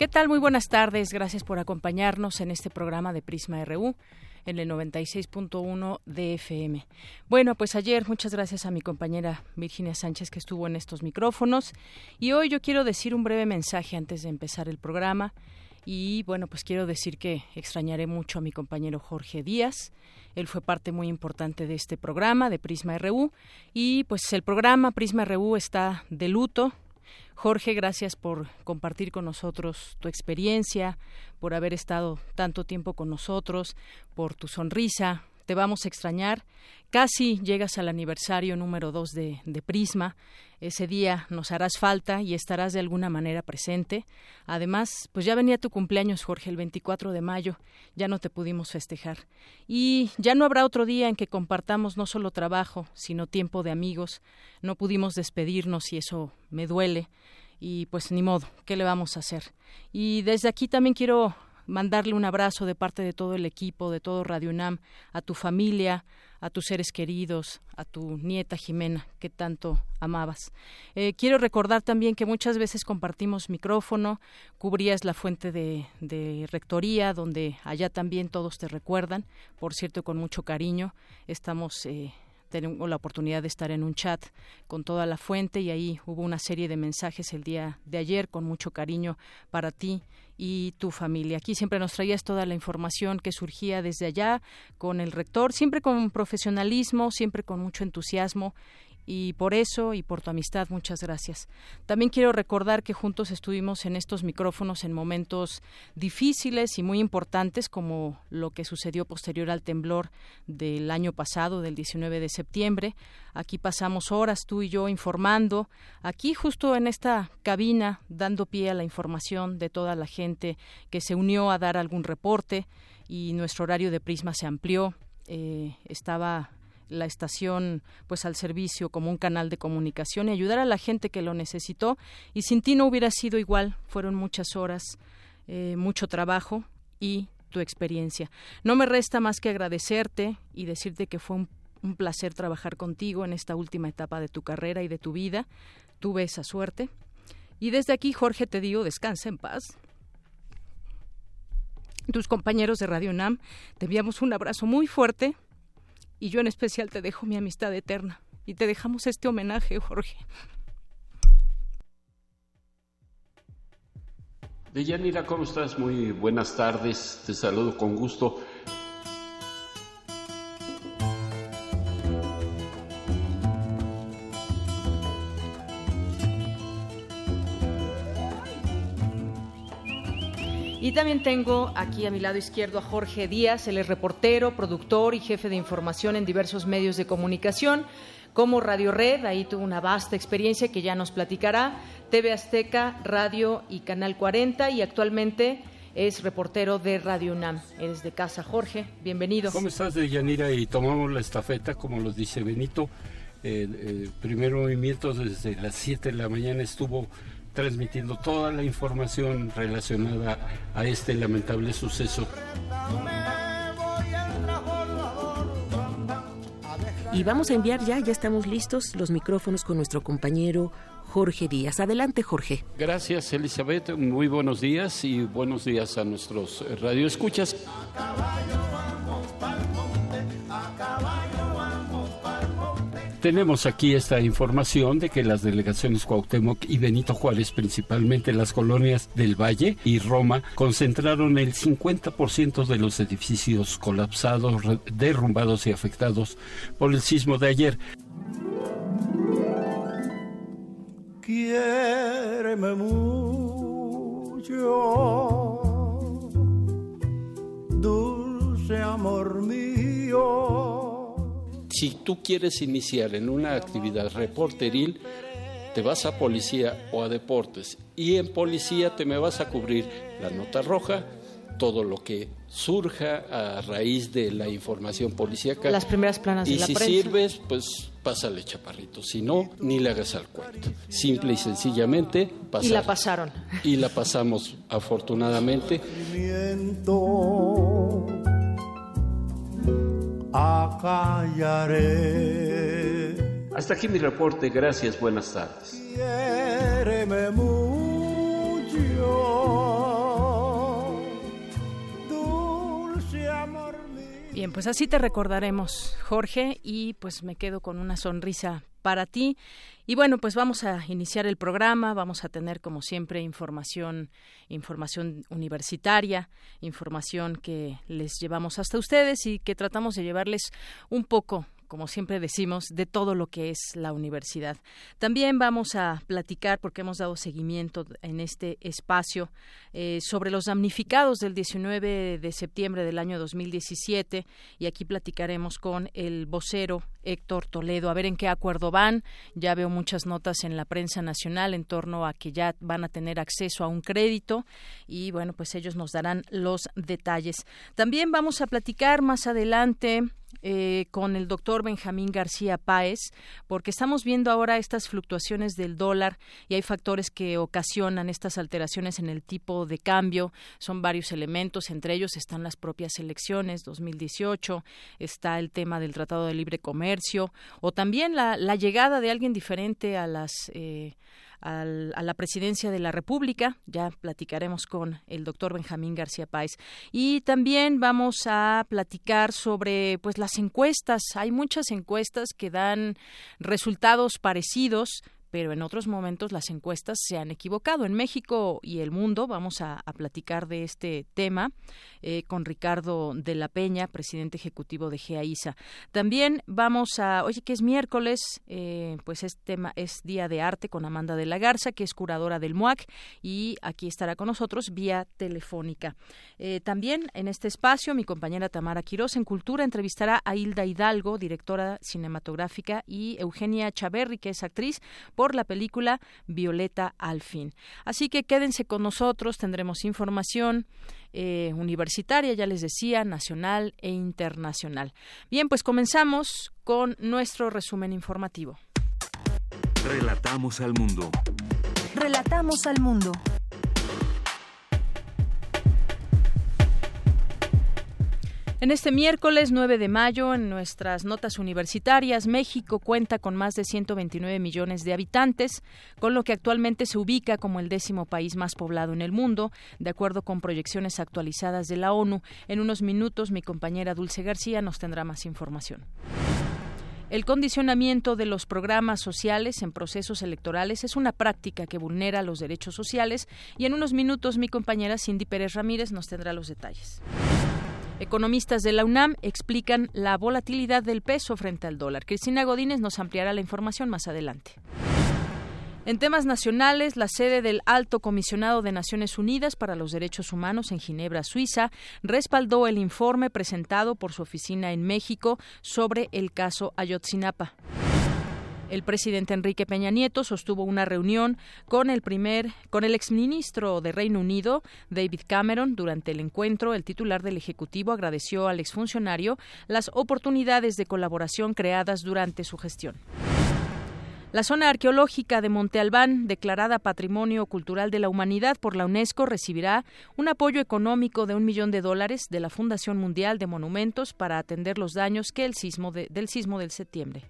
¿Qué tal? Muy buenas tardes. Gracias por acompañarnos en este programa de Prisma RU en el 96.1 de FM. Bueno, pues ayer muchas gracias a mi compañera Virginia Sánchez que estuvo en estos micrófonos y hoy yo quiero decir un breve mensaje antes de empezar el programa y bueno, pues quiero decir que extrañaré mucho a mi compañero Jorge Díaz. Él fue parte muy importante de este programa de Prisma RU y pues el programa Prisma RU está de luto Jorge, gracias por compartir con nosotros tu experiencia, por haber estado tanto tiempo con nosotros, por tu sonrisa. Te vamos a extrañar. Casi llegas al aniversario número dos de, de Prisma. Ese día nos harás falta y estarás de alguna manera presente. Además, pues ya venía tu cumpleaños, Jorge, el 24 de mayo. Ya no te pudimos festejar. Y ya no habrá otro día en que compartamos no solo trabajo, sino tiempo de amigos. No pudimos despedirnos y eso me duele. Y pues ni modo, ¿qué le vamos a hacer? Y desde aquí también quiero mandarle un abrazo de parte de todo el equipo, de todo Radio UNAM, a tu familia, a tus seres queridos, a tu nieta Jimena, que tanto amabas. Eh, quiero recordar también que muchas veces compartimos micrófono, cubrías la fuente de, rectoría, donde allá también todos te recuerdan, por cierto, con mucho cariño. Estamos. Eh, tengo la oportunidad de estar en un chat con toda la fuente y ahí hubo una serie de mensajes el día de ayer con mucho cariño para ti y tu familia. Aquí siempre nos traías toda la información que surgía desde allá con el rector, siempre con profesionalismo, siempre con mucho entusiasmo y por eso y por tu amistad muchas gracias. También quiero recordar que juntos estuvimos en estos micrófonos en momentos difíciles y muy importantes como lo que sucedió posterior al temblor del año pasado, del 19 de septiembre. Aquí pasamos horas tú y yo informando, aquí justo en esta cabina dando pie a la información de toda la gente que se unió a dar algún reporte y nuestro horario de prisma se amplió. Eh, estaba la estación pues al servicio como un canal de comunicación y ayudar a la gente que lo necesitó. Y sin ti no hubiera sido igual. Fueron muchas horas eh, mucho trabajo y tu experiencia. No me resta más que agradecerte y decirte que fue un, un placer trabajar contigo en esta última etapa de tu carrera y de tu vida. Tuve esa suerte. Y desde aquí Jorge te digo descansa en paz. Tus compañeros de Radio NAM te enviamos un abrazo muy fuerte y yo en especial te dejo mi amistad eterna y te dejamos este homenaje, Jorge. Deyanira, ¿cómo estás? Muy buenas tardes, te saludo con gusto. Y también tengo aquí a mi lado izquierdo a Jorge Díaz, él es reportero, productor y jefe de información en diversos medios de comunicación, como Radio Red, ahí tuvo una vasta experiencia que ya nos platicará, TV Azteca, Radio y Canal 40 y actualmente es reportero de Radio UNAM. Eres de casa, Jorge, bienvenido. ¿Cómo estás, Yanira? Y tomamos la estafeta, como los dice Benito. El, el primer movimiento desde las 7 de la mañana estuvo transmitiendo toda la información relacionada a este lamentable suceso. Y vamos a enviar ya, ya estamos listos, los micrófonos con nuestro compañero Jorge Díaz. Adelante, Jorge. Gracias, Elizabeth. Muy buenos días y buenos días a nuestros radioescuchas. Tenemos aquí esta información de que las delegaciones Cuauhtémoc y Benito Juárez, principalmente las colonias del Valle y Roma, concentraron el 50% de los edificios colapsados, derrumbados y afectados por el sismo de ayer. Quiéreme mucho, dulce amor mío si tú quieres iniciar en una actividad reporteril, te vas a policía o a deportes y en policía te me vas a cubrir la nota roja, todo lo que surja a raíz de la información policíaca. Las primeras planas de y la si prensa. sirves, pues pásale chaparrito. Si no, ni le hagas al cuento. Simple y sencillamente pasar. Y la pasaron. Y la pasamos, afortunadamente. Acallaré. Hasta aquí mi reporte. Gracias. Buenas tardes. Quiéreme mucho, Bien, pues así te recordaremos, Jorge, y pues me quedo con una sonrisa para ti. Y bueno, pues vamos a iniciar el programa, vamos a tener como siempre información, información universitaria, información que les llevamos hasta ustedes y que tratamos de llevarles un poco como siempre decimos, de todo lo que es la universidad. También vamos a platicar, porque hemos dado seguimiento en este espacio, eh, sobre los damnificados del 19 de septiembre del año 2017 y aquí platicaremos con el vocero Héctor Toledo, a ver en qué acuerdo van. Ya veo muchas notas en la prensa nacional en torno a que ya van a tener acceso a un crédito y bueno, pues ellos nos darán los detalles. También vamos a platicar más adelante eh, con el doctor Benjamín García Páez, porque estamos viendo ahora estas fluctuaciones del dólar y hay factores que ocasionan estas alteraciones en el tipo de cambio. Son varios elementos, entre ellos están las propias elecciones 2018, está el tema del Tratado de Libre Comercio o también la, llegada de alguien diferente a las. Eh, a la presidencia de la República. Ya platicaremos con el doctor Benjamín García Páez. Y también vamos a platicar sobre pues las encuestas. Hay muchas encuestas que dan resultados parecidos pero en otros momentos las encuestas se han equivocado. En México y el mundo vamos a, platicar de este tema eh, con Ricardo de la Peña, presidente ejecutivo de GEAISA. También vamos a, oye, que es miércoles, eh, pues es tema, es Día de Arte con Amanda de la Garza, que es curadora del MUAC, y aquí estará con nosotros vía telefónica. Eh, también en este espacio, mi compañera Tamara Quiroz en Cultura entrevistará a Hilda Hidalgo, directora cinematográfica, y Eugenia Chaverri, que es actriz, por la película Violeta al fin. Así que quédense con nosotros, tendremos información eh, universitaria, ya les decía, nacional e internacional. Bien, pues comenzamos con nuestro resumen informativo. Relatamos al mundo. Relatamos al mundo. En este miércoles 9 de mayo, en nuestras notas universitarias, México cuenta con más de 129 millones de habitantes, con lo que actualmente se ubica como el décimo país más poblado en el mundo, de acuerdo con proyecciones actualizadas de la ONU. En unos minutos, mi compañera Dulce García nos tendrá más información. El condicionamiento de los programas sociales en procesos electorales es una práctica que vulnera los derechos sociales y en unos minutos mi compañera Cindy Pérez Ramírez nos tendrá los detalles. Economistas de la UNAM explican la volatilidad del peso frente al dólar. Cristina Godínez nos ampliará la información más adelante. En temas nacionales, la sede del Alto Comisionado de Naciones Unidas para los Derechos Humanos en Ginebra, Suiza, respaldó el informe presentado por su oficina en México sobre el caso Ayotzinapa. El presidente Enrique Peña Nieto sostuvo una reunión con el primer, con el exministro de Reino Unido, David Cameron. Durante el encuentro, el titular del Ejecutivo agradeció al exfuncionario las oportunidades de colaboración creadas durante su gestión. La zona arqueológica de Monte Albán, declarada Patrimonio Cultural de la Humanidad por la UNESCO, recibirá un apoyo económico de un millón de dólares de la Fundación Mundial de Monumentos para atender los daños que el sismo de, del sismo del septiembre.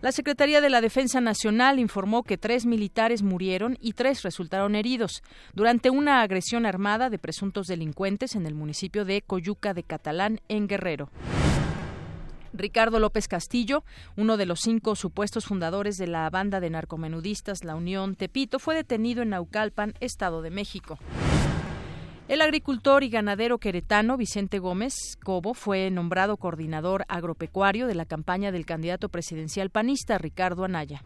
La Secretaría de la Defensa Nacional informó que tres militares murieron y tres resultaron heridos durante una agresión armada de presuntos delincuentes en el municipio de Coyuca de Catalán, en Guerrero. Ricardo López Castillo, uno de los cinco supuestos fundadores de la banda de narcomenudistas La Unión Tepito, fue detenido en Naucalpan, Estado de México. El agricultor y ganadero queretano Vicente Gómez Cobo fue nombrado coordinador agropecuario de la campaña del candidato presidencial panista Ricardo Anaya.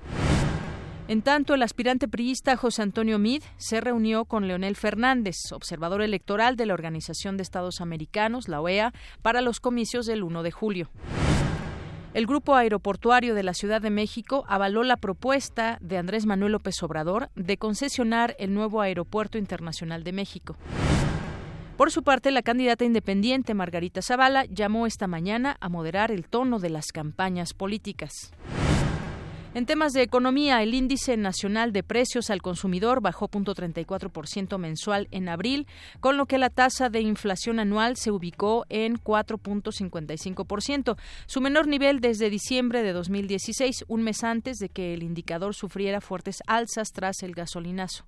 En tanto, el aspirante priista José Antonio Mid se reunió con Leonel Fernández, observador electoral de la Organización de Estados Americanos, la OEA, para los comicios del 1 de julio. El Grupo Aeroportuario de la Ciudad de México avaló la propuesta de Andrés Manuel López Obrador de concesionar el nuevo Aeropuerto Internacional de México. Por su parte, la candidata independiente Margarita Zavala llamó esta mañana a moderar el tono de las campañas políticas. En temas de economía, el índice nacional de precios al consumidor bajó 0.34% mensual en abril, con lo que la tasa de inflación anual se ubicó en 4.55%, su menor nivel desde diciembre de 2016, un mes antes de que el indicador sufriera fuertes alzas tras el gasolinazo.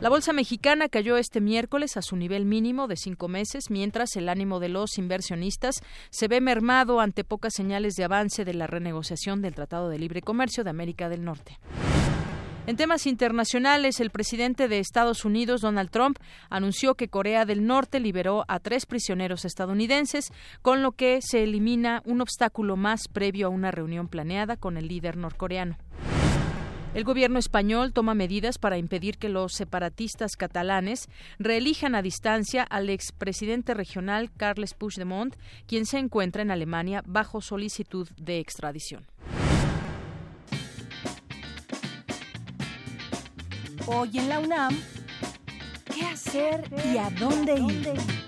La bolsa mexicana cayó este miércoles a su nivel mínimo de cinco meses, mientras el ánimo de los inversionistas se ve mermado ante pocas señales de avance de la renegociación del Tratado de Libre Comercio de América del Norte. En temas internacionales, el presidente de Estados Unidos, Donald Trump, anunció que Corea del Norte liberó a tres prisioneros estadounidenses, con lo que se elimina un obstáculo más previo a una reunión planeada con el líder norcoreano. El gobierno español toma medidas para impedir que los separatistas catalanes reelijan a distancia al expresidente regional Carles Puigdemont, quien se encuentra en Alemania bajo solicitud de extradición. Hoy en la UNAM, ¿qué hacer y a dónde ir?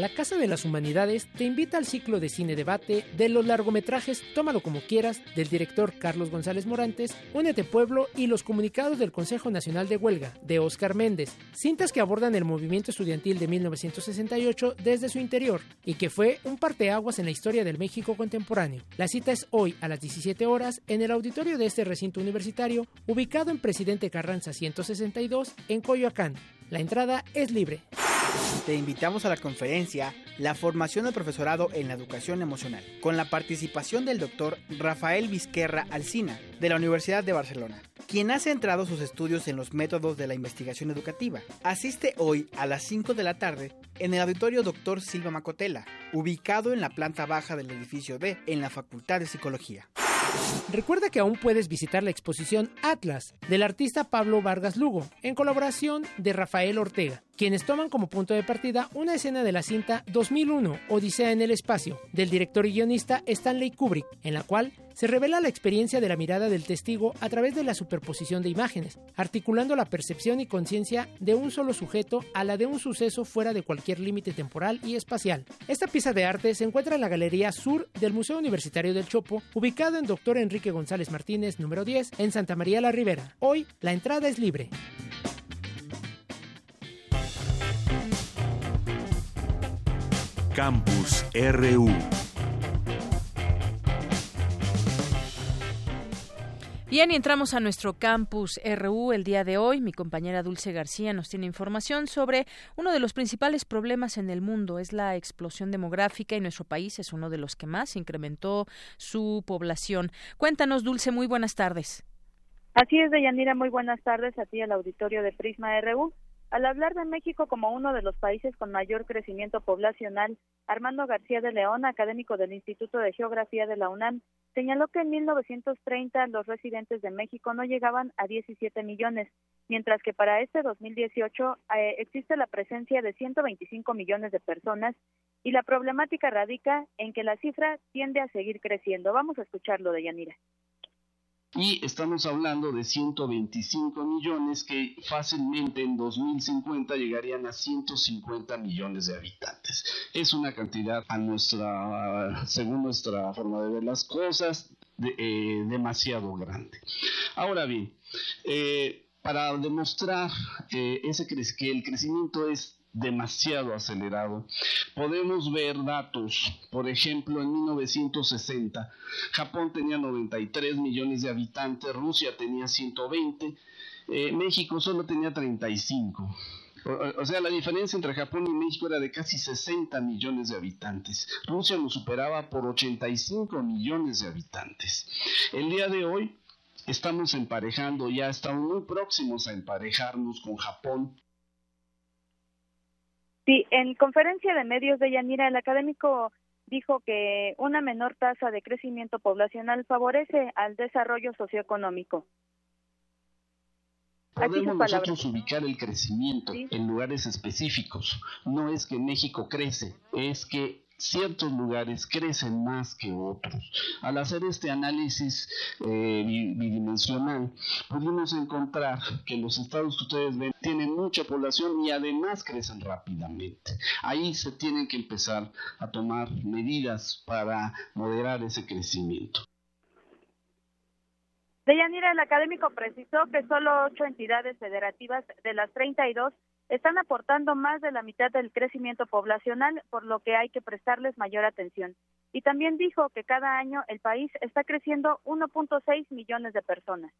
La Casa de las Humanidades te invita al ciclo de cine debate de los largometrajes Tómalo como quieras del director Carlos González Morantes, Únete Pueblo y los comunicados del Consejo Nacional de Huelga de Óscar Méndez, cintas que abordan el movimiento estudiantil de 1968 desde su interior y que fue un parteaguas en la historia del México contemporáneo. La cita es hoy a las 17 horas en el auditorio de este recinto universitario ubicado en Presidente Carranza 162 en Coyoacán. La entrada es libre. Te invitamos a la conferencia La formación del profesorado en la educación emocional, con la participación del doctor Rafael Vizquerra Alcina, de la Universidad de Barcelona, quien ha centrado sus estudios en los métodos de la investigación educativa. Asiste hoy a las 5 de la tarde en el auditorio Dr. Silva Macotela, ubicado en la planta baja del edificio D, en la Facultad de Psicología. Recuerda que aún puedes visitar la exposición Atlas del artista Pablo Vargas Lugo, en colaboración de Rafael Ortega, quienes toman como punto de partida una escena de la cinta 2001, Odisea en el Espacio, del director y guionista Stanley Kubrick, en la cual se revela la experiencia de la mirada del testigo a través de la superposición de imágenes, articulando la percepción y conciencia de un solo sujeto a la de un suceso fuera de cualquier límite temporal y espacial. Esta pieza de arte se encuentra en la Galería Sur del Museo Universitario del Chopo, ubicado en Dr. Enrique González Martínez, número 10, en Santa María la Ribera. Hoy, la entrada es libre. Campus RU. Bien, y entramos a nuestro campus RU el día de hoy. Mi compañera Dulce García nos tiene información sobre uno de los principales problemas en el mundo, es la explosión demográfica y nuestro país es uno de los que más incrementó su población. Cuéntanos, Dulce, muy buenas tardes. Así es, Deyanira, muy buenas tardes a ti al auditorio de Prisma RU. Al hablar de México como uno de los países con mayor crecimiento poblacional, Armando García de León, académico del Instituto de Geografía de la UNAM, señaló que en 1930 los residentes de México no llegaban a 17 millones, mientras que para este 2018 eh, existe la presencia de 125 millones de personas y la problemática radica en que la cifra tiende a seguir creciendo. Vamos a escucharlo de Yanira. Y estamos hablando de 125 millones que fácilmente en 2050 llegarían a 150 millones de habitantes. Es una cantidad a nuestra, según nuestra forma de ver las cosas, eh, demasiado grande. Ahora bien, eh, para demostrar eh, ese que el crecimiento es demasiado acelerado. Podemos ver datos, por ejemplo, en 1960, Japón tenía 93 millones de habitantes, Rusia tenía 120, eh, México solo tenía 35. O, o, sea, la diferencia entre Japón y México era de casi 60 millones de habitantes. Rusia nos superaba por 85 millones de habitantes. El día de hoy estamos emparejando, ya estamos muy próximos a emparejarnos con Japón Sí, en conferencia de medios de Yanira, el académico dijo que una menor tasa de crecimiento poblacional favorece al desarrollo socioeconómico. Podemos nosotros ubicar el crecimiento ¿Sí? en lugares específicos. No es que México crece, es que ciertos lugares crecen más que otros. Al hacer este análisis eh, bidimensional, pudimos encontrar que los estados que ustedes ven tienen mucha población y además crecen rápidamente. Ahí se tienen que empezar a tomar medidas para moderar ese crecimiento. Deyanira, el académico precisó que solo ocho entidades federativas de las 32 están aportando más de la mitad del crecimiento poblacional, por lo que hay que prestarles mayor atención. Y también dijo que cada año el país está creciendo 1.6 millones de personas.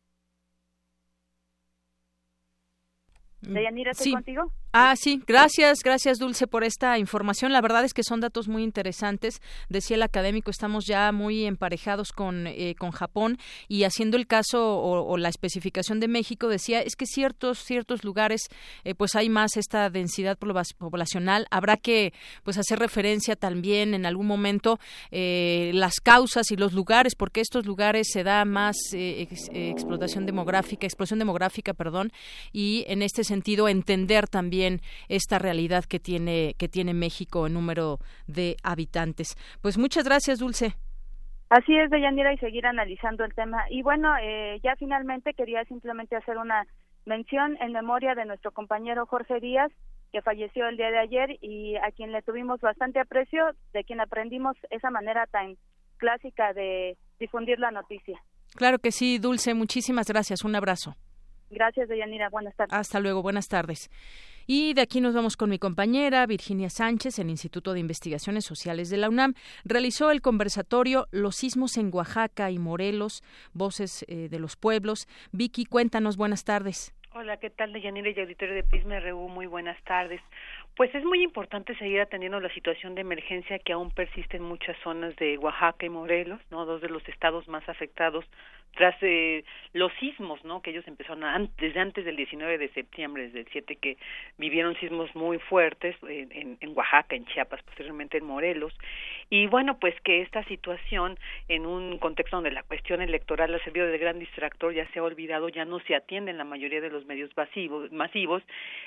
Mm, Deyanira, ¿estoy contigo? Ah, sí, gracias, gracias Dulce por esta información. La verdad es que son datos muy interesantes. Decía el académico, estamos ya muy emparejados con, eh, con Japón y haciendo el caso o, la especificación de México, decía, es que ciertos, ciertos lugares eh, pues hay más esta densidad poblacional. Habrá que pues hacer referencia también en algún momento eh, las causas y los lugares, porque estos lugares se da más explotación demográfica, explosión demográfica, perdón, y en este sentido entender también esta realidad que tiene que tiene México en número de habitantes. Pues muchas gracias, Dulce. Así es, Deyanira, y seguir analizando el tema. Y bueno, eh, ya finalmente quería simplemente hacer una mención en memoria de nuestro compañero Jorge Díaz, que falleció el día de ayer y a quien le tuvimos bastante aprecio, de quien aprendimos esa manera tan clásica de difundir la noticia. Claro que sí, Dulce, muchísimas gracias. Un abrazo. Gracias, Deyanira. Buenas tardes. Hasta luego, buenas tardes. Y de aquí nos vamos con mi compañera Virginia Sánchez, el Instituto de Investigaciones Sociales de la UNAM. Realizó el conversatorio Los sismos en Oaxaca y Morelos, Voces eh, de los Pueblos. Vicky, cuéntanos, buenas tardes. Hola, ¿qué tal, Deyanira y auditorio de Prisma RU? Muy buenas tardes. Pues es muy importante seguir atendiendo la situación de emergencia que aún persiste en muchas zonas de Oaxaca y Morelos, ¿no? Dos de los estados más afectados tras eh, los sismos, ¿no? Que ellos empezaron desde antes del 19 de septiembre, desde el 7 que vivieron sismos muy fuertes en, en, Oaxaca, en Chiapas, posteriormente en Morelos. Y bueno, pues que esta situación en un contexto donde la cuestión electoral ha servido de gran distractor, ya se ha olvidado, ya no se atiende en la mayoría de los medios masivos, masivos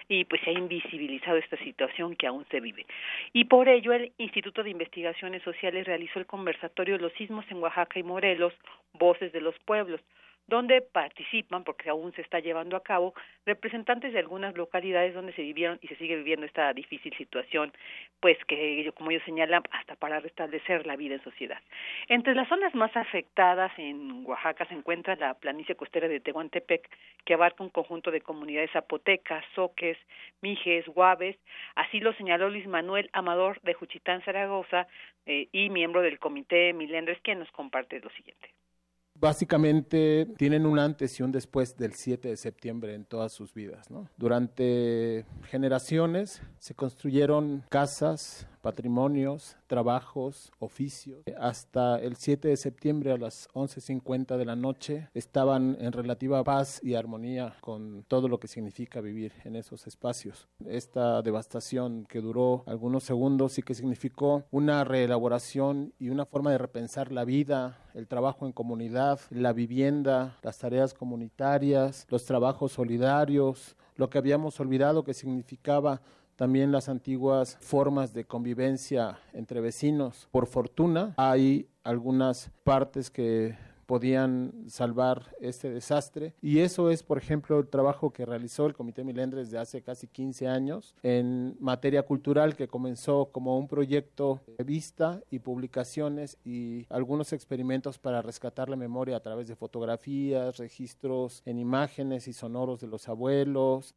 y pues se ha invisibilizado esta situación que aún se vive. Y por ello el Instituto de Investigaciones Sociales realizó el conversatorio Los sismos en Oaxaca y Morelos, Voces de los Pueblos, donde participan, porque aún se está llevando a cabo, representantes de algunas localidades donde se vivieron y se sigue viviendo esta difícil situación, pues que, como ellos señalan, hasta para restablecer la vida en sociedad. Entre las zonas más afectadas en Oaxaca se encuentra la planicie costera de Tehuantepec, que abarca un conjunto de comunidades zapotecas, soques, mijes, guaves, así lo señaló Luis Manuel Amador de Juchitán, Zaragoza, eh, y miembro del comité Milendres, quien nos comparte lo siguiente básicamente tienen un antes y un después del 7 de septiembre en todas sus vidas. ¿no? Durante generaciones se construyeron casas, patrimonios, trabajos, oficios. Hasta el 7 de septiembre a las 11.50 de la noche estaban en relativa paz y armonía con todo lo que significa vivir en esos espacios. Esta devastación que duró algunos segundos sí que significó una reelaboración y una forma de repensar la vida, el trabajo en comunidad, la vivienda, las tareas comunitarias, los trabajos solidarios, lo que habíamos olvidado que significaba también las antiguas formas de convivencia entre vecinos. Por fortuna, hay algunas partes que podían salvar este desastre. Y eso es, por ejemplo, el trabajo que realizó el Comité Milendres desde hace casi 15 años en materia cultural que comenzó como un proyecto de vista y publicaciones y algunos experimentos para rescatar la memoria a través de fotografías, registros en imágenes y sonoros de los abuelos,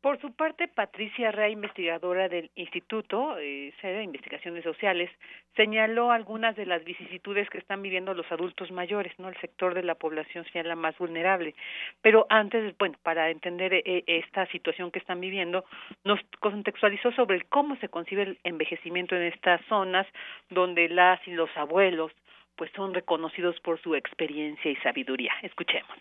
por su parte, Patricia Ray, investigadora del Instituto eh, de Investigaciones Sociales, señaló algunas de las vicisitudes que están viviendo los adultos mayores, no el sector de la población la más vulnerable. Pero antes, bueno, para entender eh, esta situación que están viviendo, nos contextualizó sobre cómo se concibe el envejecimiento en estas zonas donde las y los abuelos pues son reconocidos por su experiencia y sabiduría. Escuchemos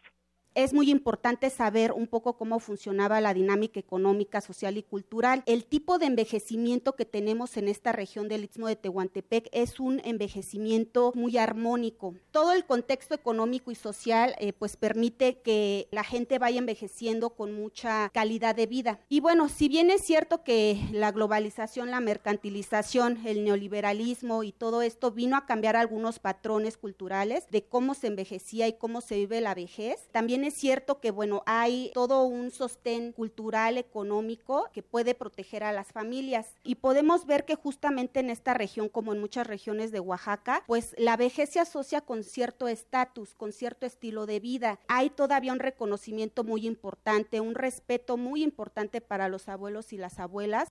es muy importante saber un poco cómo funcionaba la dinámica económica, social y cultural. El tipo de envejecimiento que tenemos en esta región del Istmo de Tehuantepec es un envejecimiento muy armónico. Todo el contexto económico y social eh, pues permite que la gente vaya envejeciendo con mucha calidad de vida. Y bueno, si bien es cierto que la globalización, la mercantilización, el neoliberalismo y todo esto vino a cambiar algunos patrones culturales de cómo se envejecía y cómo se vive la vejez, también es cierto que bueno, hay todo un sostén cultural, económico que puede proteger a las familias y podemos ver que justamente en esta región como en muchas regiones de Oaxaca, pues la vejez se asocia con cierto estatus, con cierto estilo de vida. Hay todavía un reconocimiento muy importante, un respeto muy importante para los abuelos y las abuelas.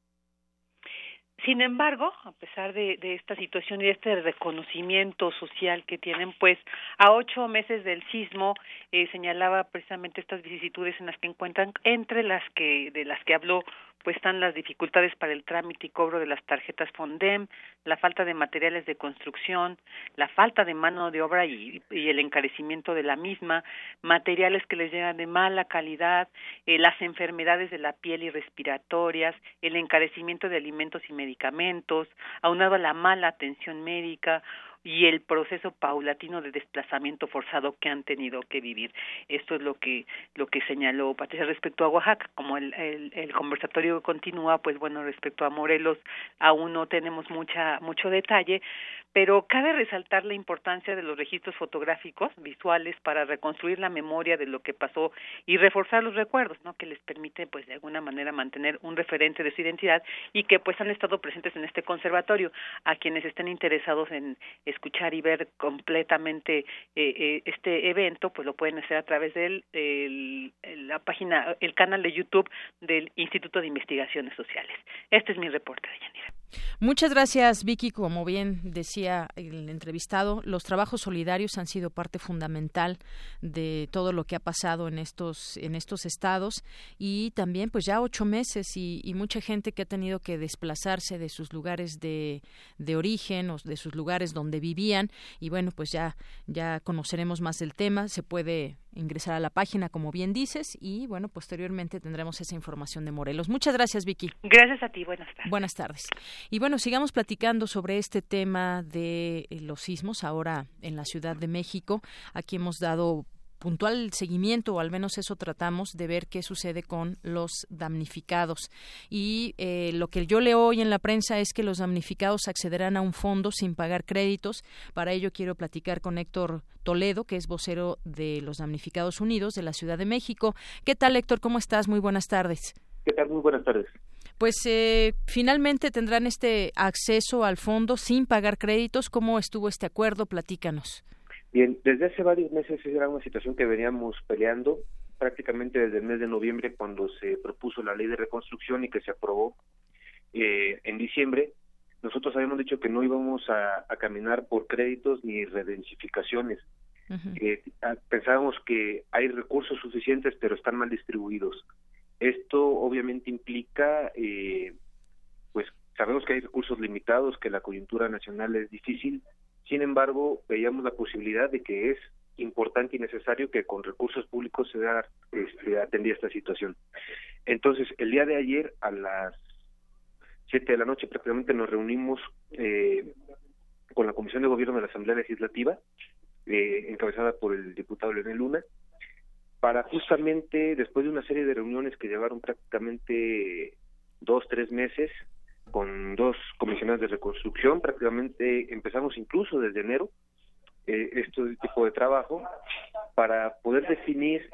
Sin embargo, a pesar de, de, esta situación y de este reconocimiento social que tienen, pues a ocho meses del sismo eh, señalaba precisamente estas vicisitudes en las que encuentran, entre las que de las que habló pues están las dificultades para el trámite y cobro de las tarjetas Fondem, la falta de materiales de construcción, la falta de mano de obra y, el encarecimiento de la misma, materiales que les llegan de mala calidad, eh, las enfermedades de la piel y respiratorias, el encarecimiento de alimentos y medicamentos, aunado a la mala atención médica, y el proceso paulatino de desplazamiento forzado que han tenido que vivir. Esto es lo que lo que señaló Patricia respecto a Oaxaca. Como el, el, el conversatorio continúa, pues bueno, respecto a Morelos aún no tenemos mucha mucho detalle, pero cabe resaltar la importancia de los registros fotográficos visuales para reconstruir la memoria de lo que pasó y reforzar los recuerdos, ¿no? que les permite pues de alguna manera mantener un referente de su identidad y que pues han estado presentes en este conservatorio. A quienes estén interesados en escuchar y ver completamente eh, eh, este evento, pues lo pueden hacer a través de la página, el canal de YouTube del Instituto de Investigaciones Sociales. Este es mi reporte, Yanira. Muchas gracias, Vicky. Como bien decía el entrevistado, los trabajos solidarios han sido parte fundamental de todo lo que ha pasado en estos en estos estados y también, pues ya ocho meses y, mucha gente que ha tenido que desplazarse de sus lugares de, de origen o de sus lugares donde vivían y bueno, pues ya ya conoceremos más del tema. Se puede ingresar a la página, como bien dices, y bueno, posteriormente tendremos esa información de Morelos. Muchas gracias, Vicky. Gracias a ti, buenas tardes. Buenas tardes. Y bueno, sigamos platicando sobre este tema de eh, los sismos ahora en la Ciudad de México. Aquí hemos dado puntual seguimiento, o al menos eso tratamos de ver qué sucede con los damnificados. Y eh, lo que yo leo hoy en la prensa es que los damnificados accederán a un fondo sin pagar créditos. Para ello quiero platicar con Héctor Toledo, que es vocero de los damnificados unidos de la Ciudad de México. ¿Qué tal, Héctor? ¿Cómo estás? Muy buenas tardes. ¿Qué tal? Muy buenas tardes. Pues eh, finalmente tendrán este acceso al fondo sin pagar créditos. ¿Cómo estuvo este acuerdo? Platícanos. Bien, desde hace varios meses era una situación que veníamos peleando prácticamente desde el mes de noviembre cuando se propuso la ley de reconstrucción y que se aprobó eh, en diciembre. Nosotros habíamos dicho que no íbamos a, a caminar por créditos ni redensificaciones. Uh -huh. eh, pensábamos que hay recursos suficientes pero están mal distribuidos. Esto obviamente implica, eh, pues sabemos que hay recursos limitados, que la coyuntura nacional es difícil, sin embargo, veíamos la posibilidad de que es importante y necesario que con recursos públicos se da, este, atendía esta situación. Entonces, el día de ayer a las siete de la noche prácticamente nos reunimos eh, con la Comisión de Gobierno de la Asamblea Legislativa, eh, encabezada por el diputado Leonel Luna, para justamente, después de una serie de reuniones que llevaron prácticamente dos, tres meses, con dos comisionados de reconstrucción, prácticamente empezamos incluso desde enero eh, este tipo de trabajo para poder definir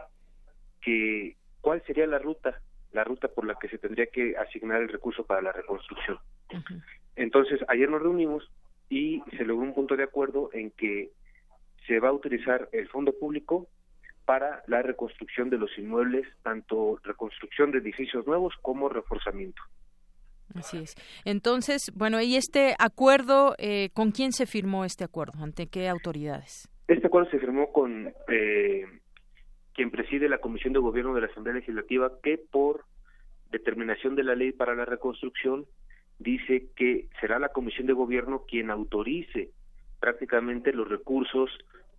que cuál sería la ruta, la ruta por la que se tendría que asignar el recurso para la reconstrucción. Uh -huh. Entonces, ayer nos reunimos y se logró un punto de acuerdo en que se va a utilizar el fondo público para la reconstrucción de los inmuebles, tanto reconstrucción de edificios nuevos como reforzamiento. Así es. Entonces, bueno, ¿y este acuerdo, eh, con quién se firmó este acuerdo? ¿Ante qué autoridades? Este acuerdo se firmó con eh, quien preside la Comisión de Gobierno de la Asamblea Legislativa, que por determinación de la ley para la reconstrucción dice que será la Comisión de Gobierno quien autorice prácticamente los recursos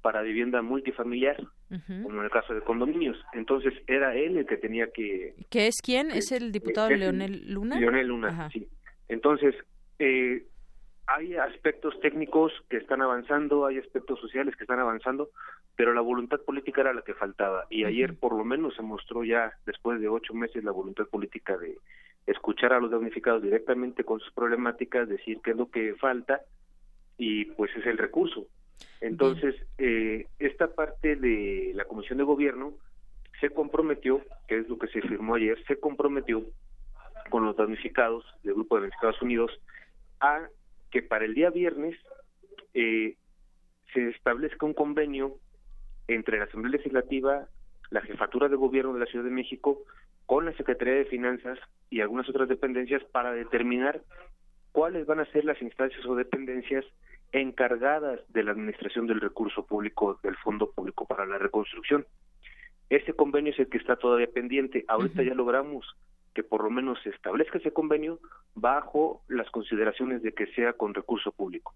para vivienda multifamiliar, como en el caso de condominios. Entonces era él el que tenía que... ¿Qué es quién? ¿Es el diputado es el- Leonel Luna? Leonel Luna, Ajá. sí. Entonces, eh, hay aspectos técnicos que están avanzando, hay aspectos sociales que están avanzando, pero la voluntad política era la que faltaba. Y ayer, por lo menos, se mostró ya, después de ocho meses, la voluntad política de escuchar a los damnificados directamente con sus problemáticas, decir qué es lo que falta, y pues es el recurso. Entonces, eh, esta parte de la Comisión de Gobierno se comprometió, que es lo que se firmó ayer, se comprometió con los damnificados del Grupo de Damnificados Unidos a que para el día viernes eh, se establezca un convenio entre la Asamblea Legislativa, la Jefatura de Gobierno de la Ciudad de México, con la Secretaría de Finanzas y algunas otras dependencias para determinar cuáles van a ser las instancias o dependencias encargadas de la administración del recurso público del Fondo Público para la Reconstrucción. Ese convenio es el que está todavía pendiente. Ahorita ya logramos que por lo menos se establezca ese convenio bajo las consideraciones de que sea con recurso público.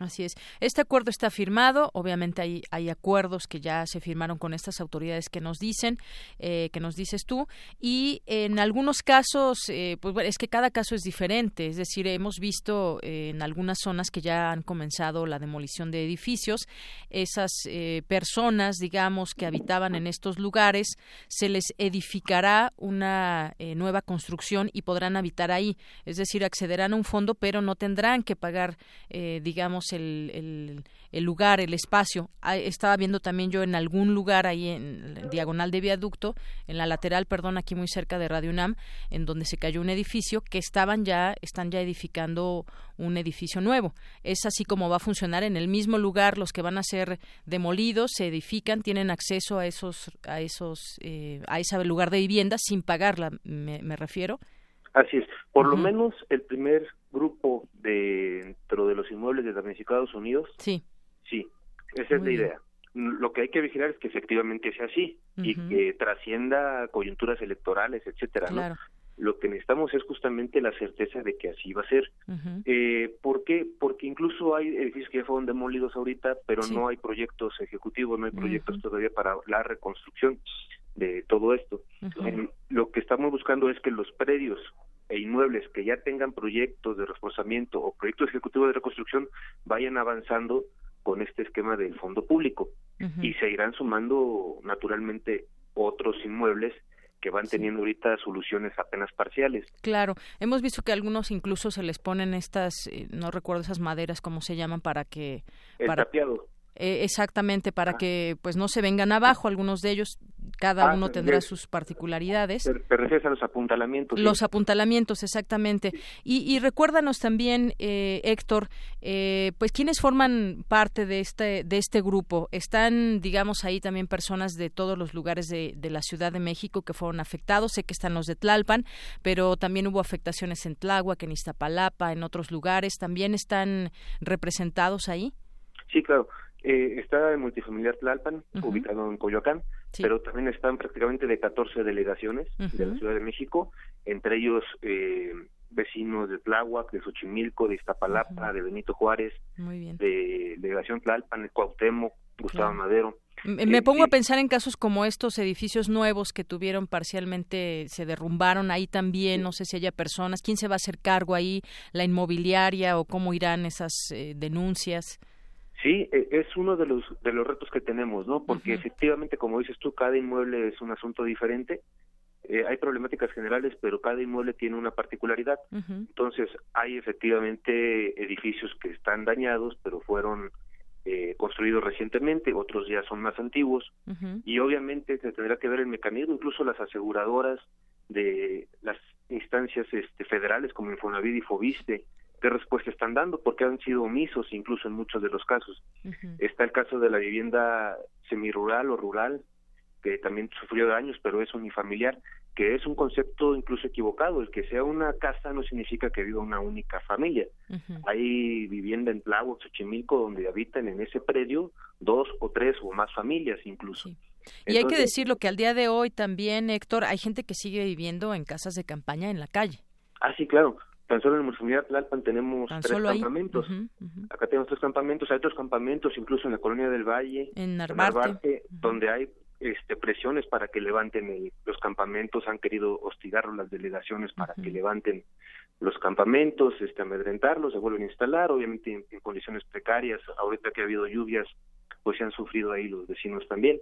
Así es. Este acuerdo está firmado. Obviamente hay, hay acuerdos que ya se firmaron con estas autoridades que nos dicen, eh, que nos dices tú. Y en algunos casos, eh, pues bueno, es que cada caso es diferente. Es decir, hemos visto eh, en algunas zonas que ya han comenzado la demolición de edificios. Esas eh, personas, digamos, que habitaban en estos lugares, se les edificará una eh, nueva construcción y podrán habitar ahí. Es decir, accederán a un fondo, pero no tendrán que pagar, eh, digamos, el, el, el lugar, el espacio. Ah, Estaba viendo también yo en algún lugar ahí en diagonal de viaducto, en la lateral, perdón, aquí muy cerca de Radio UNAM, en donde se cayó un edificio que estaban ya, están ya edificando un edificio nuevo. Es así como va a funcionar en el mismo lugar. Los que van a ser demolidos se edifican, tienen acceso a esos, a esos, eh, a ese lugar de vivienda sin pagarla, me, me refiero. Así es. Por lo menos el primer grupo de, dentro de los inmuebles de damnificados unidos, Sí. sí, esa es la idea. Lo que hay que vigilar es que efectivamente sea así y que trascienda coyunturas electorales, etcétera, ¿no? Claro. Lo que necesitamos es justamente la certeza de que así va a ser. Eh, ¿Por qué? Porque incluso hay edificios que ya fueron demolidos ahorita, pero Sí. no hay proyectos ejecutivos, no hay proyectos todavía para la reconstrucción de todo esto. Eh, lo que estamos buscando es que los predios e inmuebles que ya tengan proyectos de reforzamiento o proyectos ejecutivos de reconstrucción vayan avanzando con este esquema del fondo público y se irán sumando naturalmente otros inmuebles que van teniendo ahorita soluciones apenas parciales. Claro, hemos visto que a algunos incluso se les ponen estas, eh, no recuerdo esas maderas cómo se llaman para que El para tapiado. Eh, exactamente para que pues no se vengan abajo. Algunos de ellos, cada Ah, uno te tendrá sus particularidades. Te, te refieres a los apuntalamientos. sí. Los apuntalamientos, exactamente. Y, y recuérdanos también, eh, Héctor, eh, pues quiénes forman parte de este de este grupo. Están, digamos, ahí también personas de todos los lugares de, de la Ciudad de México que fueron afectados. Sé que están los de Tlalpan, pero también hubo afectaciones en Tláhuac, en Iztapalapa, en otros lugares. ¿También están representados ahí? Sí, claro. Eh, está el multifamiliar Tlalpan, ubicado en Coyoacán, Sí. pero también están prácticamente de 14 delegaciones de la. Ciudad de México, entre ellos eh, vecinos de Tláhuac, de Xochimilco, de Iztapalapa, de Benito Juárez, de delegación Tlalpan, de Cuauhtémoc, Gustavo Claro. Madero. Me Eh, pongo a pensar en casos como estos edificios nuevos que tuvieron parcialmente, se derrumbaron ahí también, no sé si haya personas, quién se va a hacer cargo ahí, la inmobiliaria o cómo irán esas eh, denuncias. Sí, e- es uno de los de los retos que tenemos, ¿no? Porque efectivamente, como dices tú, cada inmueble es un asunto diferente. Eh, hay problemáticas generales, pero cada inmueble tiene una particularidad. Entonces, hay efectivamente edificios que están dañados, pero fueron eh, construidos recientemente, otros ya son más antiguos, y obviamente se tendrá que ver el mecanismo, incluso las aseguradoras de las instancias este, federales como Infonavit y Fobiste, qué respuesta están dando, porque han sido omisos incluso en muchos de los casos. Está el caso de la vivienda semirural o rural, que también sufrió daños, pero es unifamiliar, que es un concepto incluso equivocado. El que sea una casa no significa que viva una única familia. Hay vivienda en Tláhuac, Xochimilco, donde habitan en ese predio dos o tres o más familias incluso. Y hay que decirlo que al día de hoy también, Héctor, hay gente que sigue viviendo en casas de campaña en la calle. Ah, sí, claro. Tan solo en Municipalidad Tlalpan tenemos tres campamentos. Acá tenemos tres campamentos, hay otros campamentos, incluso en la colonia del Valle, en Narvarte, donde hay este, presiones para que levanten los campamentos, han querido hostigar las delegaciones para que levanten los campamentos, este, amedrentarlos, se vuelven a instalar, obviamente en, condiciones precarias, ahorita que ha habido lluvias, pues se han sufrido ahí los vecinos también,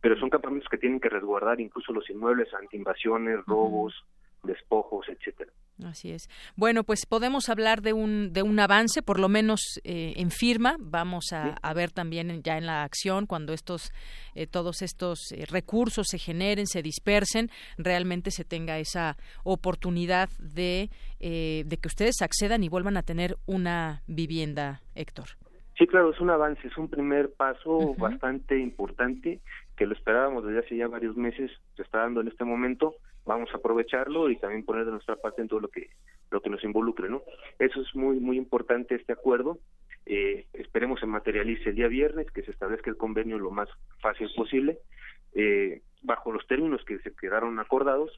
pero son campamentos que tienen que resguardar incluso los inmuebles ante invasiones, robos, despojos, etcétera. Así es. Bueno, pues podemos hablar de un, de un avance, por lo menos eh, en firma. Vamos a, ver también ya en la acción cuando estos, eh, todos estos eh, recursos se generen, se dispersen, realmente se tenga esa oportunidad de, de que ustedes accedan y vuelvan a tener una vivienda, Héctor. Sí, claro, es un avance, es un primer paso bastante importante que lo esperábamos desde hace ya varios meses, se está dando en este momento vamos a aprovecharlo y también poner de nuestra parte en todo lo que lo que nos involucre no eso es muy muy importante este acuerdo. Eh, esperemos se materialice el día viernes que se establezca el convenio lo más fácil posible eh, bajo los términos que se quedaron acordados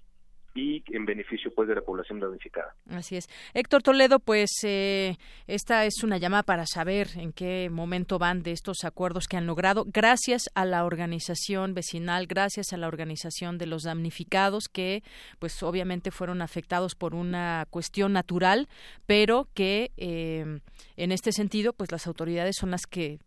y en beneficio pues de la población damnificada. Así es. Héctor Toledo, pues eh, esta es una llamada para saber en qué momento van de estos acuerdos que han logrado, gracias a la organización vecinal, gracias a la organización de los damnificados que pues obviamente fueron afectados por una cuestión natural, pero que eh, en este sentido pues las autoridades son las que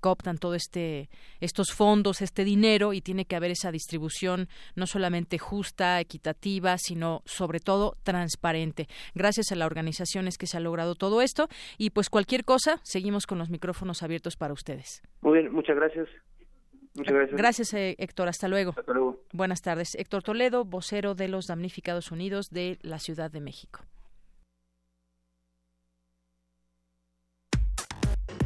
cooptan todo este estos fondos, este dinero y tiene que haber esa distribución no solamente justa, equitativa, sino sobre todo transparente. Gracias a la organización es que se ha logrado todo esto y pues cualquier cosa, seguimos con los micrófonos abiertos para ustedes. Muy bien, muchas gracias. Muchas gracias. Gracias, eh, Héctor. Hasta luego. Hasta luego. Buenas tardes. Héctor Toledo, vocero de los damnificados unidos de la Ciudad de México.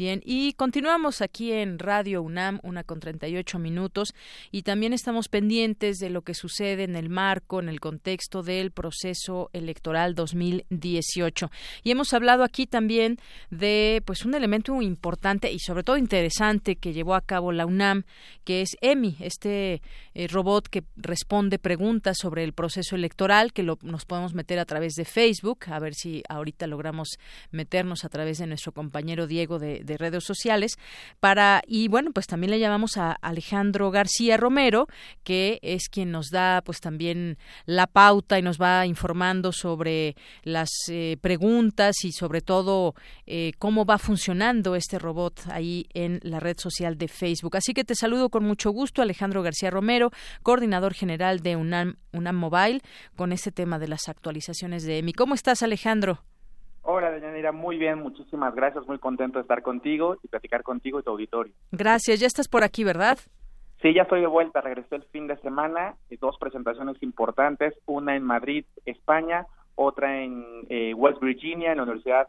Bien, y continuamos aquí en Radio UNAM, una con 38 minutos, y también estamos pendientes de lo que sucede en el marco, en el contexto del proceso electoral 2018. Y hemos hablado aquí también de pues un elemento importante y sobre todo interesante que llevó a cabo la UNAM, que es EMI, este eh, robot que responde preguntas sobre el proceso electoral, que lo, nos podemos meter a través de Facebook, a ver si ahorita logramos meternos a través de nuestro compañero Diego de de redes sociales para y bueno pues también le llamamos a Alejandro García Romero que es quien nos da pues también la pauta y nos va informando sobre las eh, preguntas y sobre todo eh, cómo va funcionando este robot ahí en la red social de Facebook. Así que te saludo con mucho gusto Alejandro García Romero coordinador general de UNAM UNAM Mobile con este tema de las actualizaciones de EMI. Cómo estás Alejandro Hola, Deyanira, muy bien, muchísimas gracias, muy contento de estar contigo y platicar contigo y tu auditorio. Gracias, ya estás por aquí, ¿verdad? Sí, ya estoy de vuelta, regresé el fin de semana, dos presentaciones importantes, una en Madrid, España, otra en eh, West Virginia, en la Universidad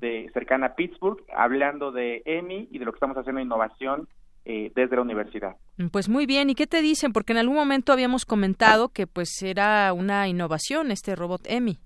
de cercana a Pittsburgh, hablando de EMI y de lo que estamos haciendo en innovación eh, desde la universidad. Pues muy bien, ¿y qué te dicen? Porque en algún momento habíamos comentado que pues era una innovación este robot EMI.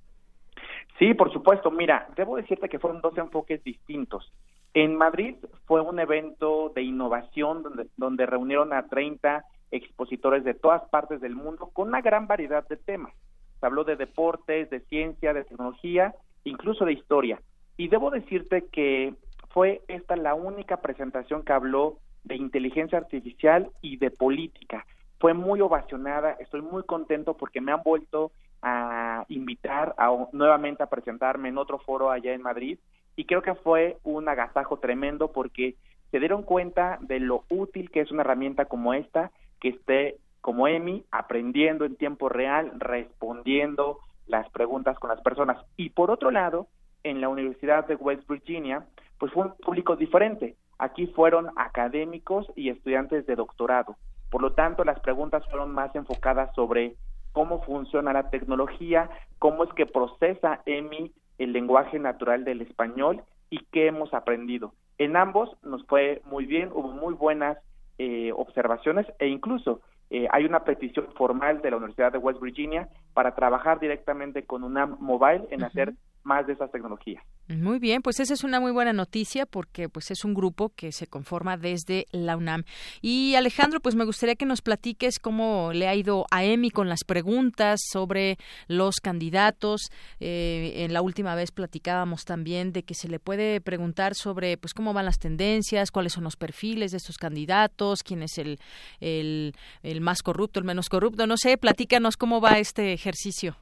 Sí, por supuesto. Mira, debo decirte que fueron dos enfoques distintos. En Madrid fue un evento de innovación donde, donde reunieron a 30 expositores de todas partes del mundo con una gran variedad de temas. Se habló de deportes, de ciencia, de tecnología, incluso de historia. Y debo decirte que fue esta la única presentación que habló de inteligencia artificial y de política. Fue muy ovacionada, estoy muy contento porque me han vuelto a invitar a, nuevamente a presentarme en otro foro allá en Madrid y creo que fue un agasajo tremendo porque se dieron cuenta de lo útil que es una herramienta como esta, que esté como EMI aprendiendo en tiempo real, respondiendo las preguntas con las personas. Y por otro lado, en la Universidad de West Virginia, pues fue un público diferente. Aquí fueron académicos y estudiantes de doctorado. Por lo tanto, las preguntas fueron más enfocadas sobre cómo funciona la tecnología, cómo es que procesa EMI el lenguaje natural del español y qué hemos aprendido. En ambos nos fue muy bien, hubo muy buenas eh, observaciones e incluso eh, hay una petición formal de la Universidad de West Virginia para trabajar directamente con UNAM Mobile en hacer más de esas tecnologías. Muy bien, pues esa es una muy buena noticia porque pues es un grupo que se conforma desde la UNAM. Y Alejandro, pues me gustaría que nos platiques cómo le ha ido a EMI con las preguntas sobre los candidatos. Eh, en la última vez platicábamos también de que se le puede preguntar sobre pues cómo van las tendencias, cuáles son los perfiles de estos candidatos, quién es el, el, el más corrupto, el menos corrupto. No sé, platícanos cómo va este ejercicio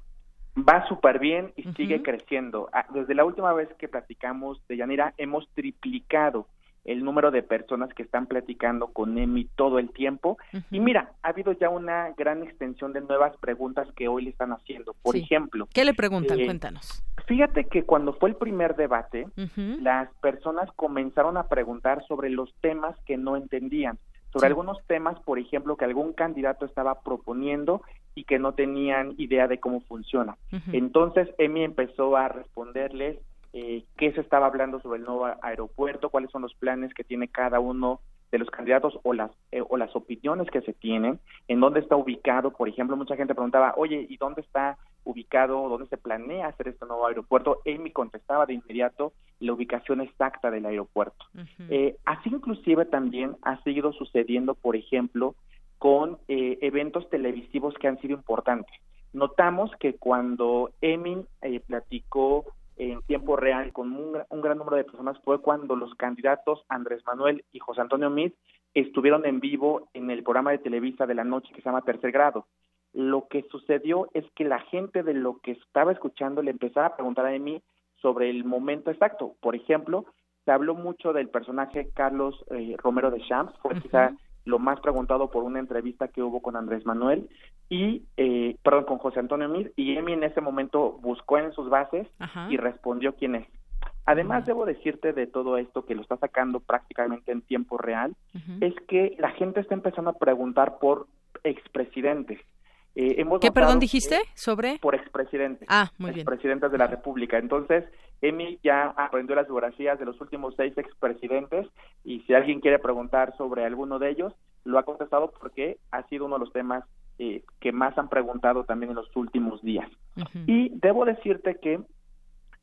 va súper bien y sigue creciendo. Ah, desde la última vez que platicamos de Yanira, hemos triplicado el número de personas que están platicando con EMI todo el tiempo. Y mira, ha habido ya una gran extensión de nuevas preguntas que hoy le están haciendo. Por ejemplo, ¿qué le preguntan? eh, Cuéntanos. Fíjate que cuando fue el primer debate, las personas comenzaron a preguntar sobre los temas que no entendían, sobre Sí. algunos temas, por ejemplo, que algún candidato estaba proponiendo y que no tenían idea de cómo funciona. Entonces, Emi empezó a responderles eh, qué se estaba hablando sobre el nuevo aeropuerto, cuáles son los planes que tiene cada uno de los candidatos o las eh, o las opiniones que se tienen, en dónde está ubicado, por ejemplo, mucha gente preguntaba, oye, ¿y dónde está ubicado, dónde se planea hacer este nuevo aeropuerto? Emi contestaba de inmediato la ubicación exacta del aeropuerto. Eh, así inclusive también ha seguido sucediendo, por ejemplo, con eh, eventos televisivos que han sido importantes. Notamos que cuando Emin eh, platicó en tiempo real con un, gra- un gran número de personas fue cuando los candidatos Andrés Manuel y José Antonio Meade estuvieron en vivo en el programa de Televisa de la noche que se llama Tercer Grado. Lo que sucedió es que la gente de lo que estaba escuchando le empezaba a preguntar a Emi sobre el momento exacto. Por ejemplo, se habló mucho del personaje Carlos eh, Romero de Champs, fue quizá lo más preguntado por una entrevista que hubo con Andrés Manuel y, eh, perdón, con José Antonio Mir, y Emi en ese momento buscó en sus bases Ajá. y respondió quién es. Además, debo decirte de todo esto que lo está sacando prácticamente en tiempo real, es que la gente está empezando a preguntar por expresidentes. Eh, hemos ¿Qué, perdón, dijiste? ¿Sobre? Por expresidentes. Ah, muy bien. Expresidentes de la República. Entonces, Emi ya aprendió las biografías de los últimos seis expresidentes y si alguien quiere preguntar sobre alguno de ellos, lo ha contestado porque ha sido uno de los temas eh, que más han preguntado también en los últimos días. Y debo decirte que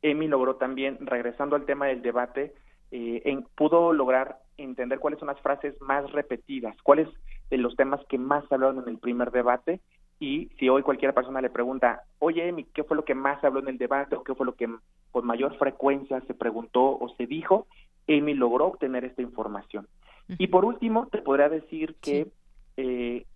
Emi logró también, regresando al tema del debate, eh, en- pudo lograr entender cuáles son las frases más repetidas, cuáles de los temas que más hablaron en el primer debate. Y si hoy cualquier persona le pregunta, oye, Emi, ¿qué fue lo que más se habló en el debate o qué fue lo que con mayor frecuencia se preguntó o se dijo? Emi logró obtener esta información. Y por último, te podría decir que eh,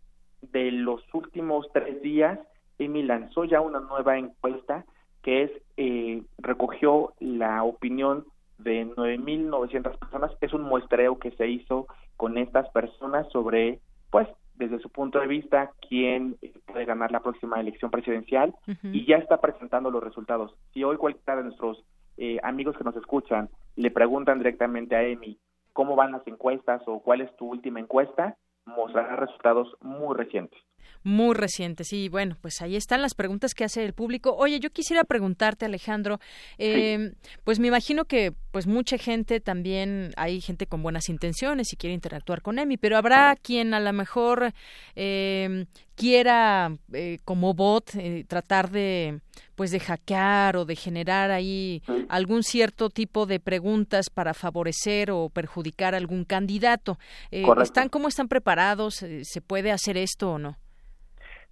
de los últimos tres días, Emi lanzó ya una nueva encuesta que es eh, recogió la opinión de 9.900 personas. Es un muestreo que se hizo con estas personas sobre, pues, desde su punto de vista, quién eh, puede ganar la próxima elección presidencial y ya está presentando los resultados. Si hoy cualquiera de nuestros eh, amigos que nos escuchan le preguntan directamente a Emi cómo van las encuestas o cuál es tu última encuesta, mostrará resultados muy recientes. Muy recientes. Y bueno, pues ahí están las preguntas que hace el público. Oye, yo quisiera preguntarte, Alejandro, eh, pues me imagino que pues mucha gente también, hay gente con buenas intenciones y quiere interactuar con Emi, pero habrá quien a lo mejor eh, quiera eh, como bot eh, tratar de pues de hackear o de generar ahí algún cierto tipo de preguntas para favorecer o perjudicar a algún candidato. Eh. ¿Están cómo están preparados? Eh, ¿Se puede hacer esto o no?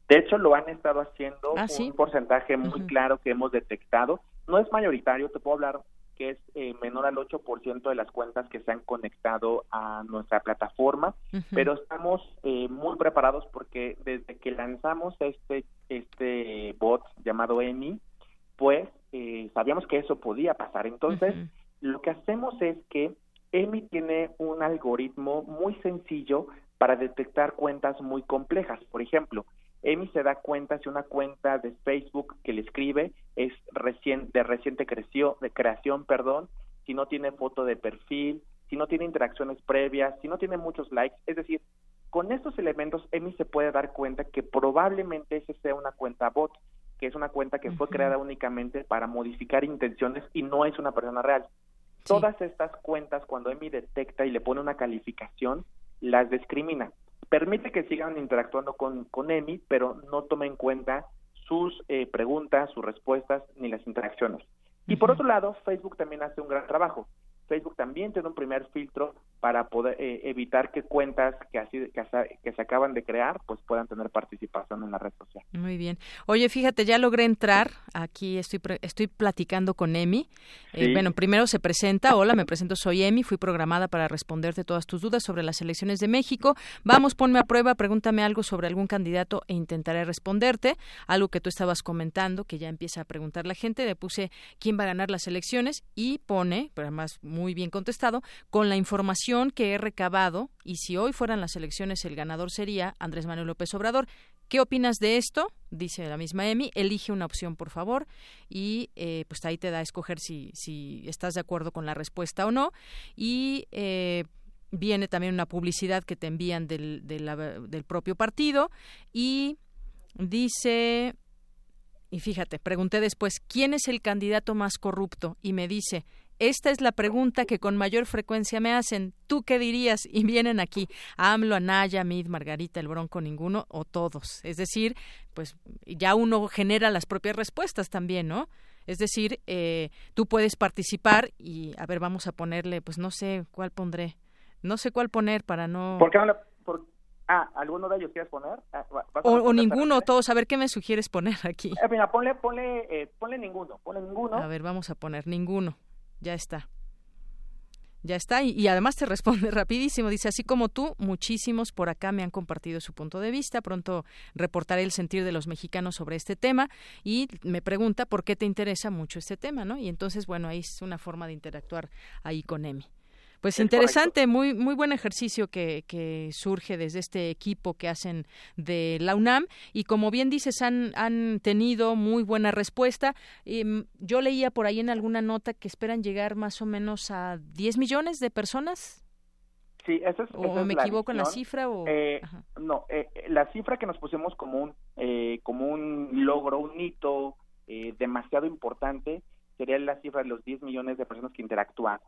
De hecho, lo han estado haciendo Ah, ¿sí? un porcentaje muy claro que hemos detectado. No es mayoritario, te puedo hablar que es eh, menor al 8% de las cuentas que se han conectado a nuestra plataforma, pero estamos eh, muy preparados porque desde que lanzamos este este bot llamado Emi, pues eh, sabíamos que eso podía pasar. Entonces, lo que hacemos es que Emi tiene un algoritmo muy sencillo para detectar cuentas muy complejas. Por ejemplo, Emi se da cuenta si una cuenta de Facebook que le escribe es recien- de reciente creció, de creación, perdón, si no tiene foto de perfil, si no tiene interacciones previas, si no tiene muchos likes, es decir, con estos elementos Emi se puede dar cuenta que probablemente ese sea una cuenta bot, que es una cuenta que fue creada únicamente para modificar intenciones y no es una persona real. Todas estas cuentas, cuando EMI detecta y le pone una calificación, las discrimina. Permite que sigan interactuando con, con EMI, pero no toma en cuenta sus eh, preguntas, sus respuestas ni las interacciones. Y por otro lado, Facebook también hace un gran trabajo. Facebook también tiene un primer filtro para poder eh, evitar que cuentas que así que, se acaban de crear pues puedan tener participación en la red social. Muy bien. Oye, fíjate, ya logré entrar. Aquí estoy estoy platicando con Emi. Eh, bueno, primero se presenta. Hola, me presento, soy Emi. Fui programada para responderte todas tus dudas sobre las elecciones de México. Vamos, ponme a prueba, pregúntame algo sobre algún candidato e intentaré responderte. Algo que tú estabas comentando, que ya empieza a preguntar la gente. Le puse quién va a ganar las elecciones y pone, pero además muy bien contestado, con la información que he recabado, y si hoy fueran las elecciones el ganador sería Andrés Manuel López Obrador. ¿Qué opinas de esto? Dice la misma Emi. Elige una opción, por favor, y eh, pues ahí te da a escoger si, si estás de acuerdo con la respuesta o no. Y eh, viene también una publicidad que te envían del, del propio partido y dice y fíjate, pregunté después, ¿quién es el candidato más corrupto? Y me dice, esta es la pregunta que con mayor frecuencia me hacen. ¿Tú qué dirías? Y vienen aquí AMLO, Anaya, Mid, Margarita, el Bronco, ninguno o todos. Es decir, pues ya uno genera las propias respuestas también, ¿no? Es decir, eh, tú puedes participar y, a ver, vamos a ponerle, pues no sé cuál pondré. No sé cuál poner para no... ¿Por qué no le, Ah, ¿alguno de ellos quieres poner? Ah, o, ninguno, todos. A ver, ¿qué me sugieres poner aquí? Eh, mira, ponle, ponle, eh, ponle ninguno, ponle ninguno. A ver, vamos a poner ninguno ya está. Ya está, y, además te responde rapidísimo. Dice, así como tú, muchísimos por acá me han compartido su punto de vista. Pronto reportaré el sentir de los mexicanos sobre este tema y me pregunta por qué te interesa mucho este tema, ¿no? Y entonces, bueno, ahí es una forma de interactuar ahí con Emi. Pues interesante, muy muy buen ejercicio que, que, surge desde este equipo que hacen de la UNAM y como bien dices han, han tenido muy buena respuesta. Em, yo leía por ahí en alguna nota que esperan llegar más o menos a 10 millones de personas. Sí, eso es. ¿O me equivoco en la cifra? O... Eh, no, eh, la cifra que nos pusimos como un, eh, como un logro, un hito demasiado importante sería la cifra de los 10 millones de personas que interactúan.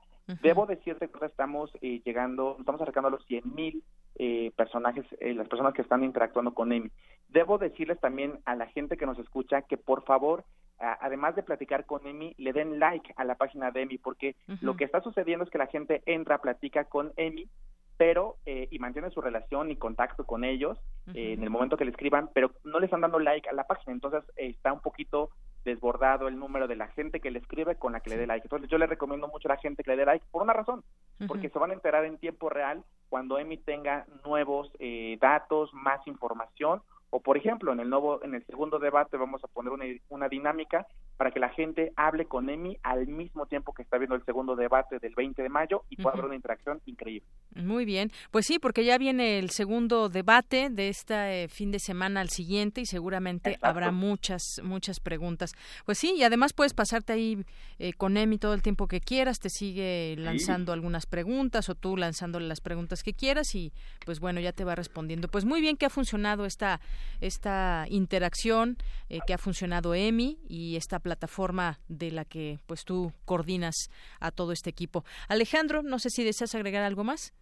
Debo decirte que estamos eh, llegando, estamos acercando a los 100 mil eh, personajes, eh, las personas que están interactuando con EMI. Debo decirles también a la gente que nos escucha que por favor, además de platicar con EMI, le den like a la página de EMI, porque lo que está sucediendo es que la gente entra, platica con EMI, pero y mantiene su relación y contacto con ellos en el momento que le escriban, pero no le están dando like a la página, entonces está un poquito desbordado el número de la gente que le escribe con la que le dé like. Entonces yo le recomiendo mucho a la gente que le dé like por una razón, porque se van a enterar en tiempo real cuando EMI tenga nuevos eh, datos, más información o por ejemplo, en el nuevo en el segundo debate vamos a poner una, una dinámica para que la gente hable con EMI al mismo tiempo que está viendo el segundo debate del 20 de mayo y pueda haber una interacción increíble. Muy bien, pues sí, porque ya viene el segundo debate de este fin de semana al siguiente y seguramente habrá muchas, muchas preguntas. Pues sí, y además puedes pasarte ahí eh, con Emi todo el tiempo que quieras, te sigue lanzando algunas preguntas o tú lanzándole las preguntas que quieras y pues bueno, ya te va respondiendo. Pues muy bien que ha funcionado esta, esta interacción, eh, que ha funcionado Emi y esta plataforma de la que pues tú coordinas a todo este equipo. Alejandro, no sé si deseas agregar algo más.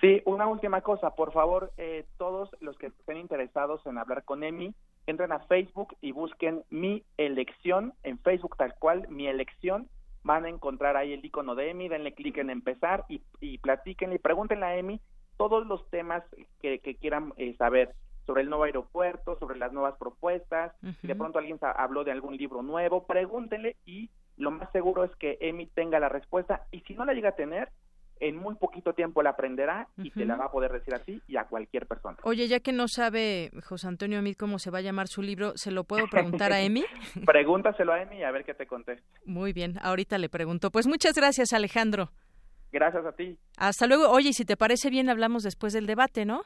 Sí, una última cosa, por favor, eh, todos los que estén interesados en hablar con Emi, entren a Facebook y busquen mi elección, en Facebook tal cual, mi elección, van a encontrar ahí el icono de Emi, denle clic en empezar y, y platíquenle y pregúntenle a Emi todos los temas que, quieran eh, saber sobre el nuevo aeropuerto, sobre las nuevas propuestas, si de pronto alguien habló de algún libro nuevo, pregúntenle y lo más seguro es que Emi tenga la respuesta y si no la llega a tener, en muy poquito tiempo la aprenderá y se la va a poder decir así y a cualquier persona. Oye, ya que no sabe José Antonio Amid cómo se va a llamar su libro, ¿se lo puedo preguntar a Emi? Pregúntaselo a Emi y a ver qué te conteste. Muy bien, ahorita le pregunto. Pues muchas gracias, Alejandro. Gracias a ti. Hasta luego. Oye, si te parece bien, hablamos después del debate, ¿no?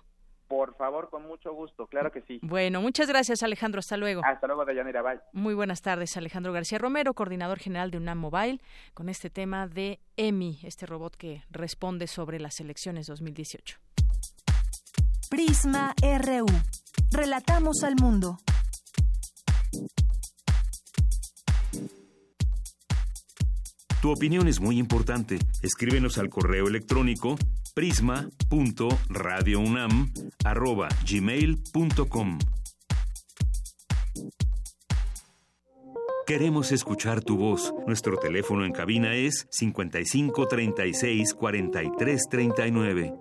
Por favor, con mucho gusto, claro que sí. Bueno, muchas gracias Alejandro, hasta luego. Hasta luego, Dayanira, bye. Muy buenas tardes, Alejandro García Romero, coordinador general de UNAM Mobile, con este tema de EMI, este robot que responde sobre las elecciones 2018. Prisma RU. Relatamos al mundo. Tu opinión es muy importante. Escríbenos al correo electrónico prisma.radiounam@gmail.com. Queremos escuchar tu voz. Nuestro teléfono en cabina es 55 36 43 39.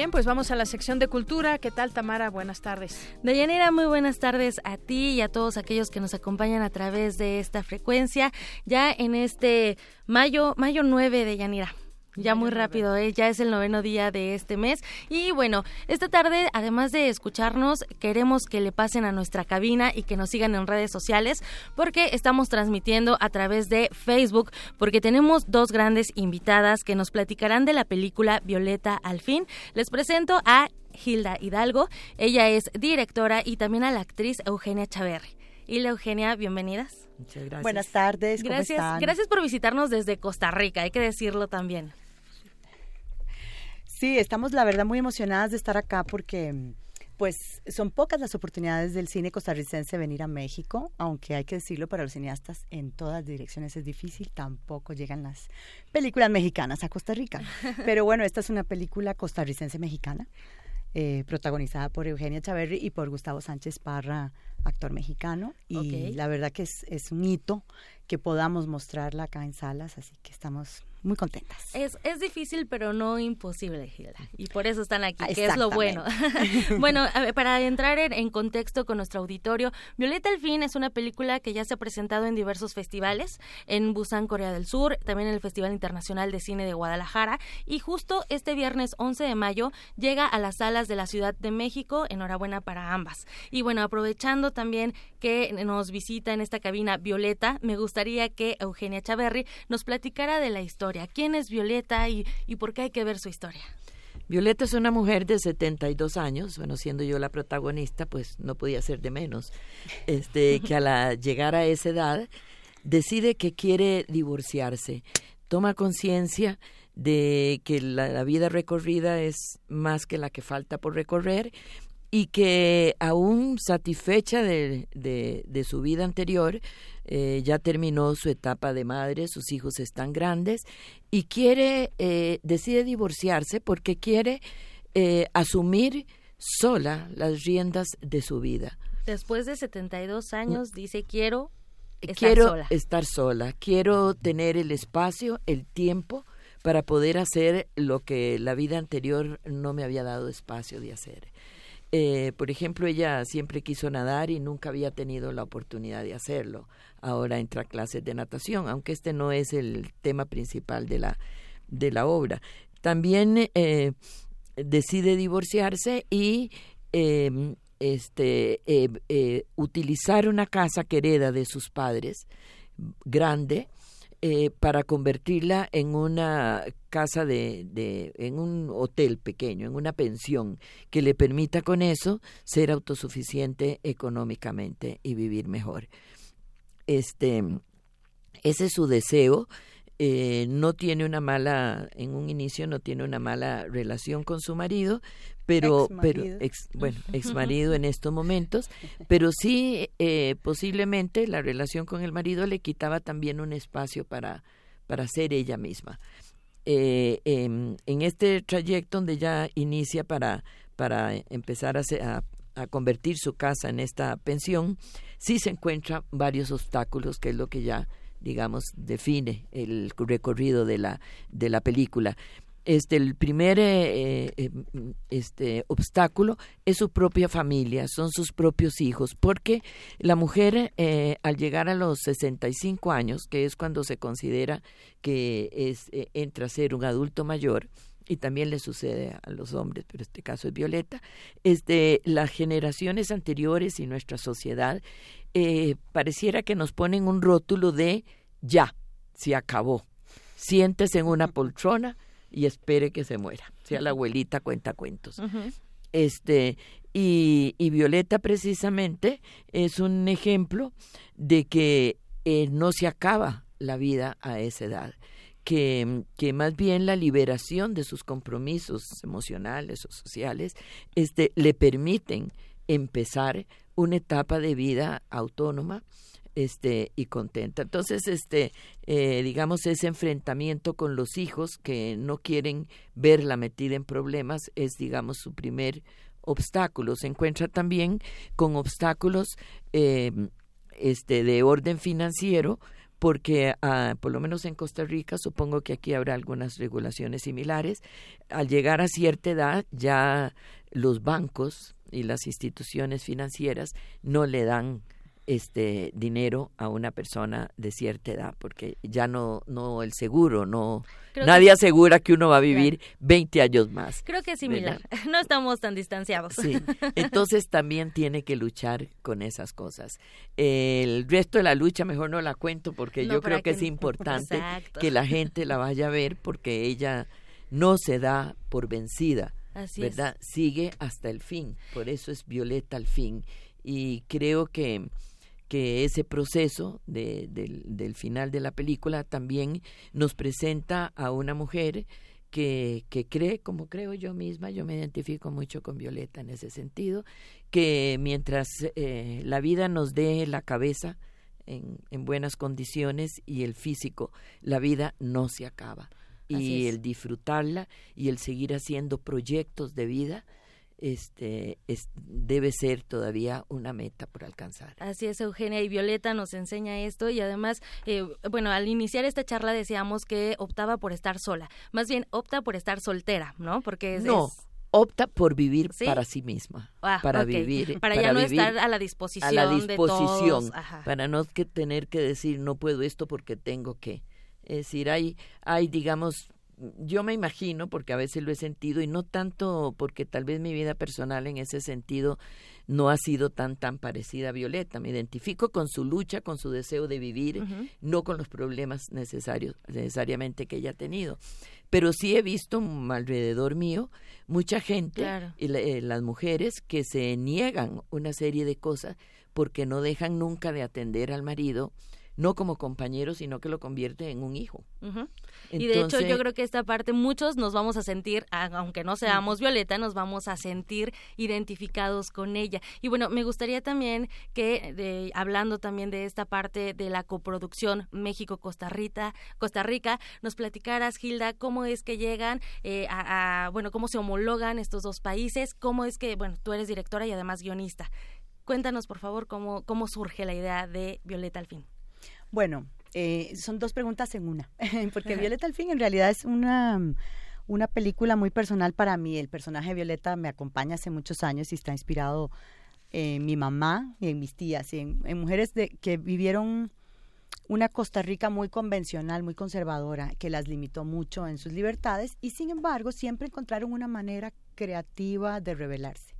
Bien, pues vamos a la sección de cultura. ¿Qué tal, Tamara? Buenas tardes. Dayanira, muy buenas tardes a ti y a todos aquellos que nos acompañan a través de esta frecuencia. Ya en este mayo, mayo 9 de Yanira. Ya muy rápido, ¿eh? ya es el noveno día de este mes. Y bueno, esta tarde, además de escucharnos, queremos que le pasen a nuestra cabina y que nos sigan en redes sociales, porque estamos transmitiendo a través de Facebook, porque tenemos dos grandes invitadas que nos platicarán de la película Violeta al fin. Les presento a Hilda Hidalgo, ella es directora y también a la actriz Eugenia Chaverri. Y la Eugenia, bienvenidas. Muchas gracias. Buenas tardes, ¿cómo gracias, están? Gracias por visitarnos desde Costa Rica, hay que decirlo también. Sí, estamos la verdad muy emocionadas de estar acá porque pues son pocas las oportunidades del cine costarricense venir a México, aunque hay que decirlo para los cineastas en todas direcciones es difícil, tampoco llegan las películas mexicanas a Costa Rica. Pero bueno, esta es una película costarricense mexicana, eh, protagonizada por Eugenia Chaverri y por Gustavo Sánchez Parra, actor mexicano. Y la verdad que es, es un hito que podamos mostrarla acá en salas, así que estamos muy contentas. Es, es difícil, pero no imposible, Hilda. Y por eso están aquí, que es lo bueno. bueno, a ver, para entrar en, en contexto con nuestro auditorio, Violeta al fin es una película que ya se ha presentado en diversos festivales, en Busan, Corea del Sur, también en el Festival Internacional de Cine de Guadalajara, y justo este viernes 11 de mayo llega a las salas de la Ciudad de México. Enhorabuena para ambas. Y bueno, aprovechando también que nos visita en esta cabina Violeta, me gustaría que Eugenia Chaverri nos platicara de la historia. ¿Quién es Violeta y, y por qué hay que ver su historia? Violeta es una mujer de 72 años, bueno, siendo yo la protagonista, pues no podía ser de menos, este, que a la llegar a esa edad decide que quiere divorciarse, toma conciencia de que la, la vida recorrida es más que la que falta por recorrer y que aún satisfecha de, de, de su vida anterior, eh, ya terminó su etapa de madre, sus hijos están grandes y quiere, eh, decide divorciarse porque quiere eh, asumir sola las riendas de su vida. Después de 72 años dice quiero estar quiero sola. estar sola, quiero tener el espacio, el tiempo para poder hacer lo que la vida anterior no me había dado espacio de hacer. Eh, por ejemplo, ella siempre quiso nadar y nunca había tenido la oportunidad de hacerlo. Ahora entra clases de natación, aunque este no es el tema principal de la, de la obra. También eh, decide divorciarse y eh, este, eh, eh, utilizar una casa que de sus padres, grande, eh, para convertirla en una casa de, de, en un hotel pequeño, en una pensión, que le permita con eso ser autosuficiente económicamente y vivir mejor. Este, ese es su deseo. Eh, no tiene una mala, en un inicio no tiene una mala relación con su marido, pero, pero Exmarido. ex, bueno, ex marido en estos momentos, pero sí eh, posiblemente la relación con el marido le quitaba también un espacio para, para ser ella misma. Eh, em, en este trayecto donde ya inicia para, para empezar a, a, a convertir su casa en esta pensión, sí se encuentra varios obstáculos, que es lo que ya digamos define el recorrido de la de la película. Este el primer eh, eh, este obstáculo es su propia familia son sus propios hijos porque la mujer eh, al llegar a los 65 años que es cuando se considera que es eh, entra a ser un adulto mayor y también le sucede a los hombres, pero este caso es Violeta, este, las generaciones anteriores y nuestra sociedad eh, pareciera que nos ponen un rótulo de ya, se acabó. Siéntese en una poltrona y espere que se muera. Sea la abuelita cuenta cuentos. Este, y, y Violeta precisamente es un ejemplo de que eh, no se acaba la vida a esa edad, que, más bien la liberación de sus compromisos emocionales o sociales este, le permiten empezar una etapa de vida autónoma este y contenta. Entonces este eh, digamos ese enfrentamiento con los hijos que no quieren verla metida en problemas es digamos su primer obstáculo. Se encuentra también con obstáculos eh, este de orden financiero porque ah, por lo menos en Costa Rica supongo que aquí habrá algunas regulaciones similares. Al llegar a cierta edad ya los bancos y las instituciones financieras no le dan este dinero a una persona de cierta edad porque ya no no el seguro no nadie asegura que uno va a vivir 20 años más creo que es similar. No estamos tan distanciados. Sí. Entonces también tiene que luchar con esas cosas. El resto de la lucha mejor no la cuento porque yo creo que, es importante que la gente la vaya a ver porque ella no se da por vencida verdad sigue hasta el fin. Por eso es Violeta al fin. Y creo que que ese proceso de, del final de la película también nos presenta a una mujer que, que, cree, como creo yo misma, yo me identifico mucho con Violeta en ese sentido, que mientras eh, la vida nos dé la cabeza en, en, buenas condiciones y el físico, la vida no se acaba. y el disfrutarla y el seguir haciendo proyectos de vida este debe ser todavía una meta por alcanzar. Así es, Eugenia y Violeta nos enseña esto y además, eh, bueno, al iniciar esta charla decíamos que optaba por estar sola, más bien opta por estar soltera, ¿no? Porque es, no. opta por vivir para sí misma, ah, para vivir, para, ya no estar a la disposición, a la disposición, para no que tener que decir no puedo esto porque tengo que. Es decir, hay, hay digamos, yo me imagino, porque a veces lo he sentido, y no tanto porque tal vez mi vida personal en ese sentido no ha sido tan tan parecida a Violeta. Me identifico con su lucha, con su deseo de vivir, no con los problemas necesarios, necesariamente que ella ha tenido. Pero sí he visto alrededor mío mucha gente, y eh, las mujeres, que se niegan una serie de cosas porque no dejan nunca de atender al marido, no como compañero, sino que lo convierte en un hijo. y de hecho yo creo que esta parte muchos nos vamos a sentir, aunque no seamos Violeta, nos vamos a sentir identificados con ella. Y bueno, me gustaría también que, hablando también de esta parte de la coproducción México-Costa Rica, Costa Rica, nos platicaras, Gilda, cómo es que llegan eh, a, bueno, cómo se homologan estos dos países, cómo es que, bueno, tú eres directora y además guionista. Cuéntanos, por favor, cómo, cómo surge la idea de Violeta al fin. Bueno, eh, son dos preguntas en una, porque Violeta al fin en realidad es una, una película muy personal para mí. El personaje de Violeta me acompaña hace muchos años y está inspirado en mi mamá y en mis tías, y en, mujeres de, que vivieron una Costa Rica muy convencional, muy conservadora, que las limitó mucho en sus libertades y sin embargo siempre encontraron una manera creativa de rebelarse,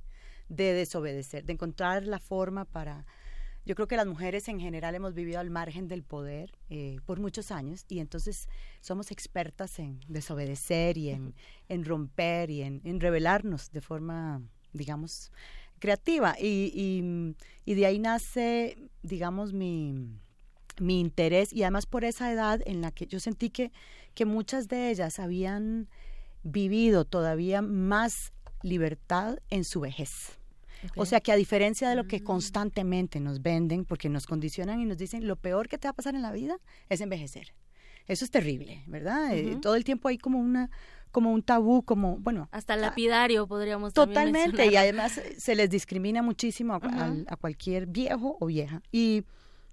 de desobedecer, de encontrar la forma para yo creo que las mujeres en general hemos vivido al margen del poder eh, por muchos años y entonces somos expertas en desobedecer y en, romper y en, revelarnos de forma, digamos, creativa. Y, y, de ahí nace, digamos, mi, mi interés y además por esa edad en la que yo sentí que, que muchas de ellas habían vivido todavía más libertad en su vejez. O sea que a diferencia de lo que constantemente nos venden, porque nos condicionan y nos dicen lo peor que te va a pasar en la vida es envejecer. Eso es terrible, ¿verdad? Eh, todo el tiempo hay como una como un tabú, como, bueno. Hasta lapidario podríamos Totalmente, y además eh, se les discrimina muchísimo a, cualquier viejo o vieja. Y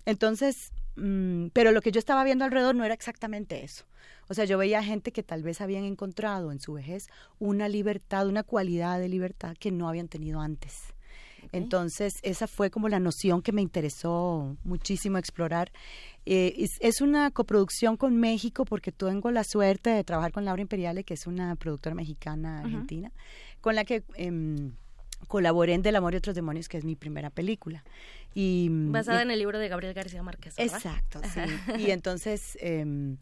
entonces, mm, pero lo que yo estaba viendo alrededor no era exactamente eso. O sea, yo veía gente que tal vez habían encontrado en su vejez una libertad, una cualidad de libertad que no habían tenido antes. Entonces, esa fue como la noción que me interesó muchísimo explorar. Eh, es, una coproducción con México porque tengo la suerte de trabajar con Laura Imperiale, que es una productora mexicana argentina, con la que em, colaboré en Del Amor y otros demonios, que es mi primera película. Y, Basada en el libro de Gabriel García Márquez. Exacto, sí. y entonces... Em,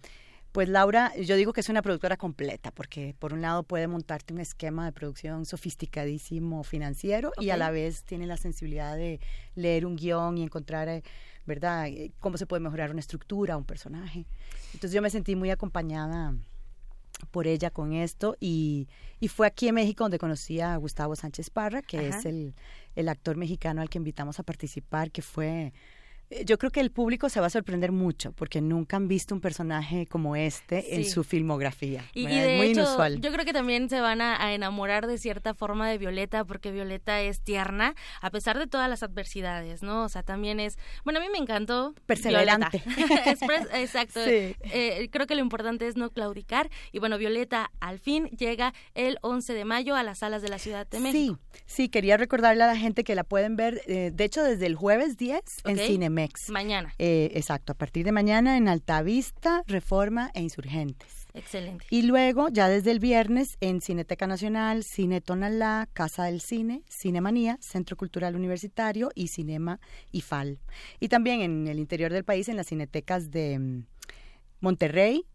pues Laura, yo digo que es una productora completa, porque por un lado puede montarte un esquema de producción sofisticadísimo financiero y a la vez tiene la sensibilidad de leer un guion y encontrar, eh, ¿verdad? Eh, Cómo se puede mejorar una estructura, un personaje. Entonces yo me sentí muy acompañada por ella con esto y, y fue aquí en México donde conocí a Gustavo Sánchez Parra, que Ajá. es el, el actor mexicano al que invitamos a participar, que fue... eh, Yo creo que el público se va a sorprender mucho porque nunca han visto un personaje como este en su filmografía. Y, y ¿verdad? de es muy hecho, inusual. yo creo que también se van a, a enamorar de cierta forma de Violeta, porque Violeta es tierna, a pesar de todas las adversidades, ¿no? O sea, también es, bueno, a mí me encantó. Perseverante. Es Exacto. Sí. Eh, creo que lo importante es no claudicar. Y bueno, Violeta al fin llega el 11 de mayo a las salas de la Ciudad de México. Sí, sí, quería recordarle a la gente que la pueden ver, eh, de hecho, desde el jueves 10 en Ok. Mañana. Eh, exacto, a partir de mañana en Altavista, Reforma e Insurgentes. Excelente. Y luego, ya desde el viernes, en Cineteca Nacional, Cine Tonalá, Casa del Cine, Cinemanía, Centro Cultural Universitario y Cinema IFAL. Y también en el interior del país, en las cinetecas de mm, Monterrey.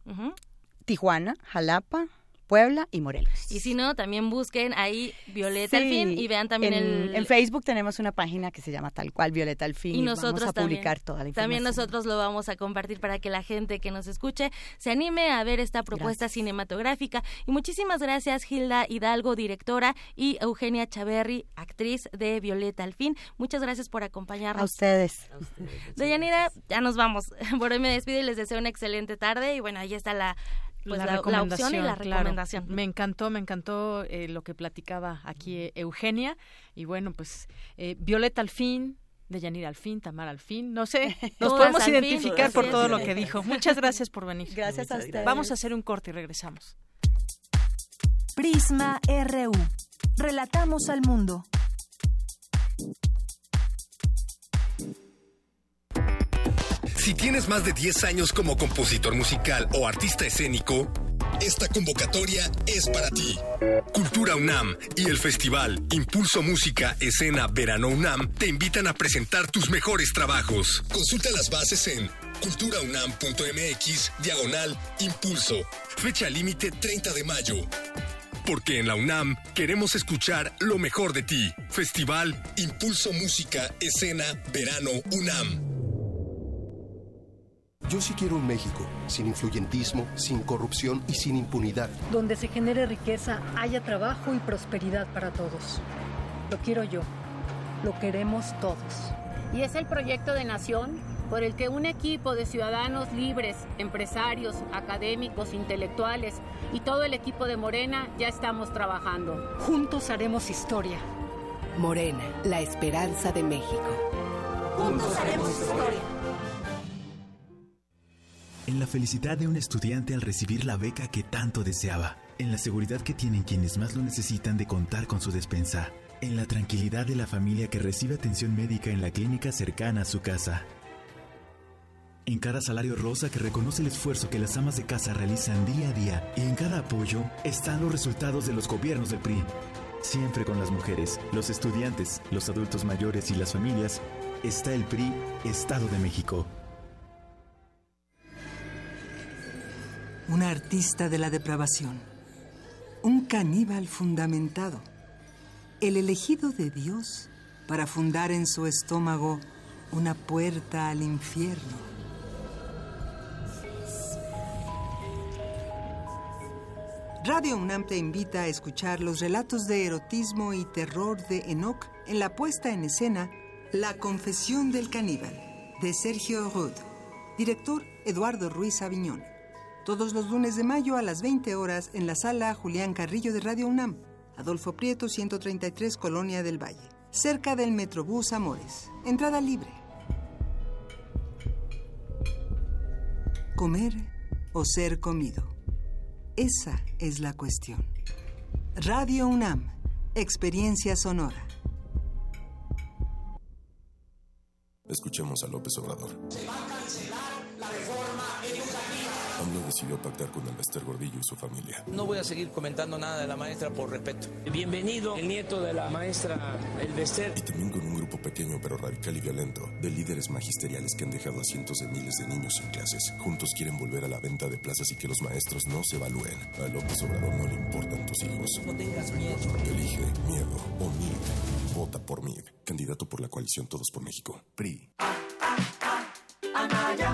Tijuana, Jalapa, Puebla y Morelos. Y si no, también busquen ahí Violeta al Sí, fin y vean también en, el... en Facebook tenemos una página que se llama tal cual Violeta al fin y y nosotros vamos a también. publicar toda la información. También nosotros lo vamos a compartir para que la gente que nos escuche se anime a ver esta propuesta cinematográfica. Y muchísimas gracias Hilda Hidalgo, directora, y Eugenia Chaverri, actriz de Violeta al fin. Muchas gracias por acompañarnos. A ustedes. Deyanira, ya nos vamos. Por hoy me despido y les deseo una excelente tarde. Y bueno, ahí está la, pues, la, la opción y la claro. recomendación. Me encantó, me encantó eh, lo que platicaba aquí eh, Eugenia. Y bueno, pues eh, Violeta al fin, Deyanira al fin, Tamara al fin, no sé, nos podemos fin, identificar por todo lo que dijo. Muchas gracias por venir. Gracias a ustedes. Vamos a hacer un corte y regresamos. Prisma RU. Relatamos al mundo. Si tienes más de 10 años como compositor musical o artista escénico, esta convocatoria es para ti. Cultura UNAM y el festival Impulso Música Escena Verano UNAM te invitan a presentar tus mejores trabajos. Consulta las bases en culturaunam.mx diagonal impulso. Fecha límite 30 de mayo. Porque en la UNAM queremos escuchar lo mejor de ti. Festival Impulso Música Escena Verano UNAM. Yo sí quiero un México sin influyentismo, sin corrupción y sin impunidad. donde se genere riqueza, haya trabajo y prosperidad para todos. Lo quiero yo, lo queremos todos. Y es el proyecto de nación por el que un equipo de ciudadanos libres, empresarios, académicos, intelectuales y todo el equipo de Morena ya estamos trabajando. Juntos haremos historia. Morena, la esperanza de México. Juntos haremos historia. En la felicidad de un estudiante al recibir la beca que tanto deseaba. En la seguridad que tienen quienes más lo necesitan de contar con su despensa. En la tranquilidad de la familia que recibe atención médica en la clínica cercana a su casa. En cada salario rosa que reconoce el esfuerzo que las amas de casa realizan día a día. Y en cada apoyo están los resultados de los gobiernos del PRI. Siempre con las mujeres, los estudiantes, los adultos mayores y las familias, está el PRI Estado de México. Una artista de la depravación, un caníbal fundamentado, el elegido de Dios para fundar en su estómago una puerta al infierno. Radio UNAM te invita a escuchar los relatos de erotismo y terror de Enoch en la puesta en escena La confesión del caníbal, de Sergio Rud, director Eduardo Ruiz Aviñón. Todos los lunes de mayo a las 20 horas en la sala Julián Carrillo de Radio UNAM, Adolfo Prieto 133, Colonia del Valle, cerca del Metrobús Amores. Entrada libre. Comer o ser comido. Esa es la cuestión. Radio UNAM, experiencia sonora. Escuchemos a López Obrador. AMLO decidió pactar con el Bester Gordillo y su familia. No voy a seguir comentando nada de la maestra por respeto. Bienvenido, el nieto de la maestra Elvester. Y también con un grupo pequeño pero radical y violento de líderes magisteriales que han dejado a cientos de miles de niños sin clases. Juntos quieren volver a la venta de plazas y que los maestros no se evalúen. A López Obrador no le importan tus hijos. No tengas miedo. Elige miedo o MID. Vota por MID. Candidato por la coalición Todos por México. PRI. Anaya. Anaya,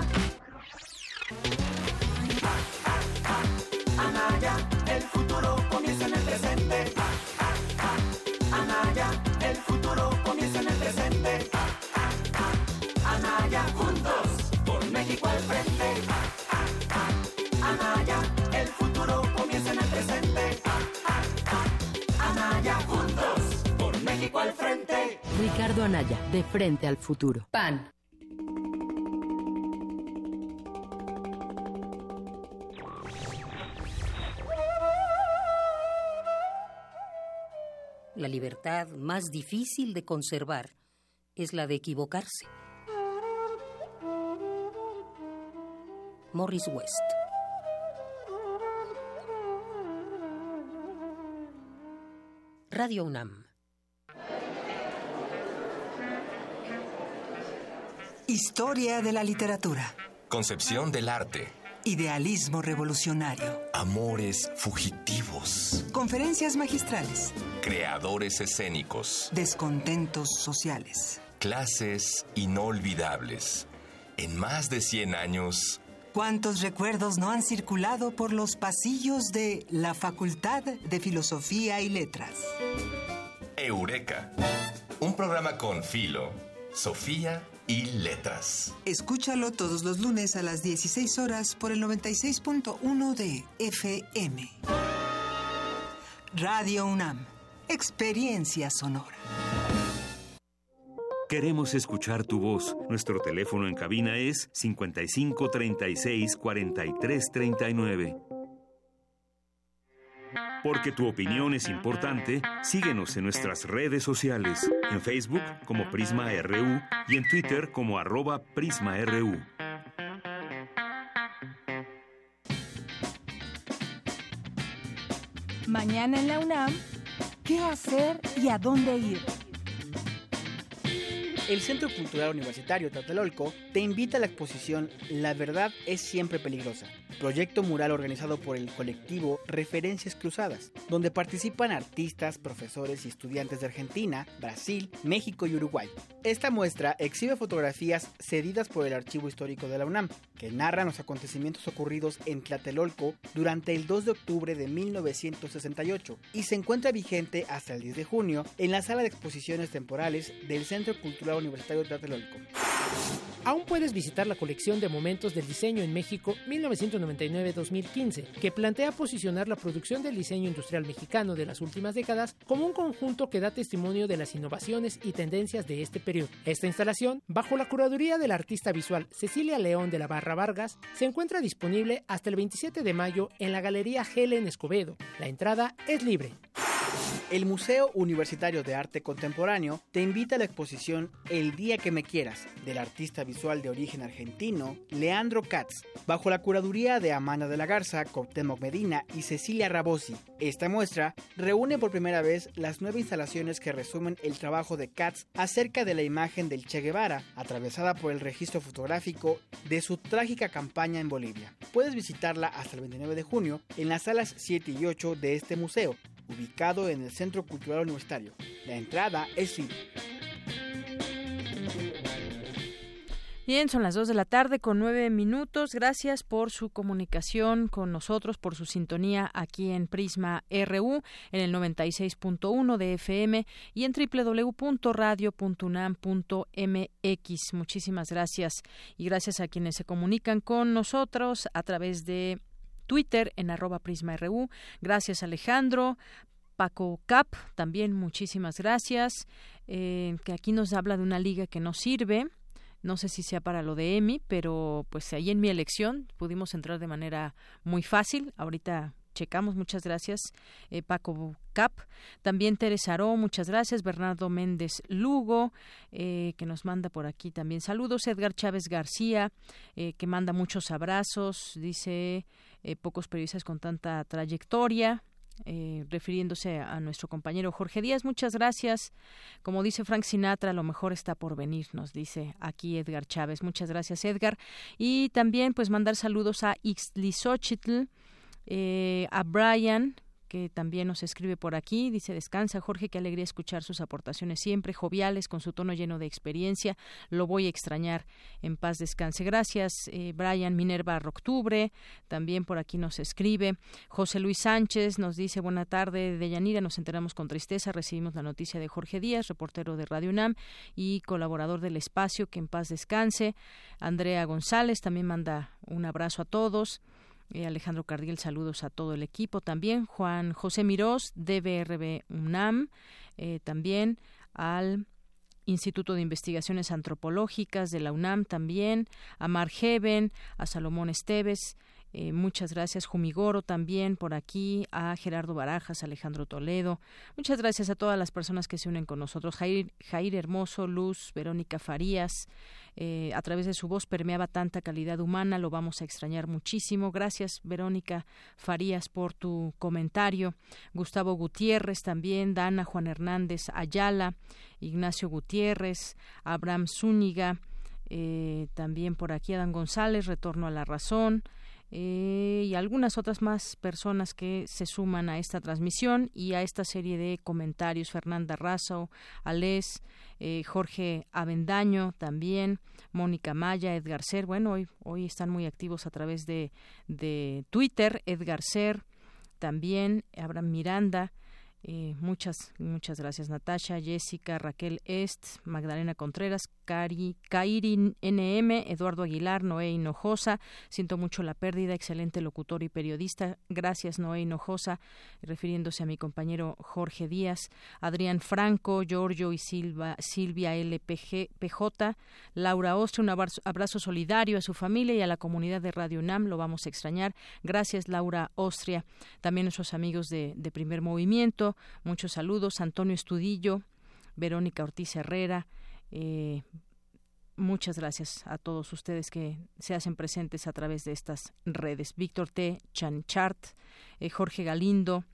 Ricardo Anaya, de frente al futuro. PAN. La libertad más difícil de conservar es la de equivocarse. Morris West. Radio UNAM. Historia de la literatura. Concepción del arte. Idealismo revolucionario. Amores fugitivos. Conferencias magistrales. Creadores escénicos. Descontentos sociales. Clases inolvidables. En más de 100 años. ¿Cuántos recuerdos no han circulado por los pasillos de la Facultad de Filosofía y Letras? Eureka. Un programa con Filo, Sofía y Letras. Escúchalo todos los lunes a las 16 horas por el 96.1 de FM. Radio UNAM. Experiencia sonora. Queremos escuchar tu voz. Nuestro teléfono en cabina es 55 36 43 39. Porque tu opinión es importante, síguenos en nuestras redes sociales, en Facebook como Prisma RU y en Twitter como arroba PrismaRU. Mañana en la UNAM, ¿qué hacer y a dónde ir? El Centro Cultural Universitario Tlatelolco te invita a la exposición La verdad es siempre peligrosa, proyecto mural organizado por el colectivo Referencias Cruzadas, donde participan artistas, profesores y estudiantes de Argentina, Brasil, México y Uruguay. Esta muestra exhibe fotografías cedidas por el Archivo Histórico de la UNAM, que narran los acontecimientos ocurridos en Tlatelolco durante el 2 de octubre de 1968 y se encuentra vigente hasta el 10 de junio en la sala de exposiciones temporales del Centro Cultural Universitario Tlatelolco. Aún puedes visitar la colección de momentos del diseño en México 1999-2015, que plantea posicionar la producción del diseño industrial mexicano de las últimas décadas como un conjunto que da testimonio de las innovaciones y tendencias de este periodo. Esta instalación, bajo la curaduría de la artista visual Cecilia León de la Barra Vargas, se encuentra disponible hasta el 27 de mayo en la Galería Helen Escobedo. La entrada es libre. El Museo Universitario de Arte Contemporáneo te invita a la exposición El Día que Me Quieras, del artista visual de origen argentino Leandro Katz, bajo la curaduría de Amanda de la Garza, Cortemoc Medina y Cecilia Rabosi. Esta muestra reúne por primera vez las nueve instalaciones que resumen el trabajo de Katz acerca de la imagen del Che Guevara, atravesada por el registro fotográfico de su trágica campaña en Bolivia. Puedes visitarla hasta el 29 de junio en las salas 7 y 8 de este museo, ubicado en el Centro Cultural Universitario. La entrada es libre. Bien, son las 2 de la tarde con 9 minutos. Gracias por su comunicación con nosotros, por su sintonía aquí en Prisma RU en el 96.1 de FM y en www.radio.unam.mx. Muchísimas gracias y gracias a quienes se comunican con nosotros a través de Twitter en arroba Prisma RU. Gracias Alejandro. Paco Cap, también muchísimas gracias, eh, que aquí nos habla de una liga que no sirve, no sé si sea para lo de EMI, pero pues ahí en mi elección pudimos entrar de manera muy fácil. Ahorita checamos, muchas gracias, eh, Paco Cap. También Teresa Aró, muchas gracias. Bernardo Méndez Lugo, eh, que nos manda por aquí también saludos. Edgar Chávez García, eh, que manda muchos abrazos. Dice, pocos periodistas con tanta trayectoria. Eh, refiriéndose a nuestro compañero Jorge Díaz. Muchas gracias. Como dice Frank Sinatra, lo mejor está por venir, nos dice aquí Edgar Chávez. Muchas gracias, Edgar. Y también, pues, mandar saludos a Ixtlisochitl, eh, a Brian, que también nos escribe por aquí. Dice, descansa Jorge, qué alegría escuchar sus aportaciones siempre, joviales, con su tono lleno de experiencia. Lo voy a extrañar. En paz descanse. Gracias, eh, Brian Minerva Octubre. También por aquí nos escribe. José Luis Sánchez nos dice, buena tarde, de Yanira. Nos enteramos con tristeza. Recibimos la noticia de Jorge Díaz, reportero de Radio UNAM y colaborador del espacio. Que en paz descanse. Andrea González también manda un abrazo a todos. Eh, Alejandro Cardiel, saludos a todo el equipo también. Juan José Mirós, DBRB UNAM, eh, también al Instituto de Investigaciones Antropológicas de la UNAM también, a Margeven, a Salomón Esteves, eh, muchas gracias, Jumigoro también por aquí, a Gerardo Barajas, Alejandro Toledo. Muchas gracias a todas las personas que se unen con nosotros. Jair, Jair Hermoso, Luz, Verónica Farías. Eh, a través de su voz permeaba tanta calidad humana, lo vamos a extrañar muchísimo. Gracias, Verónica Farías, por tu comentario. Gustavo Gutiérrez también, Dana Juan Hernández Ayala, Ignacio Gutiérrez, Abraham Zúñiga. Eh, también por aquí Adán González, Retorno a la Razón, eh, y algunas otras más personas que se suman a esta transmisión y a esta serie de comentarios. Fernanda Razo, Alés, eh, Jorge Avendaño también, Mónica Maya, Edgar Ser. Bueno, hoy, hoy están muy activos a través de, de Twitter. Edgar Ser también, Abraham Miranda. Eh, muchas, muchas gracias Natasha, Jessica, Raquel Est, Magdalena Contreras, Cari, Kairi NM, Eduardo Aguilar, Noé Hinojosa. Siento mucho la pérdida, excelente locutor y periodista. Gracias Noé Hinojosa, refiriéndose a mi compañero Jorge Díaz, Adrián Franco, Giorgio y Silva, Silvia LPG, PJ, Laura Ostre, un abrazo, abrazo, solidario a su familia y a la comunidad de Radio UNAM, lo vamos a extrañar. Gracias Laura Ostria, también nuestros amigos de, de Primer Movimiento muchos saludos. Antonio Estudillo, Verónica Ortiz Herrera. Eh, muchas gracias a todos ustedes que se hacen presentes a través de estas redes. Víctor T. Chanchart, eh, Jorge Galindo.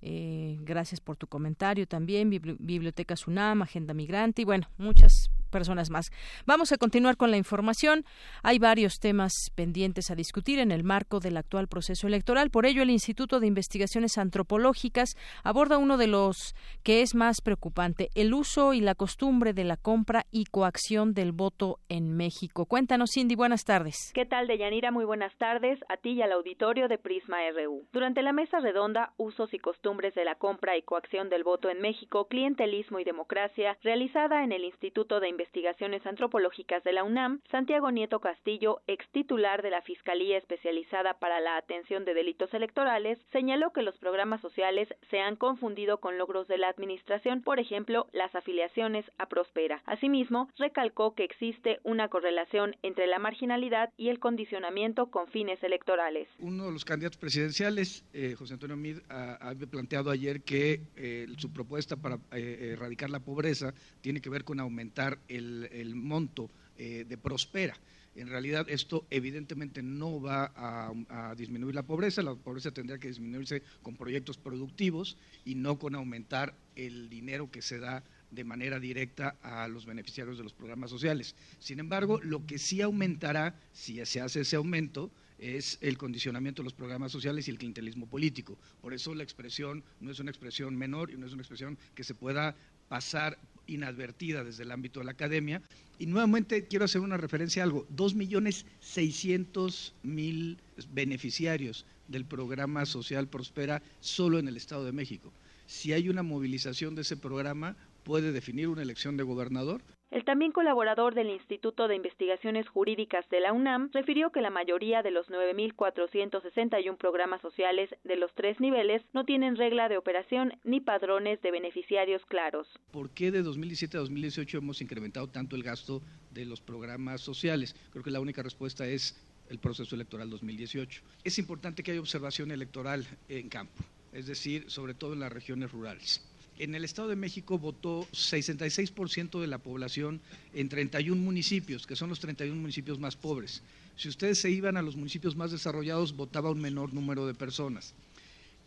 Eh, gracias por tu comentario también. Biblioteca Sunam, Agenda Migrante y bueno, muchas personas más. Vamos a continuar con la información. Hay varios temas pendientes a discutir en el marco del actual proceso electoral. Por ello, el Instituto de Investigaciones Antropológicas aborda uno de los que es más preocupante, el uso y la costumbre de la compra y coacción del voto en México. Cuéntanos, Cindy, buenas tardes. ¿Qué tal, Deyanira? Muy buenas tardes a ti y al auditorio de Prisma RU. Durante la mesa redonda, usos y costumbres de la compra y coacción del voto en México, clientelismo y democracia, realizada en el Instituto de Investigaciones Antropológicas de la UNAM, Santiago Nieto Castillo, ex titular de la Fiscalía Especializada para la Atención de Delitos Electorales, señaló que los programas sociales se han confundido con logros de la Administración, por ejemplo, las afiliaciones a Prospera. Asimismo, recalcó que existe una correlación entre la marginalidad y el condicionamiento con fines electorales. Uno de los candidatos presidenciales, eh, José Antonio Mid, ha, planteado ayer que eh, su propuesta para eh, erradicar la pobreza tiene que ver con aumentar el, monto eh, de Prospera. En realidad esto evidentemente no va a, disminuir la pobreza, la pobreza tendría que disminuirse con proyectos productivos y no con aumentar el dinero que se da de manera directa a los beneficiarios de los programas sociales. Sin embargo, lo que sí aumentará, si se hace ese aumento, es el condicionamiento de los programas sociales y el clientelismo político. Por eso la expresión no es una expresión menor y no es una expresión que se pueda pasar inadvertida desde el ámbito de la academia. Y nuevamente quiero hacer una referencia a algo, dos millones seiscientos mil beneficiarios del programa social Prospera solo en el Estado de México. Si hay una movilización de ese programa, puede definir una elección de gobernador, el también colaborador del Instituto de Investigaciones Jurídicas de la UNAM refirió que la mayoría de los 9.461 programas sociales de los tres niveles no tienen regla de operación ni padrones de beneficiarios claros. ¿Por qué de 2017 a 2018 hemos incrementado tanto el gasto de los programas sociales? Creo que la única respuesta es el proceso electoral 2018. Es importante que haya observación electoral en campo, es decir, sobre todo en las regiones rurales en el Estado de México votó 66% de la población en 31 municipios, que son los 31 municipios más pobres. Si ustedes se iban a los municipios más desarrollados, votaba un menor número de personas.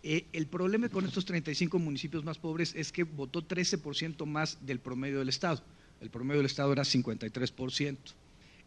Eh, el problema con estos 35 municipios más pobres es que votó 13% más del promedio del Estado. El promedio del Estado era 53%.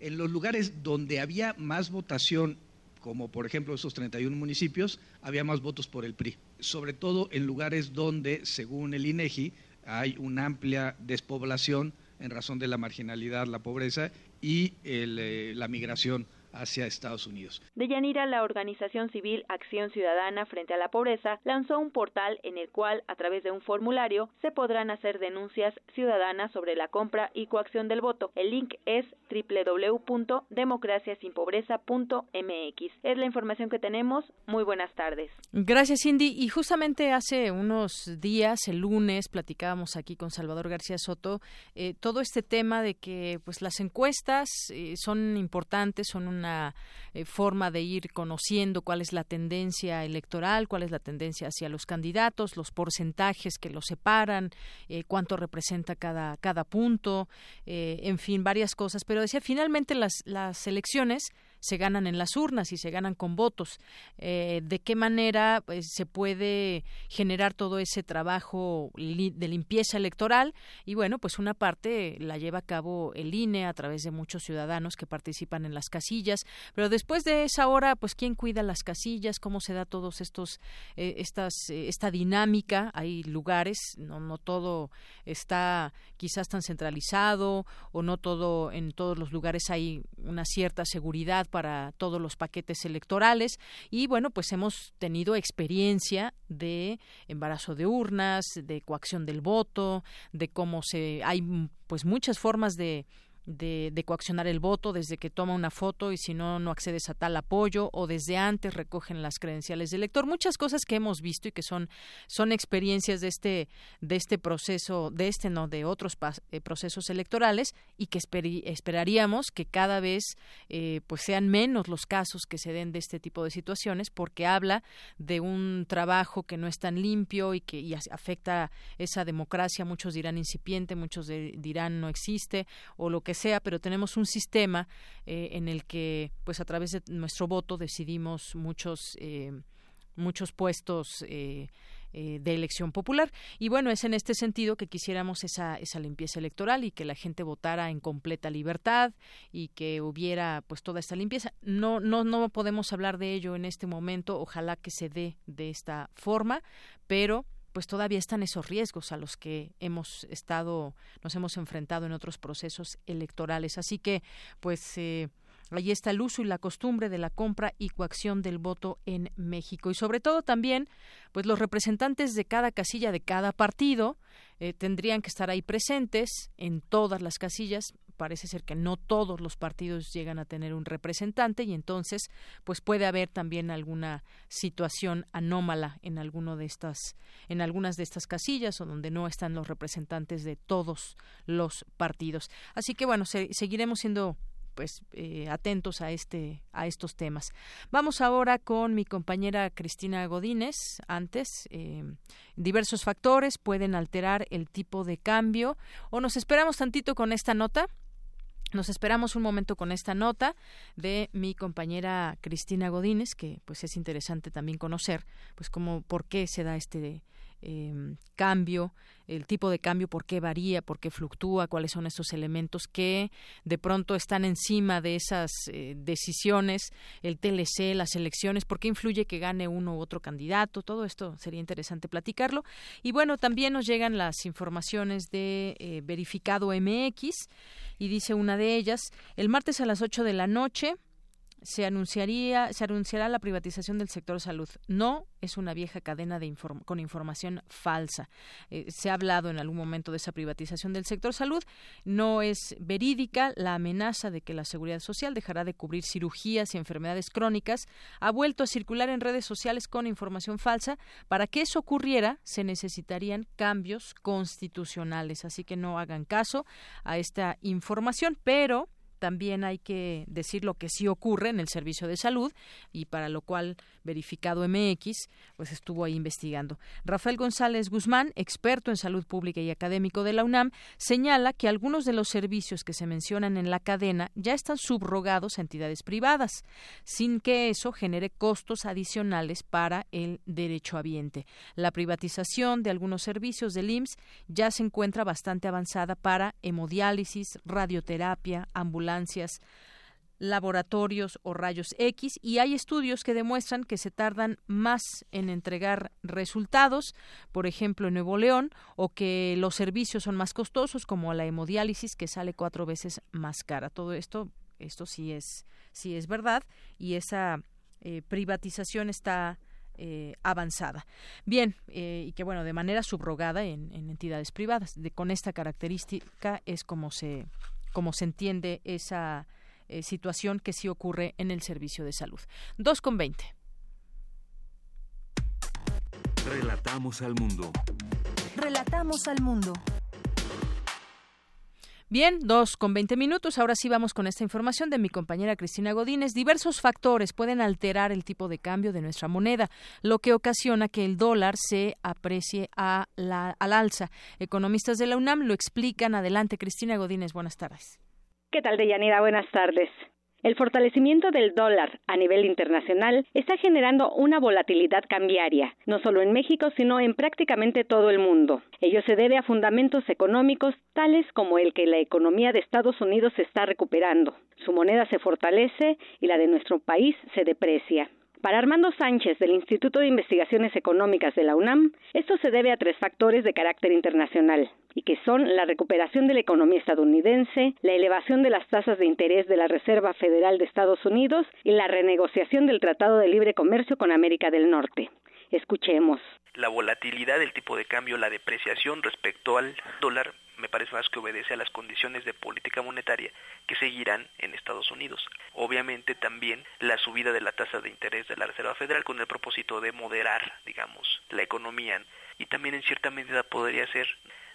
En los lugares donde había más votación como por ejemplo esos 31 municipios, había más votos por el PRI. Sobre todo en lugares donde, según el INEGI, hay una amplia despoblación en razón de la marginalidad, la pobreza y la migración hacia Estados Unidos. De Yanira, la organización civil Acción Ciudadana frente a la Pobreza lanzó un portal en el cual, a través de un formulario, se podrán hacer denuncias ciudadanas sobre la compra y coacción del voto. El link es www.democraciasinpobreza.mx. Es la información que tenemos. Muy buenas tardes. Gracias, Cindy. Y justamente hace unos días, el lunes, platicábamos aquí con Salvador García Soto eh, todo este tema de que pues las encuestas eh, son importantes, son un una eh, forma de ir conociendo cuál es la tendencia electoral, cuál es la tendencia hacia los candidatos, los porcentajes que los separan, eh, cuánto representa cada, cada punto, eh, en fin, varias cosas. Pero decía, finalmente las, las elecciones se ganan en las urnas y se ganan con votos. Eh, ¿De qué manera pues, se puede generar todo ese trabajo de limpieza electoral? Y bueno, pues una parte la lleva a cabo el INE a través de muchos ciudadanos que participan en las casillas, pero después de esa hora, pues quién cuida las casillas, cómo se da todos estos eh, estas eh, esta dinámica, hay lugares, no no todo está quizás tan centralizado o no todo en todos los lugares hay una cierta seguridad para todos los paquetes electorales. Y bueno, pues hemos tenido experiencia de embarazo de urnas, de coacción del voto, de cómo se hay pues muchas formas de de, de, coaccionar el voto desde que toma una foto y si no, no accedes a tal apoyo o desde antes recogen las credenciales del elector. Muchas cosas que hemos visto y que son, son experiencias de este, de este proceso, de este no, de otros eh, procesos electorales y que esperaríamos que cada vez eh, pues sean menos los casos que se den de este tipo de situaciones porque habla de un trabajo que no es tan limpio y que afecta esa democracia. Muchos dirán incipiente, muchos dirán no existe o lo que sea, pero tenemos un sistema eh, en el que, pues a través de nuestro voto decidimos muchos eh, muchos puestos eh, de elección popular. Y bueno, es en este sentido que quisiéramos esa, esa limpieza electoral y que la gente votara en completa libertad y que hubiera pues toda esta limpieza. No, no, no podemos hablar de ello en este momento, ojalá que se dé de esta forma, pero pues todavía están esos riesgos a los que hemos estado, nos hemos enfrentado en otros procesos electorales. Así que, pues, eh, Allí está el uso y la costumbre de la compra y coacción del voto en México. Y sobre todo también, pues los representantes de cada casilla de cada partido eh, tendrían que estar ahí presentes en todas las casillas parece ser que no todos los partidos llegan a tener un representante y entonces pues puede haber también alguna situación anómala en alguno de estas en algunas de estas casillas o donde no están los representantes de todos los partidos. Así que bueno seguiremos siendo pues eh, atentos a este a estos temas. Vamos ahora con mi compañera Cristina Godínez. Antes eh, diversos factores pueden alterar el tipo de cambio. O nos esperamos tantito con esta nota nos esperamos un momento con esta nota de mi compañera Cristina Godínez, que pues es interesante también conocer, pues cómo, por qué se da este eh, cambio, el tipo de cambio, por qué varía, por qué fluctúa, cuáles son estos elementos que de pronto están encima de esas eh, decisiones, el TLC, las elecciones, por qué influye que gane uno u otro candidato, todo esto sería interesante platicarlo. Y bueno, también nos llegan las informaciones de eh, Verificado MX y dice una de ellas, el martes a las 8 de la noche, se anunciaría se anunciará la privatización del sector salud. No es una vieja cadena de con información falsa. Eh, se ha hablado en algún momento de esa privatización del sector salud. No es verídica la amenaza de que la seguridad social dejará de cubrir cirugías y enfermedades crónicas. Ha vuelto a circular en redes sociales con información falsa. Para que eso ocurriera se necesitarían cambios constitucionales. Así que no hagan caso a esta información, pero también hay que decir lo que sí ocurre en el servicio de salud y para lo cual verificado MX pues estuvo ahí investigando. Rafael González Guzmán, experto en salud pública y académico de la UNAM, señala que algunos de los servicios que se mencionan en la cadena ya están subrogados a entidades privadas, sin que eso genere costos adicionales para el derechohabiente. La privatización de algunos servicios del IMSS ya se encuentra bastante avanzada para hemodiálisis, radioterapia, ambulancia laboratorios o rayos X y hay estudios que demuestran que se tardan más en entregar resultados, por ejemplo en Nuevo León, o que los servicios son más costosos como la hemodiálisis que sale cuatro veces más cara. Todo esto, esto sí es, sí es verdad y esa eh, privatización está eh, avanzada. Bien, eh, y que bueno, de manera subrogada en, entidades privadas. Con esta característica es como se, como se entiende esa eh, situación que sí ocurre en el servicio de salud. 2 con 20. Relatamos al mundo. Relatamos al mundo. Bien, dos con veinte minutos. Ahora sí vamos con esta información de mi compañera Cristina Godínez. Diversos factores pueden alterar el tipo de cambio de nuestra moneda, lo que ocasiona que el dólar se aprecie a la, al alza. Economistas de la UNAM lo explican. Adelante, Cristina Godínez. Buenas tardes. ¿Qué tal, Deyanira? Buenas tardes. El fortalecimiento del dólar a nivel internacional está generando una volatilidad cambiaria, no solo en México, sino en prácticamente todo el mundo. Ello se debe a fundamentos económicos tales como el que la economía de Estados Unidos se está recuperando. Su moneda se fortalece y la de nuestro país se deprecia. Para Armando Sánchez del Instituto de Investigaciones Económicas de la UNAM, esto se debe a tres factores de carácter internacional, y que son la recuperación de la economía estadounidense, la elevación de las tasas de interés de la Reserva Federal de Estados Unidos y la renegociación del Tratado de Libre Comercio con América del Norte. Escuchemos. La volatilidad del tipo de cambio, la depreciación respecto al dólar me parece más que obedece a las condiciones de política monetaria que seguirán en Estados Unidos. Obviamente también la subida de la tasa de interés de la Reserva Federal con el propósito de moderar, digamos, la economía y también en cierta medida podría ser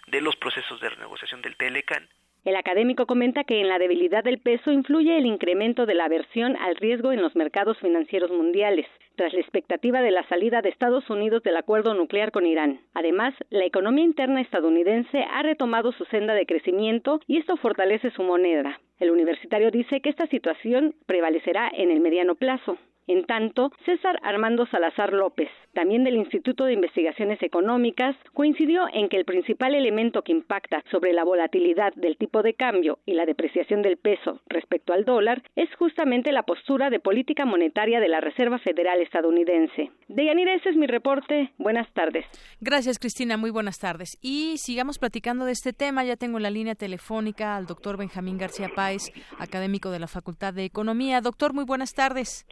de los procesos de renegociación del Telecan el académico comenta que en la debilidad del peso influye el incremento de la aversión al riesgo en los mercados financieros mundiales, tras la expectativa de la salida de Estados Unidos del acuerdo nuclear con Irán. Además, la economía interna estadounidense ha retomado su senda de crecimiento y esto fortalece su moneda. El universitario dice que esta situación prevalecerá en el mediano plazo. En tanto, César Armando Salazar López, también del Instituto de Investigaciones Económicas, coincidió en que el principal elemento que impacta sobre la volatilidad del tipo de cambio y la depreciación del peso respecto al dólar es justamente la postura de política monetaria de la Reserva Federal estadounidense. Deyanira, ese es mi reporte. Buenas tardes. Gracias, Cristina. Muy buenas tardes. Y sigamos platicando de este tema. Ya tengo en la línea telefónica al doctor Benjamín García Páez, académico de la Facultad de Economía. Doctor, muy buenas tardes.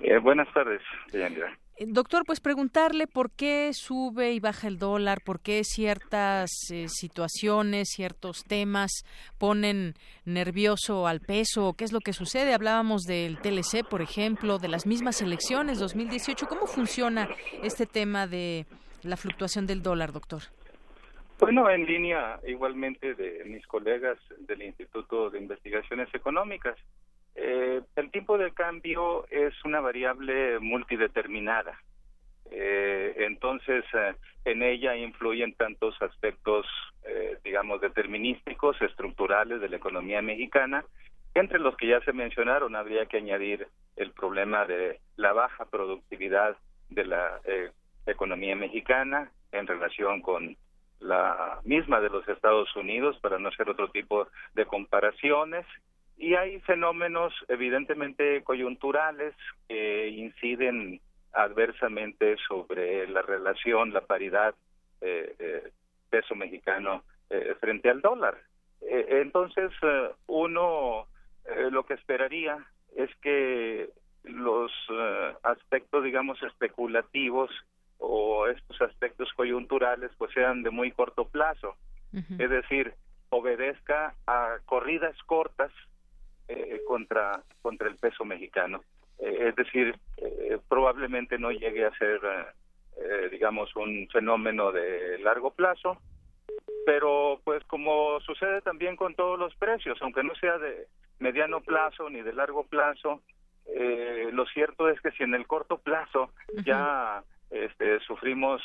Eh, buenas tardes, eh, Doctor, pues preguntarle por qué sube y baja el dólar, por qué ciertas eh, situaciones, ciertos temas ponen nervioso al peso, qué es lo que sucede. Hablábamos del TLC, por ejemplo, de las mismas elecciones 2018. ¿Cómo funciona este tema de la fluctuación del dólar, doctor? Bueno, en línea igualmente de mis colegas del Instituto de Investigaciones Económicas. Eh, el tiempo de cambio es una variable multideterminada. Eh, entonces, eh, en ella influyen tantos aspectos, eh, digamos, determinísticos, estructurales de la economía mexicana, entre los que ya se mencionaron habría que añadir el problema de la baja productividad de la economía mexicana en relación con la misma de los Estados Unidos, para no hacer otro tipo de comparaciones, y hay fenómenos evidentemente coyunturales que inciden adversamente sobre la relación, la paridad eh, eh peso mexicano eh, frente al dólar. Eh, entonces, uno lo que esperaría es que los aspectos, digamos, especulativos o estos aspectos coyunturales pues sean de muy corto plazo, es decir, obedezca a corridas cortas eh, contra contra el peso mexicano. Eh, es decir, eh, probablemente no llegue a ser, digamos, un fenómeno de largo plazo, pero pues como sucede también con todos los precios, aunque no sea de mediano plazo ni de largo plazo, lo cierto es que si en el corto plazo ya este, sufrimos,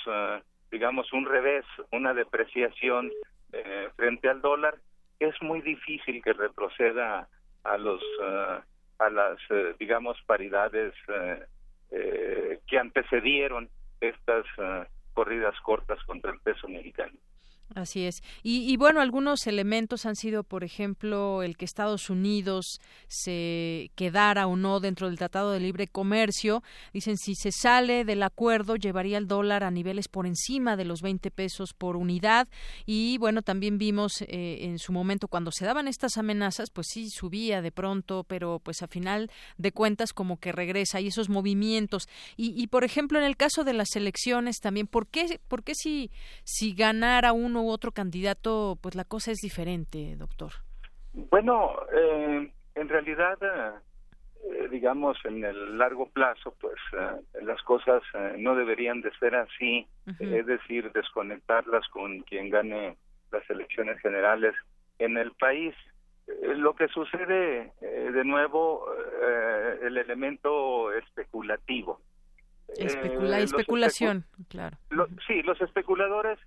digamos, un revés, una depreciación frente al dólar, es muy difícil que retroceda a los eh, a las eh, digamos paridades eh, que antecedieron estas corridas cortas contra el peso mexicano. Así es. Y, bueno, algunos elementos han sido, por ejemplo, el que Estados Unidos se quedara o no dentro del Tratado de Libre Comercio. Dicen, si se sale del acuerdo, llevaría el dólar a niveles por encima de los 20 pesos por unidad. Y bueno, también vimos eh, en su momento cuando se daban estas amenazas, pues sí, subía de pronto, pero pues a final de cuentas como que regresa y esos movimientos. Y, y por ejemplo, en el caso de las elecciones también, ¿por qué, por qué si, si ganara uno u otro candidato, pues la cosa es diferente, doctor. Bueno, eh, en realidad, eh, digamos, en el largo plazo, pues eh, las cosas no deberían de ser así, es decir, desconectarlas con quien gane las elecciones generales en el país. lo que sucede, de nuevo, el elemento especulativo. la especulación, claro. sí, los especuladores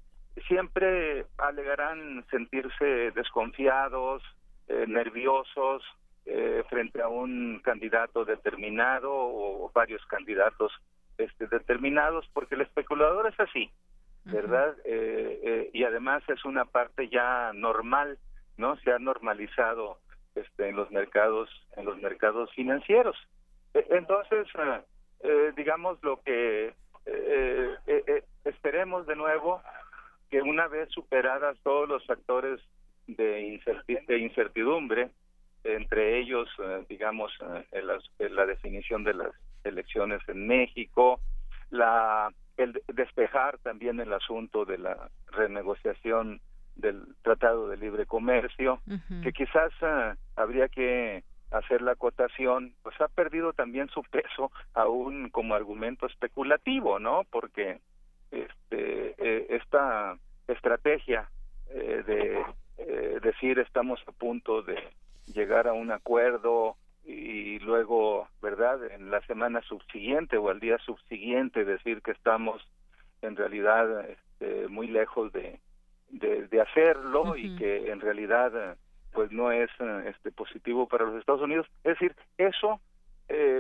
siempre alegarán sentirse desconfiados, eh, nerviosos eh, frente a un candidato determinado o varios candidatos este, determinados, porque el especulador es así, ¿verdad? Eh, y además es una parte ya normal, ¿no? Se ha normalizado este, en los mercados, en los mercados financieros. E, entonces, digamos lo que esperemos de nuevo que una vez superadas todos los factores de, incertidumbre, entre ellos, eh, digamos, eh, la definición de las elecciones en México, la el despejar también el asunto de la renegociación del Tratado de Libre Comercio, que quizás eh, habría que hacer la acotación, pues ha perdido también su peso aún como argumento especulativo, ¿no? Porque este, eh, esta estrategia eh, de eh, decir estamos a punto de llegar a un acuerdo y luego, ¿verdad? En la semana subsiguiente o al día subsiguiente decir que estamos en realidad este, muy lejos de, de, hacerlo y que en realidad pues no es este positivo para los Estados Unidos. Es decir, eso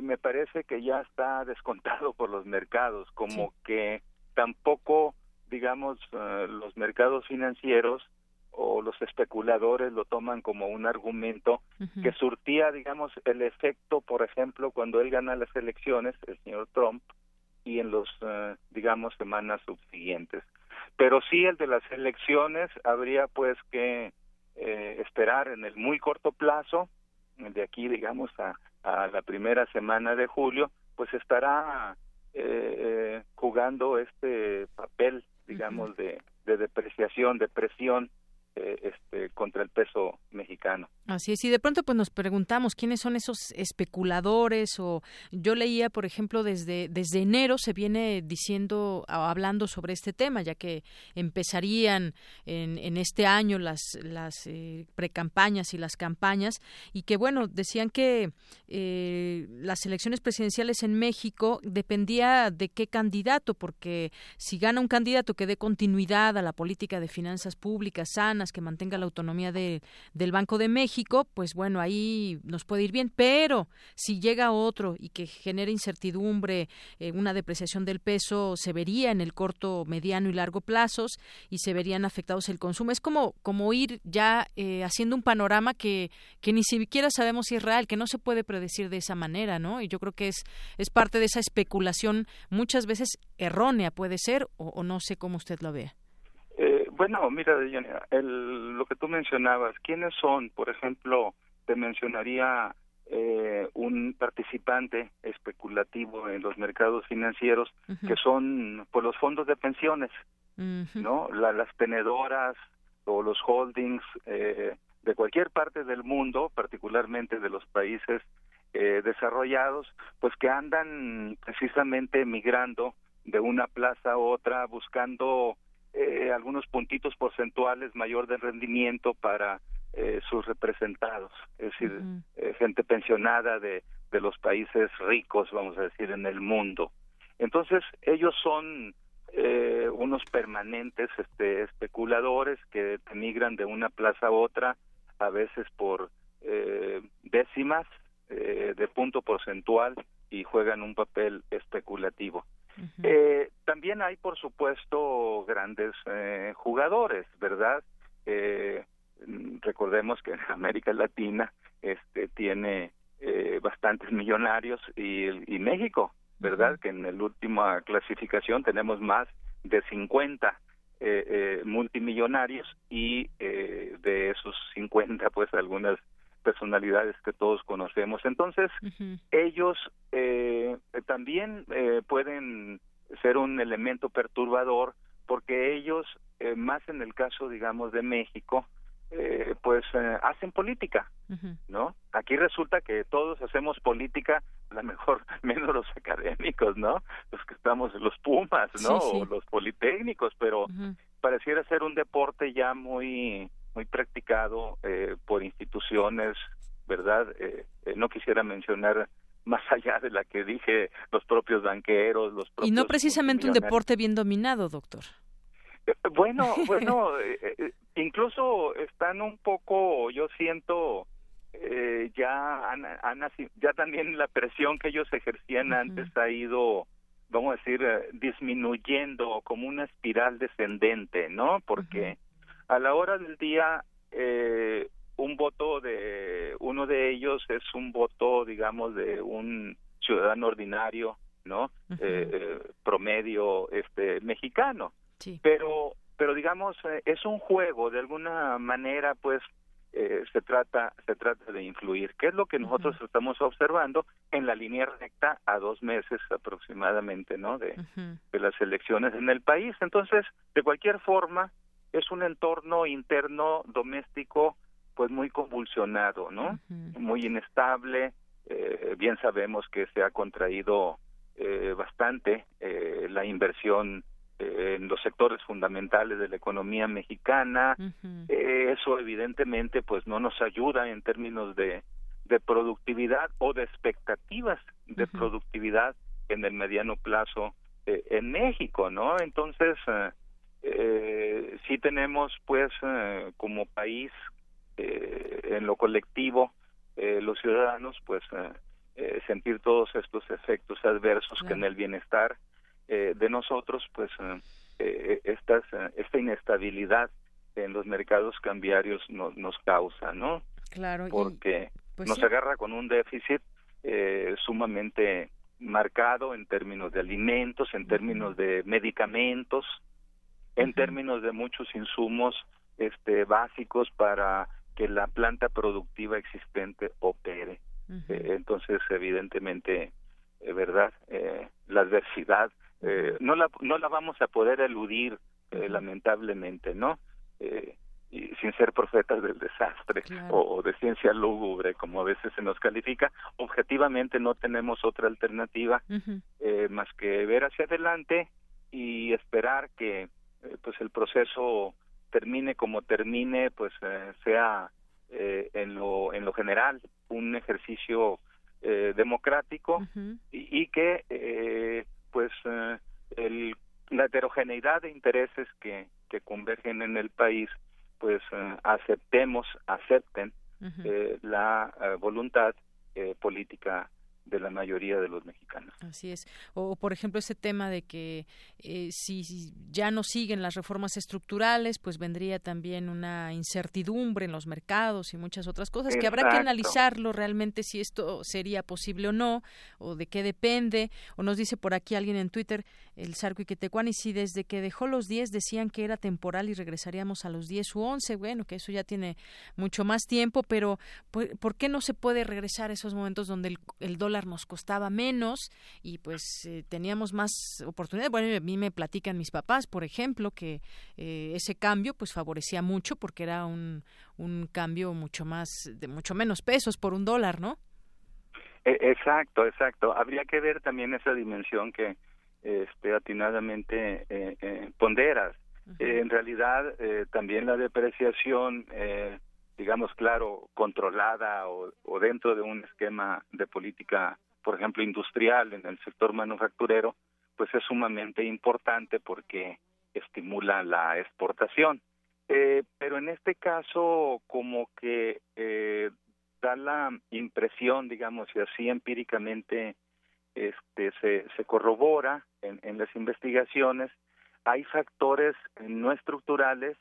me parece que ya está descontado por los mercados, como que tampoco, digamos, eh, los mercados financieros o los especuladores lo toman como un argumento que surtía, digamos, el efecto, por ejemplo, cuando él gana las elecciones, el señor Trump, y en los, eh, digamos, semanas subsiguientes. Pero sí el de las elecciones habría pues que eh, esperar en el muy corto plazo, de aquí, digamos, a, a la primera semana de julio, pues estará eh, jugando este papel, digamos, de, de depreciación, de presión eh, este, contra el peso mexicano. Así es, y de pronto pues nos preguntamos quiénes son esos especuladores o yo leía, por ejemplo, desde, desde enero se viene diciendo, hablando sobre este tema, ya que empezarían en, en este año las, las eh, precampañas y las campañas y que bueno, decían que eh, las elecciones presidenciales en México dependía de qué candidato, porque si gana un candidato que dé continuidad a la política de finanzas públicas que mantenga la autonomía de, del Banco de México, pues bueno, ahí nos puede ir bien, pero si llega otro y que genere incertidumbre, eh, una depreciación del peso, se vería en el corto, mediano y largo plazos y se verían afectados el consumo. Es como, como ir ya eh, haciendo un panorama que, que ni siquiera sabemos si es real, que no se puede predecir de esa manera, ¿no? Y yo creo que es, es parte de esa especulación muchas veces errónea, puede ser, o, o no sé cómo usted lo vea. Bueno, mira, el, lo que tú mencionabas, ¿quiénes son? Por ejemplo, te mencionaría eh, un participante especulativo en los mercados financieros, que son pues, los fondos de pensiones, ¿no? las tenedoras o los holdings eh, de cualquier parte del mundo, particularmente de los países eh, desarrollados, pues que andan precisamente migrando de una plaza a otra buscando eh, algunos puntitos porcentuales mayor de rendimiento para eh, sus representados, es decir, eh, gente pensionada de, de los países ricos, vamos a decir, en el mundo. Entonces, ellos son eh, unos permanentes este, especuladores que emigran de una plaza a otra, a veces por eh, décimas eh, de punto porcentual y juegan un papel especulativo. Eh, también hay, por supuesto, grandes eh, jugadores, ¿verdad? Eh, recordemos que América Latina este, tiene bastantes millonarios y, y México, ¿verdad? Que en la última clasificación tenemos más de 50 multimillonarios y de esos 50, pues algunas personalidades que todos conocemos. Entonces, ellos eh, también eh, pueden ser un elemento perturbador porque ellos, eh, más en el caso, digamos, de México, eh, pues eh, hacen política, ¿no? Aquí resulta que todos hacemos política, a lo mejor menos los académicos, ¿no? Los que estamos, los Pumas, ¿no? O los politécnicos, pero pareciera ser un deporte ya muy muy practicado eh, por instituciones, ¿verdad? Eh, eh, no quisiera mencionar más allá de la que dije los propios banqueros, los propios Y no precisamente un deporte bien dominado, doctor. Bueno, bueno, incluso están un poco, yo siento, ya han, ya también la presión que ellos ejercían antes ha ido, vamos a decir, disminuyendo como una espiral descendente, ¿no? Porque a la hora del día eh, un voto de uno de ellos es un voto digamos de un ciudadano ordinario no eh, eh, promedio este mexicano. Sí. pero pero digamos es un juego de alguna manera pues se trata se trata de influir qué es lo que nosotros estamos observando en la línea recta a dos meses aproximadamente no de, de las elecciones en el país. Entonces de cualquier forma es un entorno interno doméstico pues muy convulsionado, ¿no? Muy inestable, eh, bien sabemos que se ha contraído eh, bastante eh, la inversión en los sectores fundamentales de la economía mexicana. eso evidentemente pues no nos ayuda en términos de, de productividad o de expectativas de productividad en el mediano plazo en México, ¿no? Entonces, eh, sí tenemos pues eh, como país eh, en lo colectivo eh, los ciudadanos pues eh, sentir todos estos efectos adversos que en el bienestar de nosotros pues estas, esta inestabilidad en los mercados cambiarios nos, nos causa no claro porque pues nos sí. agarra con un déficit sumamente marcado en términos de alimentos en términos de medicamentos en términos de muchos insumos este básicos para que la planta productiva existente opere. Eh, entonces, evidentemente, eh, verdad, eh, la adversidad eh, no la no la vamos a poder eludir eh, lamentablemente, ¿no? Y sin ser profetas del desastre Claro. o, o de ciencia lúgubre, como a veces se nos califica, objetivamente no tenemos otra alternativa eh, más que ver hacia adelante y esperar que eh, pues el proceso termine como termine pues eh, sea eh, en lo en lo general un ejercicio eh, democrático y, y que eh, pues eh, el, la heterogeneidad de intereses que, que convergen en el país pues aceptemos acepten eh, la voluntad eh, política de la mayoría de los mexicanos. Así es. O, por ejemplo, ese tema de que eh, si, si ya no siguen las reformas estructurales, pues vendría también una incertidumbre en los mercados y muchas otras cosas que habrá que analizarlo realmente si esto sería posible o no, o de qué depende. O nos dice por aquí alguien en Twitter, el Sarco y si desde que dejó los 10 decían que era temporal y regresaríamos a los 10 u 11, bueno, que eso ya tiene mucho más tiempo, pero ¿por, por qué no se puede regresar a esos momentos donde el, el dólar nos costaba menos y pues eh, teníamos más oportunidades? Bueno, a mí me platican mis papás, por ejemplo, que eh, ese cambio pues favorecía mucho porque era un, un cambio mucho más, de mucho menos pesos por un dólar, ¿no? E- Exacto, exacto. Habría que ver también esa dimensión que este, atinadamente eh, eh, ponderas. Eh, en realidad, eh, también la depreciación, eh, digamos, claro, controlada o, dentro de un esquema de política, por ejemplo, industrial en el sector manufacturero, pues es sumamente importante porque estimula la exportación. Eh, pero en este caso, como que eh, da la impresión, digamos, y así empíricamente este, se, se corrobora en, en las investigaciones, hay factores no estructurales,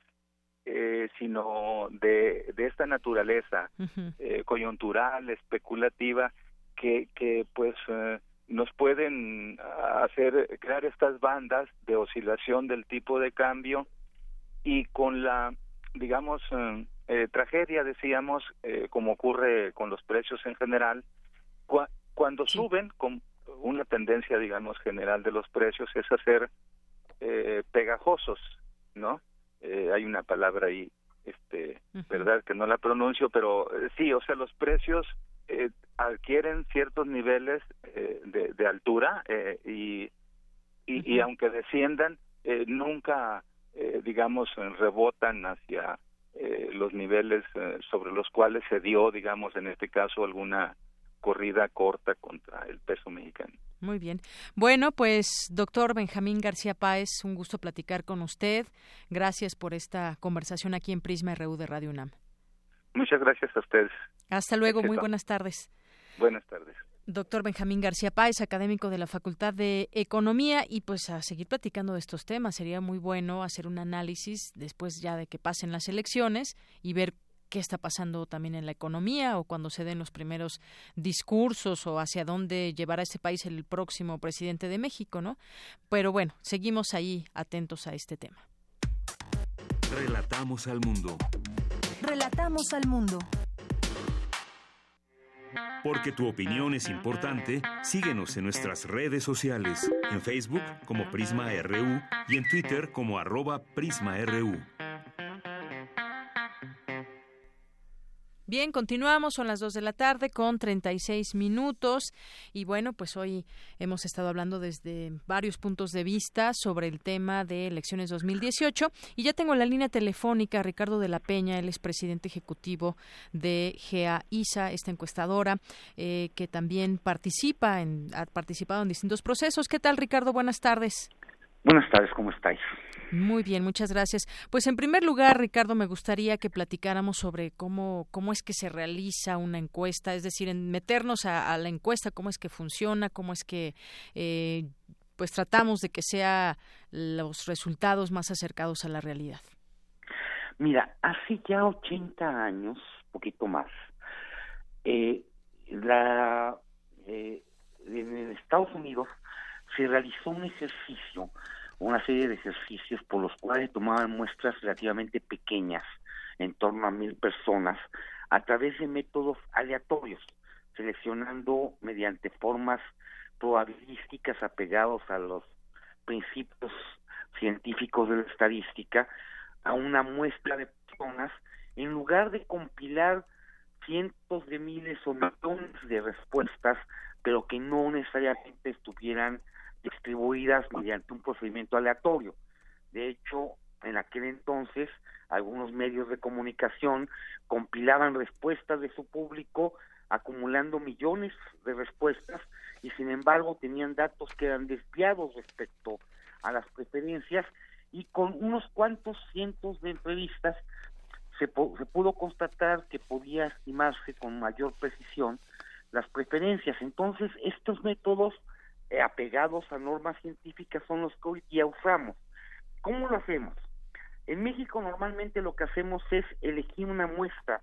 eh, sino de, de esta naturaleza eh, coyuntural, especulativa, que, que pues eh, nos pueden hacer crear estas bandas de oscilación del tipo de cambio y con la, digamos, eh, tragedia, decíamos, eh, como ocurre con los precios en general, cuando suben, con una tendencia, digamos, general de los precios es hacer eh, pegajosos, ¿no? Eh, hay una palabra ahí, este, verdad que no la pronuncio, pero eh, sí, o sea, los precios eh, adquieren ciertos niveles eh, de, de, altura eh, y, y, y, aunque desciendan, eh, nunca, eh, digamos, rebotan hacia eh, los niveles sobre los cuales se dio, digamos, en este caso, alguna corrida corta contra el peso mexicano. Muy bien. Bueno, pues doctor Benjamín García Páez, un gusto platicar con usted. Gracias por esta conversación aquí en Prisma RU de Radio UNAM. Muchas gracias a ustedes. Hasta luego, muy buenas tardes. Buenas tardes. Doctor Benjamín García Páez, académico de la Facultad de Economía, y pues a seguir platicando de estos temas. Sería muy bueno hacer un análisis después ya de que pasen las elecciones y ver qué está pasando también en la economía o cuando se den los primeros discursos o hacia dónde llevará este país el próximo presidente de México, ¿no? Pero bueno, seguimos ahí atentos a este tema. Relatamos al mundo. Relatamos al mundo. Porque tu opinión es importante, síguenos en nuestras redes sociales, en Facebook como Prisma RU y en Twitter como arroba PrismaRU. Bien, continuamos, son las dos de la tarde con 36 minutos y bueno, pues hoy hemos estado hablando desde varios puntos de vista sobre el tema de elecciones 2018 y ya tengo la línea telefónica a Ricardo de la Peña, él es presidente ejecutivo de GEA-ISA, esta encuestadora eh, que también participa, en, ha participado en distintos procesos. ¿Qué tal Ricardo? Buenas tardes. Buenas tardes, ¿cómo estáis? Muy bien, muchas gracias. Pues en primer lugar, Ricardo, me gustaría que platicáramos sobre cómo, cómo es que se realiza una encuesta, es decir, en meternos a, a la encuesta, cómo es que funciona, cómo es que eh, pues tratamos de que sea los resultados más acercados a la realidad. Mira, hace ya 80 años, poquito más, eh, la, eh, en Estados Unidos se realizó un ejercicio una serie de ejercicios por los cuales tomaban muestras relativamente pequeñas, en torno a mil personas, a través de métodos aleatorios, seleccionando mediante formas probabilísticas apegados a los principios científicos de la estadística, a una muestra de personas, en lugar de compilar cientos de miles o millones de respuestas, pero que no necesariamente estuvieran distribuidas mediante un procedimiento aleatorio. De hecho, en aquel entonces, algunos medios de comunicación compilaban respuestas de su público acumulando millones de respuestas y sin embargo tenían datos que eran desviados respecto a las preferencias y con unos cuantos cientos de entrevistas se, se pudo constatar que podía estimarse con mayor precisión las preferencias. Entonces, estos métodos apegados a normas científicas son los que hoy día usamos. ¿Cómo lo hacemos? En México normalmente lo que hacemos es elegir una muestra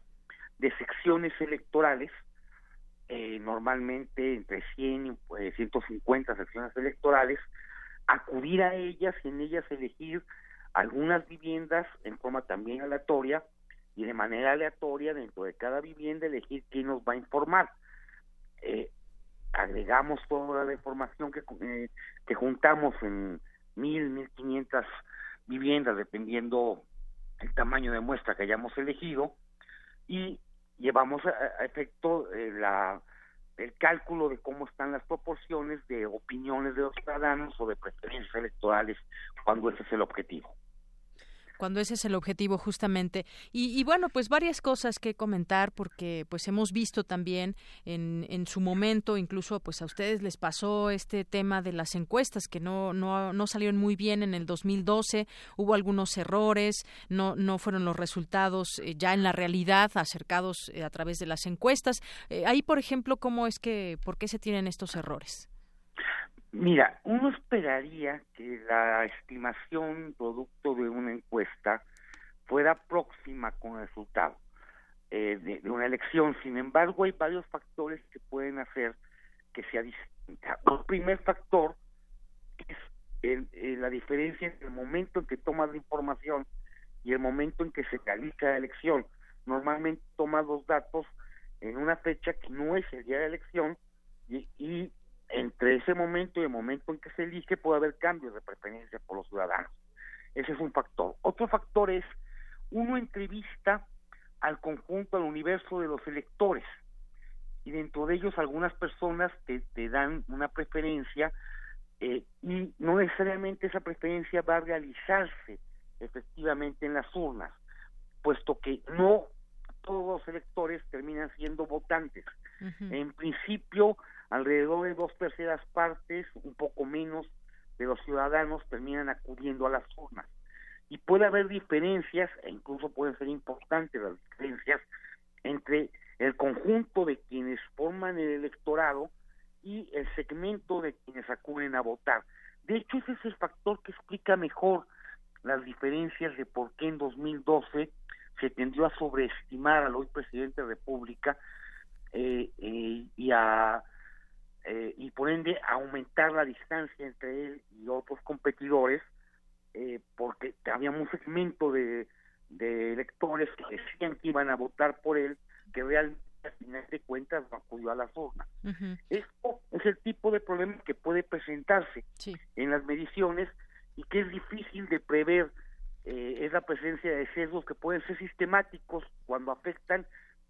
de secciones electorales, eh, normalmente entre 100 y pues, 150 secciones electorales, acudir a ellas y en ellas elegir algunas viviendas en forma también aleatoria y de manera aleatoria dentro de cada vivienda elegir quién nos va a informar. Eh, agregamos toda la información que, eh, que juntamos en mil, mil quinientas viviendas, dependiendo el tamaño de muestra que hayamos elegido, y llevamos a, efecto eh, la, el cálculo de cómo están las proporciones de opiniones de los ciudadanos o de preferencias electorales cuando ese es el objetivo cuando ese es el objetivo justamente. Y, y, bueno, pues varias cosas que comentar porque pues hemos visto también en, en su momento, incluso pues a ustedes les pasó este tema de las encuestas que no, no, no salieron muy bien en el 2012, hubo algunos errores, no, no fueron los resultados eh, ya en la realidad acercados eh, a través de las encuestas. Eh, ahí, por ejemplo, ¿cómo es que, por qué se tienen estos errores? Mira, uno esperaría que la estimación producto de una encuesta fuera próxima con el resultado eh, de, una elección. Sin embargo, hay varios factores que pueden hacer que sea distinta. El primer factor es la diferencia entre el momento en que tomas la información y el momento en que se realiza la elección. Normalmente toma los datos en una fecha que no es el día de la elección y, y entre ese momento y el momento en que se elige puede haber cambios de preferencia por los ciudadanos. Ese es un factor. Otro factor es, uno entrevista al conjunto, al universo de los electores, y dentro de ellos algunas personas te, te dan una preferencia eh, y no necesariamente esa preferencia va a realizarse efectivamente en las urnas, puesto que no todos los electores terminan siendo votantes. En principio, alrededor de dos terceras partes, un poco menos, de los ciudadanos terminan acudiendo a las urnas. Y puede haber diferencias, e incluso pueden ser importantes las diferencias, entre el conjunto de quienes forman el electorado y el segmento de quienes acuden a votar. De hecho, ese es el factor que explica mejor las diferencias de por qué en 2012 se tendió a sobreestimar al hoy presidente de la República eh, eh, y a eh, y por ende aumentar la distancia entre él y otros competidores eh, porque había un segmento de, de electores que decían que iban a votar por él que realmente al final de cuentas no acudió a la urnas. Esto es el tipo de problema que puede presentarse en las mediciones y que es difícil de prever eh, es la presencia de sesgos que pueden ser sistemáticos cuando afectan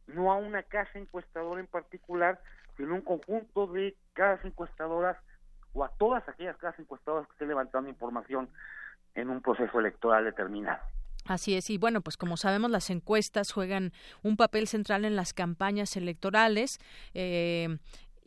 no a una casa encuestadora en particular, sino un conjunto de casas encuestadoras o a todas aquellas casas encuestadoras que estén levantando información en un proceso electoral determinado. Así es, y bueno, pues como sabemos, las encuestas juegan un papel central en las campañas electorales. Eh,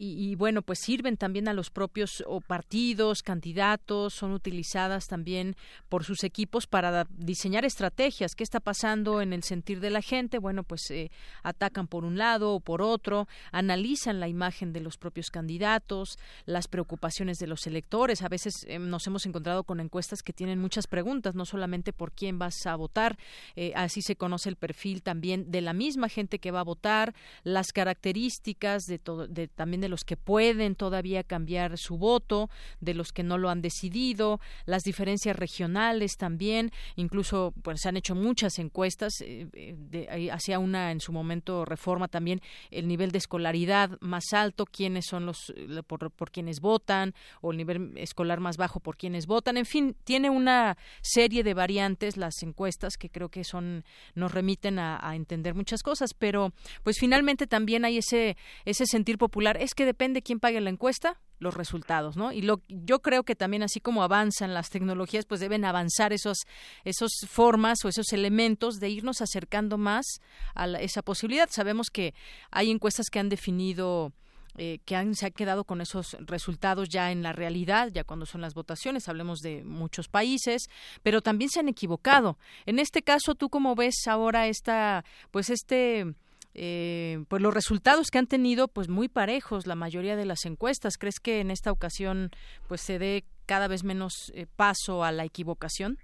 y, bueno, pues sirven también a los propios o partidos, candidatos, son utilizadas también por sus equipos para diseñar estrategias. ¿Qué está pasando en el sentir de la gente? Bueno, pues eh, atacan por un lado o por otro, analizan la imagen de los propios candidatos, las preocupaciones de los electores. A veces eh, nos hemos encontrado con encuestas que tienen muchas preguntas, no solamente por quién vas a votar, eh, así se conoce el perfil también de la misma gente que va a votar, las características de, todo, de también de los que pueden todavía cambiar su voto, de los que no lo han decidido, las diferencias regionales también, incluso pues se han hecho muchas encuestas, eh, eh, hacia una en su momento reforma también el nivel de escolaridad más alto, quiénes son los eh, por, quienes votan o el nivel escolar más bajo por quienes votan, en fin, tiene una serie de variantes las encuestas que creo que son nos remiten a, a entender muchas cosas, pero pues finalmente también hay ese ese sentir popular, es que depende quién pague la encuesta, los resultados, ¿no? Y lo, yo creo que también así como avanzan las tecnologías, pues deben avanzar esos, esos formas o esos elementos de irnos acercando más a esa posibilidad. Sabemos que hay encuestas que han definido eh, que han, se han quedado con esos resultados ya en la realidad, ya cuando son las votaciones, hablemos de muchos países, pero también se han equivocado. En este caso, ¿tú cómo ves ahora esta, pues este eh, pues los resultados que han tenido pues muy parejos la mayoría de las encuestas. ¿Crees que en esta ocasión pues se dé cada vez menos eh, paso a la equivocación?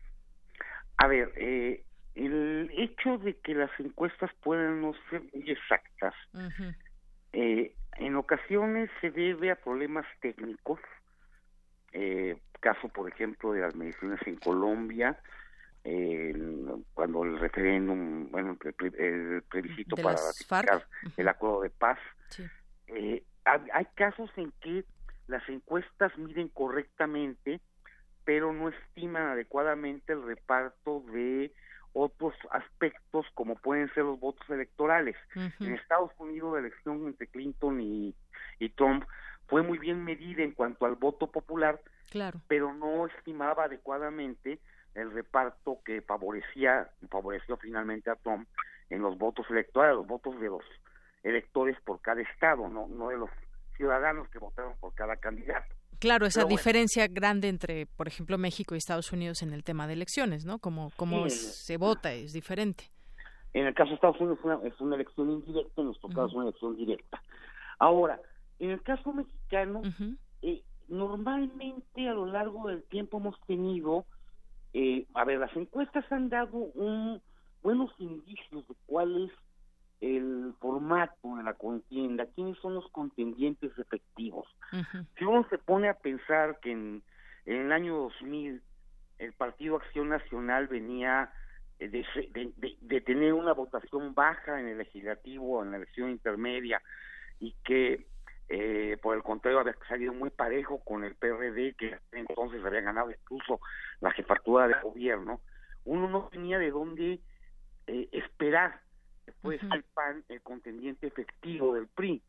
A ver, eh, el hecho de que las encuestas puedan no ser muy exactas, en ocasiones se debe a problemas técnicos, caso por ejemplo de las mediciones en Colombia, cuando el referéndum, bueno, el, plebiscito para ratificar el acuerdo de paz. Eh, hay, casos en que las encuestas miden correctamente, pero no estiman adecuadamente el reparto de otros aspectos como pueden ser los votos electorales. En Estados Unidos la elección entre Clinton y, y Trump fue muy bien medida en cuanto al voto popular, claro. pero no estimaba adecuadamente el reparto que favorecía favoreció finalmente a Trump en los votos electorales, los votos de los electores por cada estado, no no de los ciudadanos que votaron por cada candidato. Claro, esa diferencia grande entre, por ejemplo, México y Estados Unidos en el tema de elecciones, ¿no? Como, como se vota es diferente. En el caso de Estados Unidos es una, elección indirecta, en nuestro caso es una elección directa. Ahora, en el caso mexicano, eh, normalmente a lo largo del tiempo hemos tenido, eh, a ver, las encuestas han dado un buenos indicios de cuál es el formato de la contienda, quiénes son los contendientes efectivos. Si uno se pone a pensar que en, en, el año 2000 el Partido Acción Nacional venía de, de, de, tener una votación baja en el legislativo, en la elección intermedia, y que eh, por el contrario había salido muy parejo con el PRD, que entonces había ganado incluso la jefatura de gobierno, uno no tenía de dónde eh, esperar que fuese el PAN el contendiente efectivo del PRI.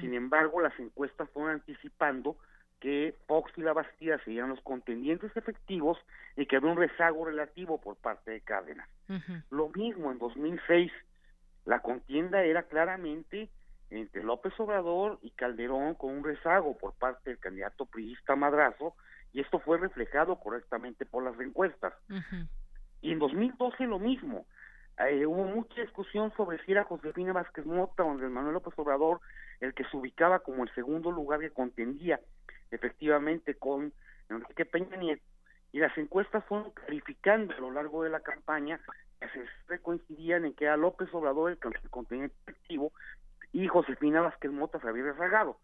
Sin embargo, las encuestas fueron anticipando que Fox y la Bastida serían los contendientes efectivos y que había un rezago relativo por parte de Cárdenas. Lo mismo en 2006, la contienda era claramente entre López Obrador y Calderón con un rezago por parte del candidato priista Madrazo y esto fue reflejado correctamente por las encuestas. Y en 2012 lo mismo. Eh, hubo mucha discusión sobre si era Josefina Vázquez Mota o Manuel López Obrador el que se ubicaba como el segundo lugar que contendía efectivamente con Enrique Peña Nieto y las encuestas fueron clarificando a lo largo de la campaña que se coincidían en que era López Obrador el, el contendiente efectivo y Josefina Vázquez Mota se había rezagado.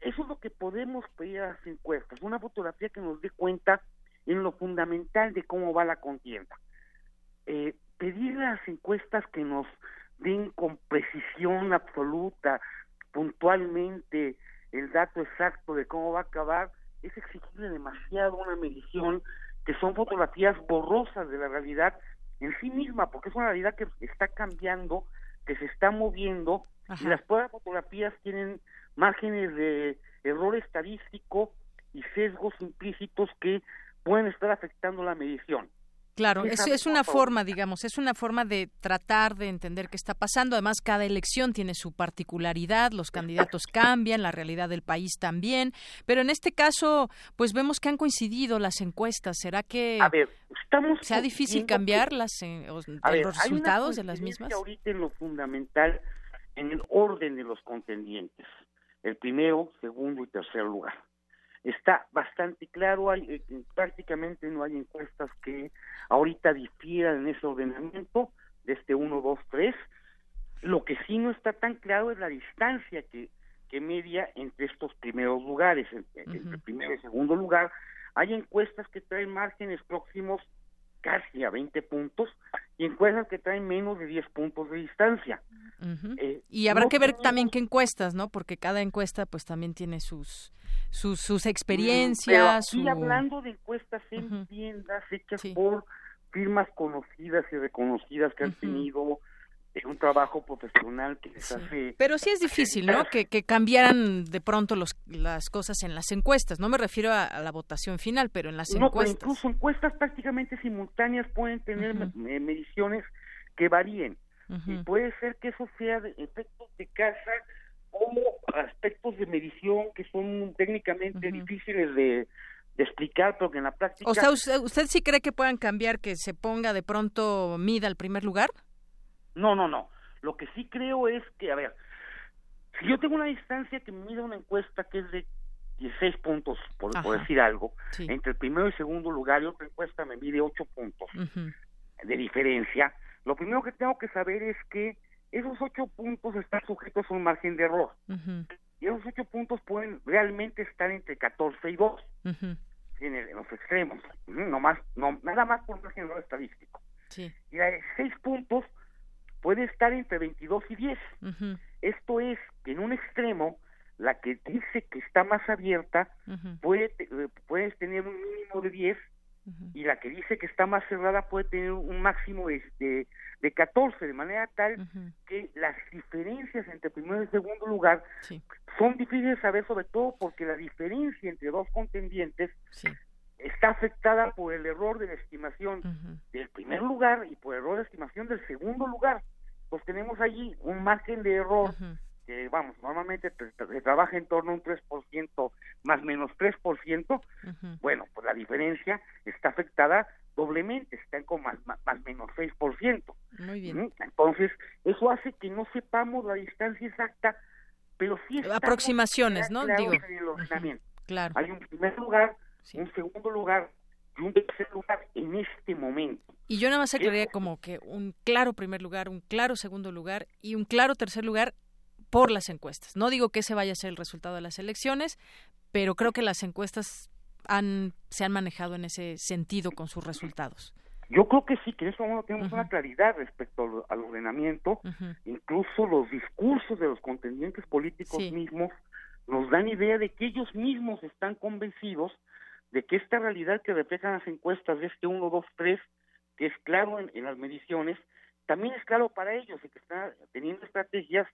Eso es lo que podemos pedir a las encuestas, una fotografía que nos dé cuenta en lo fundamental de cómo va la contienda. Eh, pedir a las encuestas que nos den con precisión absoluta, puntualmente, el dato exacto de cómo va a acabar, es exigirle demasiado una medición que son fotografías borrosas de la realidad en sí misma, porque es una realidad que está cambiando, que se está moviendo y las pruebas fotografías tienen márgenes de error estadístico y sesgos implícitos que pueden estar afectando la medición. Claro, es, es una forma, digamos, es una forma de tratar de entender qué está pasando. Además, cada elección tiene su particularidad, los candidatos cambian, la realidad del país también. Pero en este caso, pues vemos que han coincidido las encuestas. ¿Será que sea difícil cambiar las, eh, los resultados de las mismas? Ahorita en lo fundamental en el orden de los contendientes, el primero, segundo y tercer lugar. Está bastante claro, hay, eh, prácticamente no hay encuestas que ahorita difieran en ese ordenamiento de este 1, 2, 3. Lo que sí no está tan claro es la distancia que, que media entre estos primeros lugares, entre, el primero y segundo lugar. Hay encuestas que traen márgenes próximos casi a 20 puntos y encuestas que traen menos de 10 puntos de distancia. Eh, y habrá que ver también qué encuestas, ¿no? Porque cada encuesta pues también tiene sus sus, sus experiencias. y hablando de encuestas en tiendas hechas por firmas conocidas y reconocidas que han tenido eh, un trabajo profesional que les hace... Pero sí es difícil, ¿no? Que, que cambiaran de pronto los, las cosas en las encuestas. No me refiero a, la votación final, pero en las no, encuestas. Pero incluso encuestas prácticamente simultáneas pueden tener mediciones que varíen. Y puede ser que eso sea de efectos de casa o aspectos de medición que son técnicamente difíciles de, explicar, pero que en la práctica... O sea, ¿usted, sí cree que puedan cambiar que se ponga de pronto mida al primer lugar? No, no, no. Lo que sí creo es que, a ver, si yo tengo una distancia que me mida una encuesta que es de 16 puntos, por, decir algo, entre el primero y segundo lugar, y otra encuesta me mide 8 puntos de diferencia, lo primero que tengo que saber es que esos ocho puntos están sujetos a un margen de error. Y esos ocho puntos pueden realmente estar entre 14 y 2 en, los extremos, no más, no, nada más por margen de error estadístico. Y la de seis puntos puede estar entre 22 y 10. Esto es que en un extremo, la que dice que está más abierta puede, eh, puedes tener un mínimo de 10 y la que dice que está más cerrada puede tener un máximo de, de, de 14, de manera tal que las diferencias entre primero y segundo lugar son difíciles de saber, sobre todo porque la diferencia entre dos contendientes está afectada por el error de la estimación del primer lugar y por el error de estimación del segundo lugar. Pues tenemos allí un margen de error que vamos, normalmente se trabaja en torno a un 3% más menos 3%, bueno, pues la diferencia está afectada doblemente, está con más, más, menos 6%. Muy bien. Entonces, eso hace que no sepamos la distancia exacta, pero sí aproximaciones, ¿no? Digo. Claro. Hay un primer lugar, un segundo lugar y un tercer lugar en este momento. Y yo nada más aclararía como que un claro primer lugar, un claro segundo lugar y un claro tercer lugar por las encuestas. No digo que ese vaya a ser el resultado de las elecciones, pero creo que las encuestas han, se han manejado en ese sentido con sus resultados. Yo creo que sí, que en eso no tenemos una claridad respecto al, ordenamiento. Incluso los discursos de los contendientes políticos mismos nos dan idea de que ellos mismos están convencidos de que esta realidad que reflejan las encuestas de este 1, 2, 3, que es claro en, las mediciones, también es claro para ellos y que están teniendo estrategias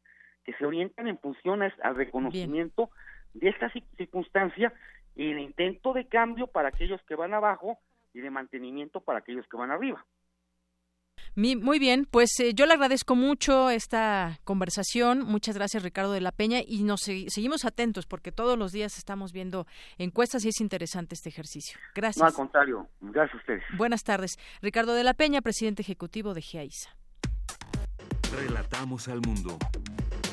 que se orientan en función al reconocimiento de esta circunstancia y el intento de cambio para aquellos que van abajo y de mantenimiento para aquellos que van arriba. Muy bien, pues eh, yo le agradezco mucho esta conversación. Muchas gracias, Ricardo de la Peña, y nos seguimos atentos porque todos los días estamos viendo encuestas y es interesante este ejercicio. Gracias. No, al contrario, gracias a ustedes. Buenas tardes. Ricardo de la Peña, presidente ejecutivo de GIAISA. Relatamos al mundo.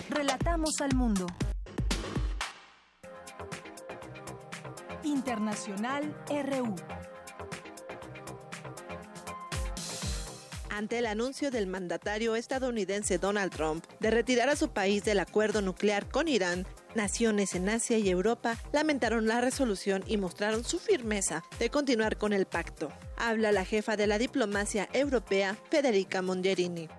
Relatamos al mundo. Internacional RU. Ante el anuncio del mandatario estadounidense Donald Trump de retirar a su país del acuerdo nuclear con Irán, naciones en Asia y Europa lamentaron la resolución y mostraron su firmeza de continuar con el pacto. Habla la jefa de la diplomacia europea, Federica Mogherini.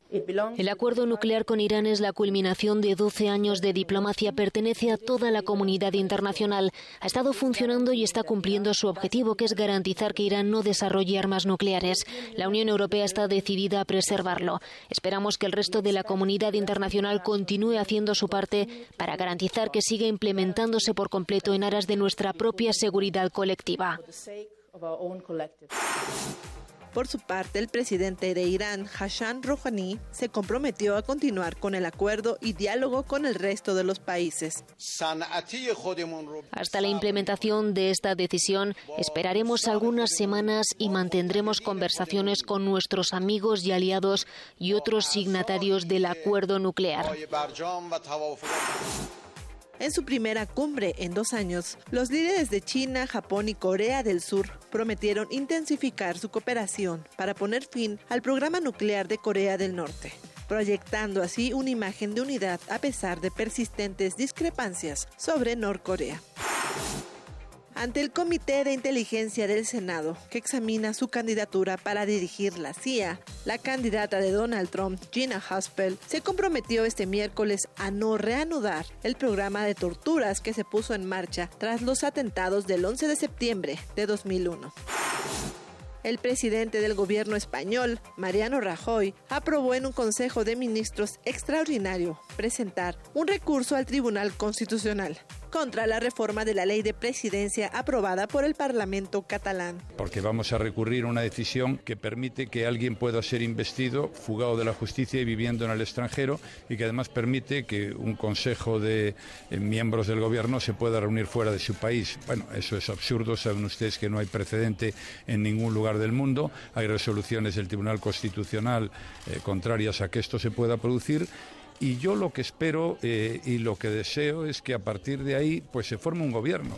El acuerdo nuclear con Irán es la culminación de 12 años de diplomacia, pertenece a toda la comunidad internacional. Ha estado funcionando y está cumpliendo su objetivo, que es garantizar que Irán no desarrolle armas nucleares. La Unión Europea está decidida a preservarlo. Esperamos que el resto de la comunidad internacional continúe haciendo su parte para garantizar que siga implementándose por completo en aras de nuestra propia seguridad colectiva. Por su parte, el presidente de Irán, Hassan Rouhani, se comprometió a continuar con el acuerdo y diálogo con el resto de los países. Hasta la implementación de esta decisión, esperaremos algunas semanas y mantendremos conversaciones con nuestros amigos y aliados y otros signatarios del acuerdo nuclear. En su primera cumbre en dos años, los líderes de China, Japón y Corea del Sur prometieron intensificar su cooperación para poner fin al programa nuclear de Corea del Norte, proyectando así una imagen de unidad a pesar de persistentes discrepancias sobre Norcorea ante el Comité de Inteligencia del Senado, que examina su candidatura para dirigir la CIA. La candidata de Donald Trump, Gina Haspel, se comprometió este miércoles a no reanudar el programa de torturas que se puso en marcha tras los atentados del 11 de septiembre de 2001 el presidente del gobierno español, Mariano Rajoy, aprobó en un Consejo de Ministros extraordinario presentar un recurso al Tribunal Constitucional contra la reforma de la ley de presidencia aprobada por el Parlamento catalán. Porque vamos a recurrir a una decisión que permite que alguien pueda ser investido, fugado de la justicia y viviendo en el extranjero y que además permite que un consejo de eh, miembros del gobierno se pueda reunir fuera de su país. Bueno, eso es absurdo, saben ustedes que no hay precedente en ningún lugar del mundo, hay resoluciones del Tribunal Constitucional eh, contrarias a que esto se pueda producir y yo lo que espero eh, y lo que deseo es que a partir de ahí pues se forme un gobierno.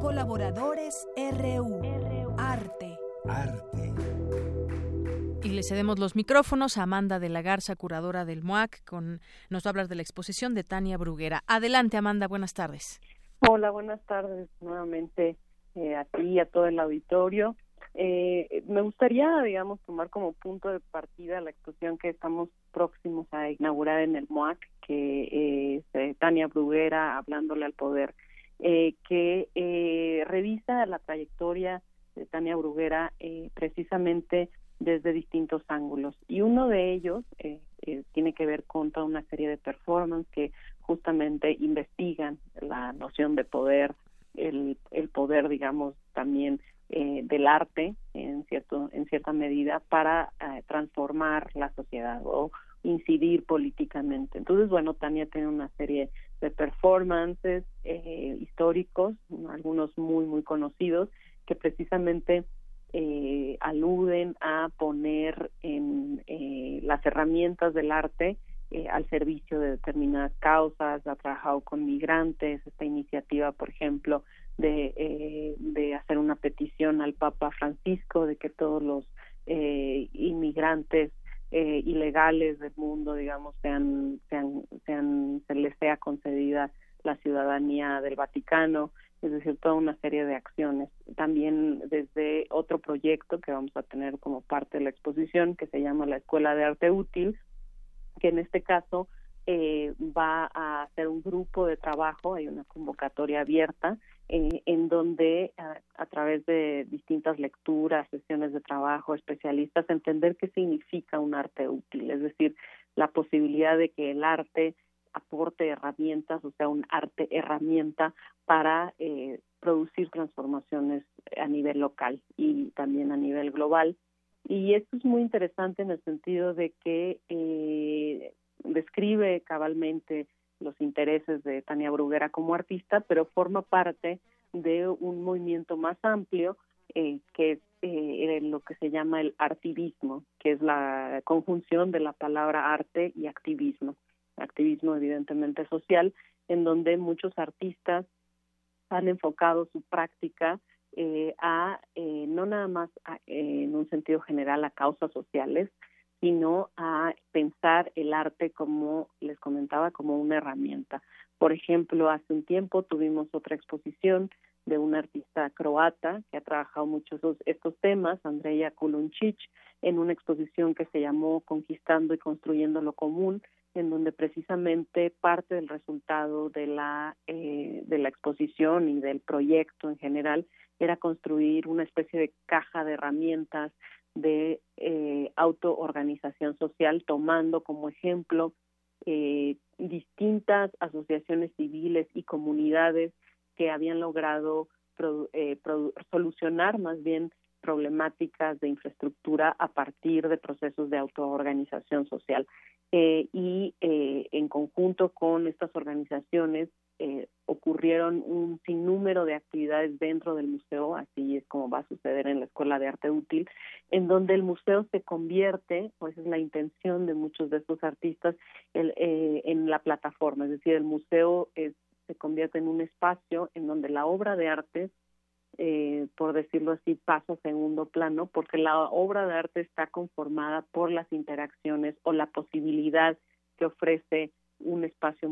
Colaboradores RU. Arte. Arte. Y le cedemos los micrófonos a Amanda de la Garza, curadora del MOAC, con nos va a hablar de la exposición de Tania Bruguera. Adelante, Amanda, buenas tardes. Hola, buenas tardes nuevamente eh, a ti y a todo el auditorio. Eh, me gustaría, digamos, tomar como punto de partida la exposición que estamos próximos a inaugurar en el MOAC, que es eh, Tania Bruguera, hablándole al poder, eh, que eh, revisa la trayectoria de Tania Bruguera eh, precisamente desde distintos ángulos. Y uno de ellos eh, eh, tiene que ver con toda una serie de performances que justamente investigan la noción de poder, el, el poder, digamos, también eh, del arte en cierto en cierta medida para eh, transformar la sociedad o incidir políticamente. Entonces bueno Tania tiene una serie de performances eh, históricos algunos muy muy conocidos que precisamente aluden a poner en las herramientas del arte eh, al servicio de determinadas causas, ha trabajado con migrantes, esta iniciativa, por ejemplo, de, eh, de hacer una petición al Papa Francisco de que todos los eh, inmigrantes eh, ilegales del mundo, digamos, sean, sean, sean, se les sea concedida la ciudadanía del Vaticano, es decir, toda una serie de acciones. También desde otro proyecto que vamos a tener como parte de la exposición, que se llama la Escuela de Arte Útil, que en este caso eh, va a hacer un grupo de trabajo, hay una convocatoria abierta, en donde a, través de distintas lecturas, sesiones de trabajo, especialistas, entender qué significa un arte útil, es decir, la posibilidad de que el arte aporte herramientas, o sea, un arte herramienta para eh, producir transformaciones a nivel local y también a nivel global. Y esto es muy interesante en el sentido de que eh, describe cabalmente los intereses de Tania Bruguera como artista, pero forma parte de un movimiento más amplio eh, que es eh, lo que se llama el artivismo, que es la conjunción de la palabra arte y activismo. Activismo evidentemente social, en donde muchos artistas han enfocado su práctica eh, a eh, no nada más en un sentido general a causas sociales, sino a pensar el arte como les comentaba como una herramienta. Por ejemplo, hace un tiempo tuvimos otra exposición de una artista croata que ha trabajado muchos estos temas, Andrea Kuluncic, en una exposición que se llamó Conquistando y construyendo lo común, en donde precisamente parte del resultado de la eh, de la exposición y del proyecto en general era construir una especie de caja de herramientas de eh, autoorganización social, tomando como ejemplo eh, distintas asociaciones civiles y comunidades que habían logrado eh, solucionar más bien problemáticas de infraestructura a partir de procesos de autoorganización social. Eh, y eh, en conjunto con estas organizaciones eh, ocurrieron un sinnúmero de actividades dentro del museo, así es como va a suceder en la Escuela de Arte Útil, en donde el museo se convierte, o esa es la intención de muchos de estos artistas, el, en la plataforma, es decir, el museo se convierte en un espacio en donde la obra de arte eh, por decirlo así, pasa a segundo plano, porque la obra de arte está conformada por las interacciones o la posibilidad que ofrece un espacio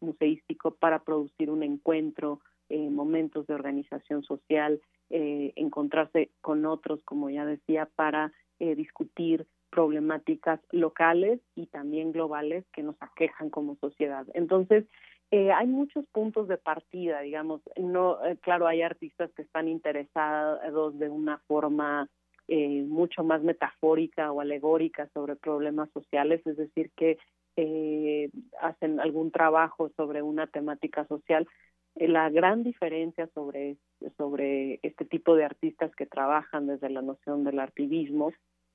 museístico para producir un encuentro, eh, momentos de organización social, eh, encontrarse con otros, como ya decía, para eh, discutir problemáticas locales y también globales que nos aquejan como sociedad. Entonces, eh, hay muchos puntos de partida, digamos. No, eh, claro, hay artistas que están interesados de una forma eh, mucho más metafórica o alegórica sobre problemas sociales, es decir, que eh, hacen algún trabajo sobre una temática social. Eh, la gran diferencia sobre, sobre este tipo de artistas que trabajan desde la noción del artivismo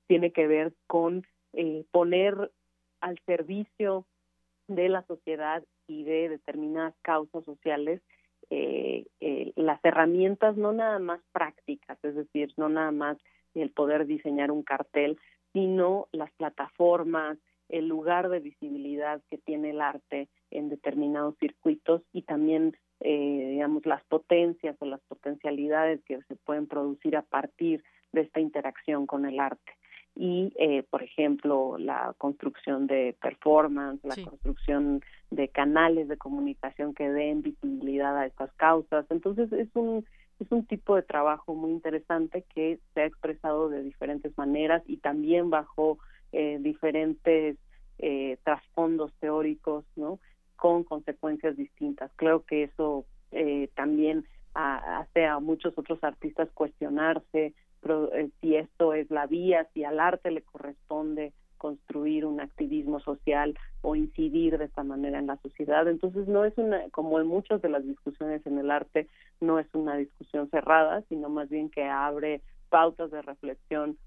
tiene que ver con poner al servicio de la sociedad y de determinadas causas sociales eh, eh, las herramientas no nada más prácticas, es decir, no nada más el poder diseñar un cartel, sino las plataformas, el lugar de visibilidad que tiene el arte en determinados circuitos y también, eh, digamos, las potencias o las potencialidades que se pueden producir a partir de esta interacción con el arte y, eh, por ejemplo, la construcción de performance, la construcción de canales de comunicación que den visibilidad a estas causas. Entonces, es un es un tipo de trabajo muy interesante que se ha expresado de diferentes maneras y también bajo eh, diferentes eh, trasfondos teóricos, ¿no? Con consecuencias distintas. Creo que eso eh, también hace a muchos otros artistas cuestionarse si esto es la vía, si al arte le corresponde construir un activismo social o incidir de esta manera en la sociedad. Entonces no es una, como en muchas de las discusiones en el arte, no es una discusión cerrada, sino más bien que abre pautas de reflexión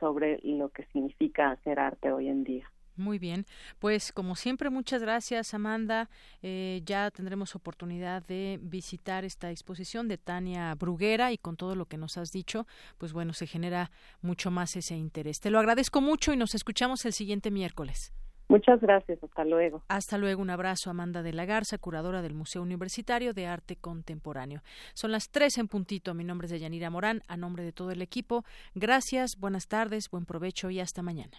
sobre lo que significa hacer arte hoy en día. Muy bien, pues como siempre, muchas gracias Amanda. Eh, ya tendremos oportunidad de visitar esta exposición de Tania Bruguera y con todo lo que nos has dicho, pues bueno, se genera mucho más ese interés. Te lo agradezco mucho y nos escuchamos el siguiente miércoles. Muchas gracias, hasta luego. Hasta luego, un abrazo Amanda de la Garza, curadora del Museo Universitario de Arte Contemporáneo. Son las tres en puntito, mi nombre es Deyanira Morán, a nombre de todo el equipo, gracias, buenas tardes, buen provecho y hasta mañana.